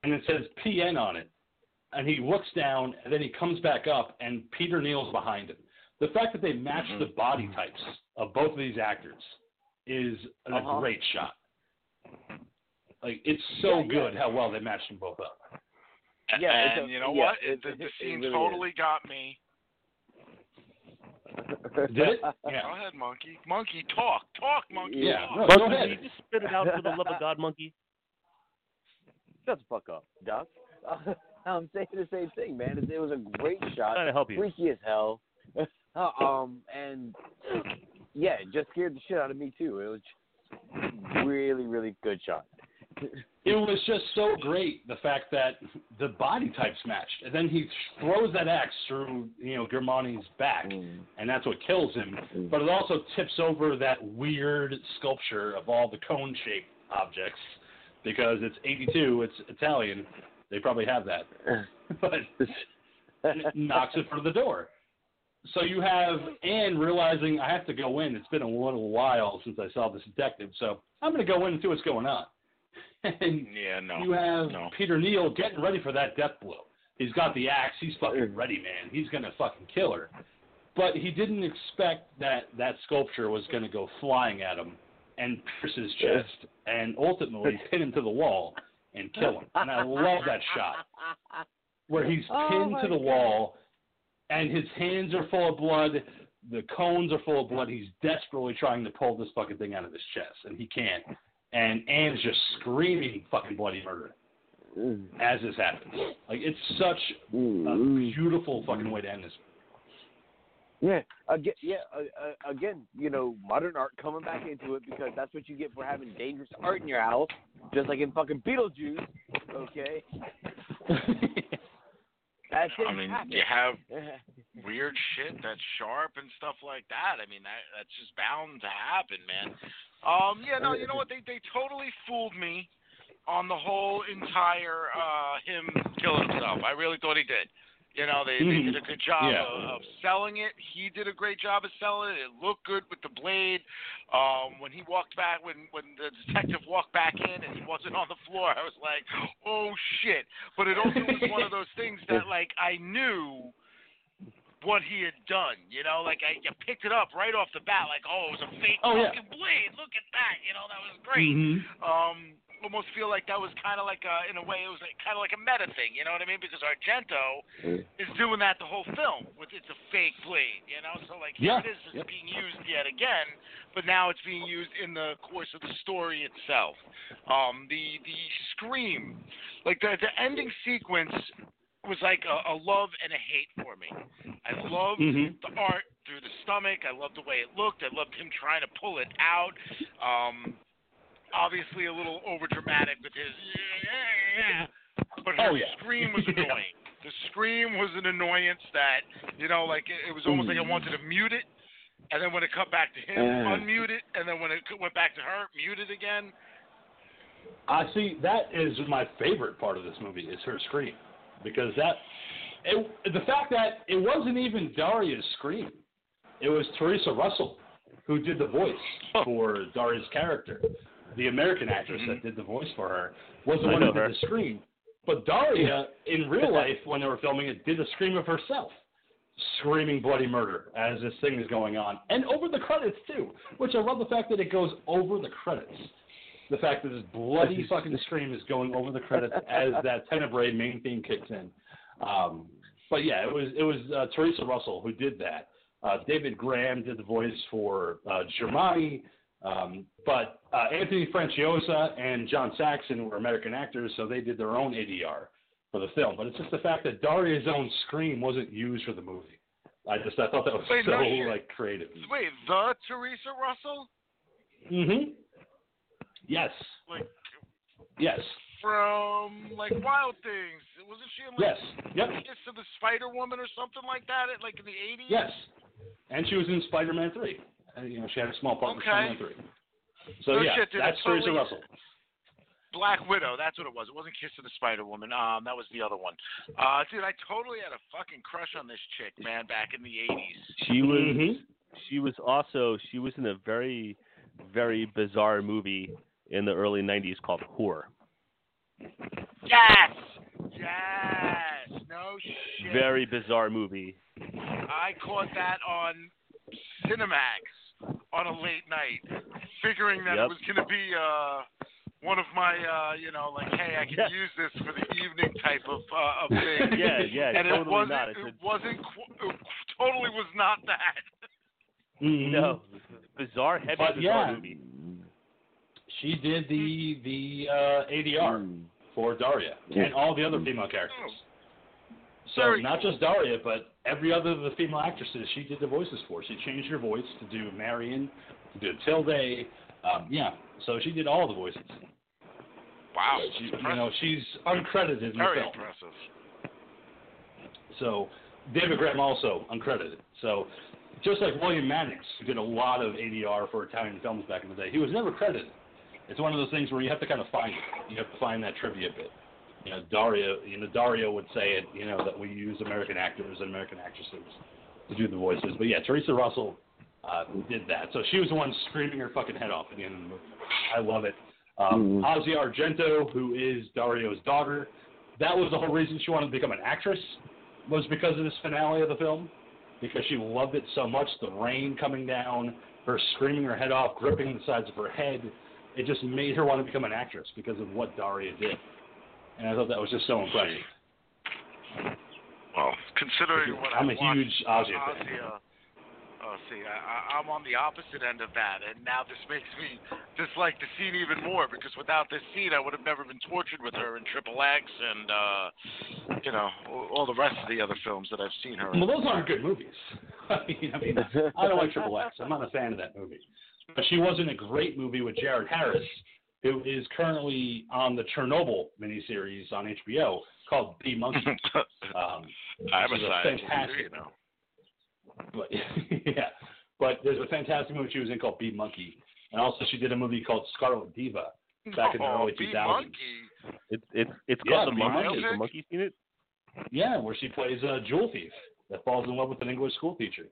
and it says PN on it, and he looks down and then he comes back up and Peter Neal's behind him. The fact that they match Mm-hmm. the body types of both of these actors is a Uh-huh. great shot. Like it's so yeah. good how well they matched them both up. Yeah, it's and a- you know yeah, what? it- the, the scene really totally got me. Did it? Yeah. Go ahead, monkey. Monkey, talk, talk, monkey. Yeah. talk. No, Monkey, go can ahead. you just spit it out for the love of God, monkey? Shut the fuck up, Doc. I'm saying the same thing, man. It, it was a great shot. Trying to help you. freaky as hell. um, and yeah, it just scared the shit out of me too. It was really, really good shot. It was just so great the fact that the body types matched, and then he throws that axe through you know Germani's back, Mm. and that's what kills him. But it also tips over that weird sculpture of all the cone-shaped objects because it's 82, it's Italian. They probably have that, but it knocks it for the door. So you have Anne realizing I have to go in. It's been a little while since I saw this detective, so I'm going to go in and see what's going on. And Yeah, no. you have no. Peter Neal getting ready for that death blow. He's got the axe. He's fucking ready, man. He's gonna fucking kill her. But he didn't expect that that sculpture was gonna go flying at him and pierce his chest and ultimately pin him to the wall and kill him. And I love that shot where he's Oh, pinned my to the God. wall and his hands are full of blood. The cones are full of blood. He's desperately trying to pull this fucking thing out of his chest, and he can't. And Anne's just screaming fucking bloody murder Mm. as this happens. Like it's such a Mm. beautiful fucking way to end this. Yeah, again, yeah, uh, uh, again, you know, modern art coming back into it because that's what you get for having dangerous art in your house, just like in fucking Beetlejuice. Okay, that I mean, happen. you have weird shit that's sharp and stuff like that. I mean, that that's just bound to happen, man. Um, yeah, no, you know what? They they totally fooled me on the whole entire uh him killing himself. I really thought he did. You know, they, they did a good job Yeah. of, of selling it. He did a great job of selling it. It looked good with the blade. Um, when he walked back, when when the detective walked back in and he wasn't on the floor, I was like, oh shit. But it also was one of those things that like I knew what he had done. You know, like I, I picked it up right off the bat, like, oh, it was a fake Oh, yeah. fucking blade. Look at that. You know, that was great. Mhm. Um, almost feel like that was kind of like a, in a way, it was like, kind of like a meta thing. You know what I mean? Because Argento is doing that the whole film with it's a fake blade. You know, so like here Yeah. it is, it's Yep. being used yet again, but now it's being used in the course of the story itself. Um, the the scream, like the the ending sequence was like a, a love and a hate for me. I loved Mhm. the art through the stomach. I loved the way it looked. I loved him trying to pull it out. Um, obviously a little over dramatic with his yeah, yeah, yeah. but her Oh, yeah. scream was Yeah. annoying. The scream was an annoyance that you know, like it, it was almost like I wanted to mute it and then when it cut back to him, Uh. unmuted, and then when it went back to her, muted again. I see. That is my favorite part of this movie is her scream, because that it, the fact that it wasn't even Daria's scream, it was Theresa Russell who did the voice for Daria's character. The American actress that mm-hmm. did the voice for her was the I one who her. did the scream. But Daria, in real life, when they were filming it, did a scream of herself, screaming bloody murder as this thing is going on, and over the credits too. Which I love the fact that it goes over the credits. The fact that this bloody fucking scream is going over the credits as that Tenebrae main theme kicks in. Um, but yeah, it was it was uh, Theresa Russell who did that. Uh, David Graham did the voice for uh, Germani, um, but uh, Anthony Franciosa and John Saxon were American actors, so they did their own ADR for the film. But it's just the fact that Daria's own scream wasn't used for the movie. I just I thought that was Wait, so no shit. like creative. Wait, the Theresa Russell, Mm-hmm. Yes. like Yes. from like Wild Things, wasn't she in Yes. like Yep. Kiss of the Spider Woman or something like that? At, like in the eighties. Yes. And she was in Spider-Man Three. And, you know, she had a small part in Spider-Man Three. So No yeah, shit, dude, that's it's Theresa totally- Russell. Black Widow, that's what it was. It wasn't Kiss of the Spider Woman. Um, that was the other one. Uh, dude, I totally had a fucking crush on this chick, man, back in the eighties. She was Mhm. she was also she was in a very very bizarre movie in the early 90s called Whore. Yes, yes, no shit. Very bizarre movie. I caught that on Cinemax on a late night, figuring that Yep. it was going to be uh, one of my, uh, you know, like, hey, I can Yeah. use this for the evening type of uh, of thing. Yeah, yeah, and it totally wasn't. not. It's It wasn't. It totally was not that. No, bizarre heavy But bizarre yeah. movie. She did the the uh, ADR Mm. for Daria Yeah. and all the other female characters. So Very not just Daria, but every other of the female actresses she did the voices for. She changed her voice to do Marion, to do Tilde. Um, yeah, so she did all the voices. Wow, She, impressive. you know, she's uncredited in the very film. impressive. So David Graham also uncredited. So just like William Maddox, who did a lot of ADR for Italian films back in the day, he was never credited. It's one of those things where you have to kind of find it. You have to find that trivia bit. You know, Dario, you know, Dario would say it. You know that we use American actors and American actresses to do the voices. But yeah, Theresa Russell uh, did that. So she was the one screaming her fucking head off at the end of the movie. I love it. Um, Mhm. Asia Argento, who is Dario's daughter, that was the whole reason she wanted to become an actress was because of this finale of the film, because she loved it so much. The rain coming down, her screaming her head off, gripping the sides of her head. It just made her want to become an actress because of what Daria did. And I thought that was just so impressive. Well, considering what I'm I a watched huge Asia fan. Uh, oh, see, I, I'm on the opposite end of that, and now this makes me dislike the scene even more because without this scene, I would have never been tortured with her in Triple X and uh, you know all- all the rest of the other films that I've seen her. in. Well, those aren't good movies. I mean, I mean, I don't like Triple X. I'm not a fan of that movie. But she was in a great movie with Jared Harris, who is currently on the Chernobyl miniseries on HBO called B. Monkey. Um, I'm a which is a scientist, fantastic- you know. but yeah, but there's a fantastic movie she was in called B. Monkey, and also she did a movie called Scarlet Diva back in the oh, early Bee 2000s. Monkey. It's it's it's Yeah, called the Bee monkey. Monkey. Has the monkey seen it? Yeah, where she plays a jewel thief that falls in love with an English school teacher.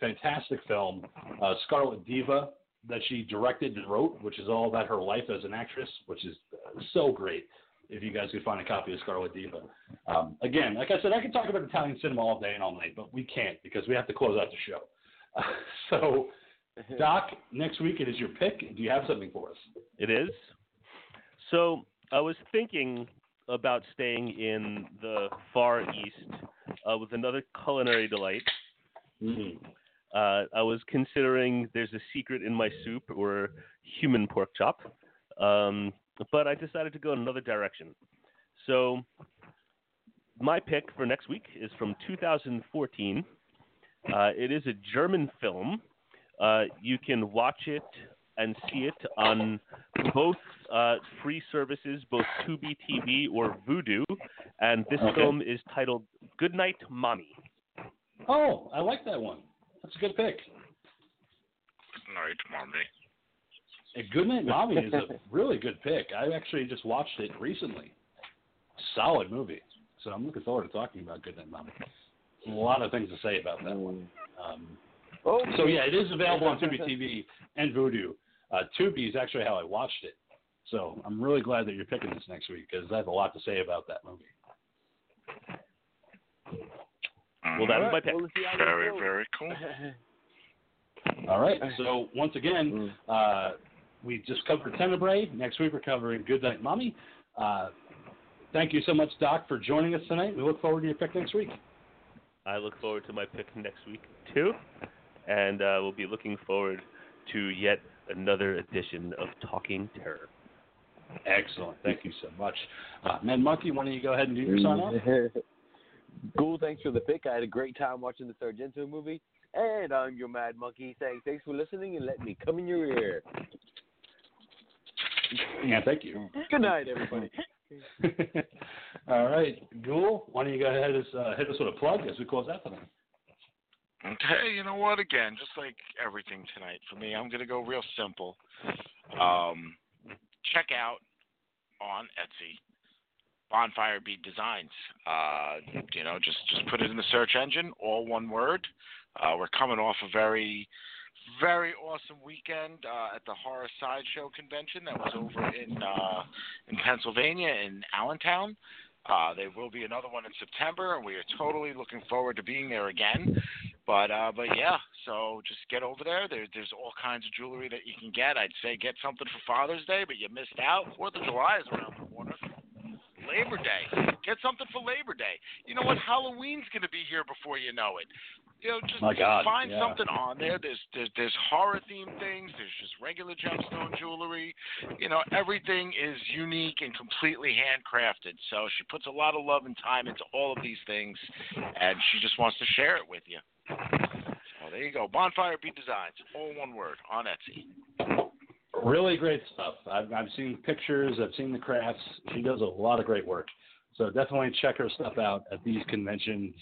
Fantastic film. Uh, Scarlet Diva that she directed and wrote, which is all about her life as an actress, which is uh, so great. If you guys could find a copy of Scarlet Diva. Um, again, like I said, I could talk about Italian cinema all day and all night, but we can't because we have to close out the show. so, Doc, next week it is your pick. Do you have something for us? It is. So I was thinking about staying in the Far East uh, with another culinary delight. Mm-hmm. Uh, I was considering there's a secret in my soup or human pork chop, um, but I decided to go in another direction. So my pick for next week is from 2014. Uh, it is a German film. Uh, you can watch it and see it on both uh, free services, both Tubi TV or Vudu. And this Okay. film is titled Goodnight Mommy. Oh, I like that one. That's a good pick. Good night, mommy. A Good Night Mommy is a really good pick. I actually just watched it recently. Solid movie. So I'm looking forward to talking about Good Night Mommy. A lot of things to say about that one. Um, Oh, so yeah, it is available on Tubi TV and Vudu. Uh, Tubi is actually how I watched it. So I'm really glad that you're picking this next week because I have a lot to say about that movie. Well, that was my pick. Well, let's see how this Very, very cool. All right. So once again, uh, we just covered Tenebrae. Next week we're covering Good Night Mommy. Uh, thank you so much, Doc, for joining us tonight. We look forward to your pick next week. I look forward to my pick next week too, and uh, we'll be looking forward to yet another edition of Talking Terror. Excellent. Thank you so much. Uh, Man Monkey, why don't you go ahead and do your sign off? cool. Thanks for the pick. I had a great time watching the Sargento movie. And I'm your Mad Monkey saying thanks for listening and let me come in your ear. Yeah, thank you. Good night, everybody. All right, Ghoul, why don't you go ahead and uh, hit us with a plug as we close out tonight? Okay, you know what? Again, just like everything tonight for me, I'm gonna go real simple. Um, check out on Etsy Bonfire Bead Designs. Uh, you know, just just put it in the search engine, all one word. Uh, we're coming off a very very awesome weekend uh, at the Horror Sideshow convention that was over in uh, in Pennsylvania in Allentown. Uh, there will be another one in September, and we are totally looking forward to being there again. But uh, but yeah, so just get over there. there. There's all kinds of jewelry that you can get. I'd say get something for Father's Day, but you missed out. Fourth of July is around the corner. Labor Day, get something for Labor Day. You know what? Halloween's going to be here before you know it. You know, just, My just God, find yeah. something on there. There's, there's there's horror themed things. There's just regular gemstone jewelry. You know, everything is unique and completely handcrafted. So she puts a lot of love and time into all of these things, and she just wants to share it with you. So there you go. Bonfire Bead Designs, all one word on Etsy. Really great stuff. I've, I've seen pictures, I've seen the crafts. She does a lot of great work. So definitely check her stuff out at these conventions,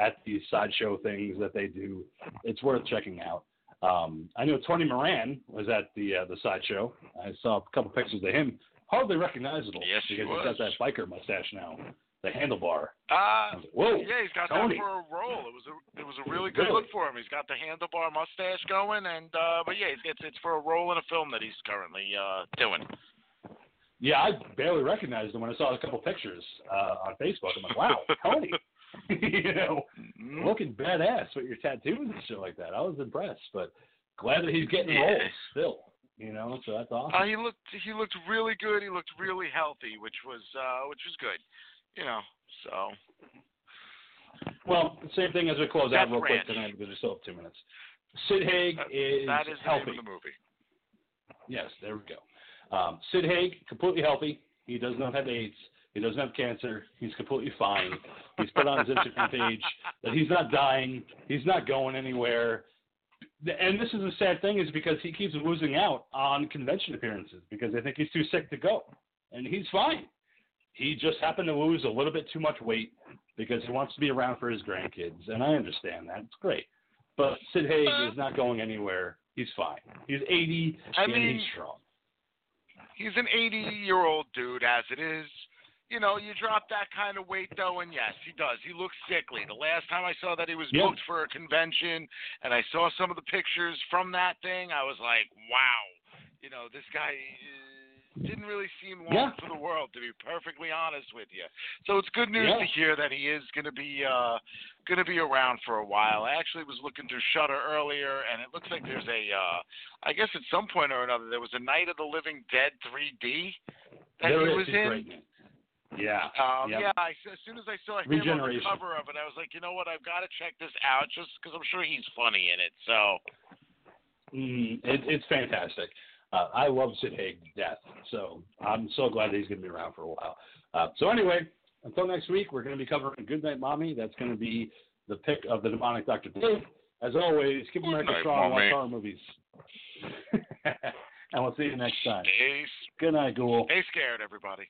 at these sideshow things that they do. It's worth checking out. Um, I know Tony Moran was at the uh, the sideshow. I saw a couple pictures of him. Hardly recognizable Yes, he because was. he's got that biker mustache now, the handlebar. Uh, like, Whoa, yeah, he's got Tony. that for a role. It was a it was a really good Really? look for him. He's got the handlebar mustache going, and uh, but yeah, it's it's for a role in a film that he's currently uh, doing. Yeah, I barely recognized him when I saw a couple pictures uh, on Facebook. I'm like, wow, Tony. you know, Mhm. looking badass with your tattoos and shit like that. I was impressed, but glad that he's getting Yeah. roles still. You know, so that's awesome. Uh, he looked he looked really good. He looked really healthy, which was uh, which was good. You know, so well, same thing as we close out real quick tonight because we still have two minutes. Sid Haig that, is that is healthy. the movie. Yes, there we go. Um, Sid Haig, completely healthy. He does not have AIDS. He doesn't have cancer. He's completely fine. He's put on his Instagram page that he's not dying. He's not going anywhere. And this is the sad thing is because he keeps losing out on convention appearances because they think he's too sick to go. And he's fine. He just happened to lose a little bit too much weight because he wants to be around for his grandkids. And I understand that. It's great. But Sid Haig is not going anywhere. He's fine. He's 80 I and mean- he's strong. He's an 80 year old dude, as it is. You know, you drop that kind of weight though, and yes, he does. He looks sickly. The last time I saw that he was Yeah. booked for a convention, and I saw some of the pictures from that thing, I was like, wow. You know, this guy uh, didn't really seem long Yeah. for the world, to be perfectly honest with you. So it's good news Yeah. to hear that he is going to be uh, going to be around for a while. I actually was looking through Shudder earlier, and it looks like there's a, uh, I guess at some point or another, there was a Night of the Living Dead 3D that There he was in. great. Yeah. Um, Yep. Yeah, I, as soon as I saw him on the cover of it, I was like, you know what, I've got to check this out just because I'm sure he's funny in it. So, Mm, it, it's fantastic. Uh, I love Sid Haig to death, so I'm so glad that he's going to be around for a while. Uh, so anyway, until next week, we're going to be covering Goodnight Mommy. That's going to be the pick of the demonic Dr. Dave. As always, keep America Goodnight, strong, watch horror movies. and we'll see you next time. stay, Good night, Ghoul. stay scared, everybody.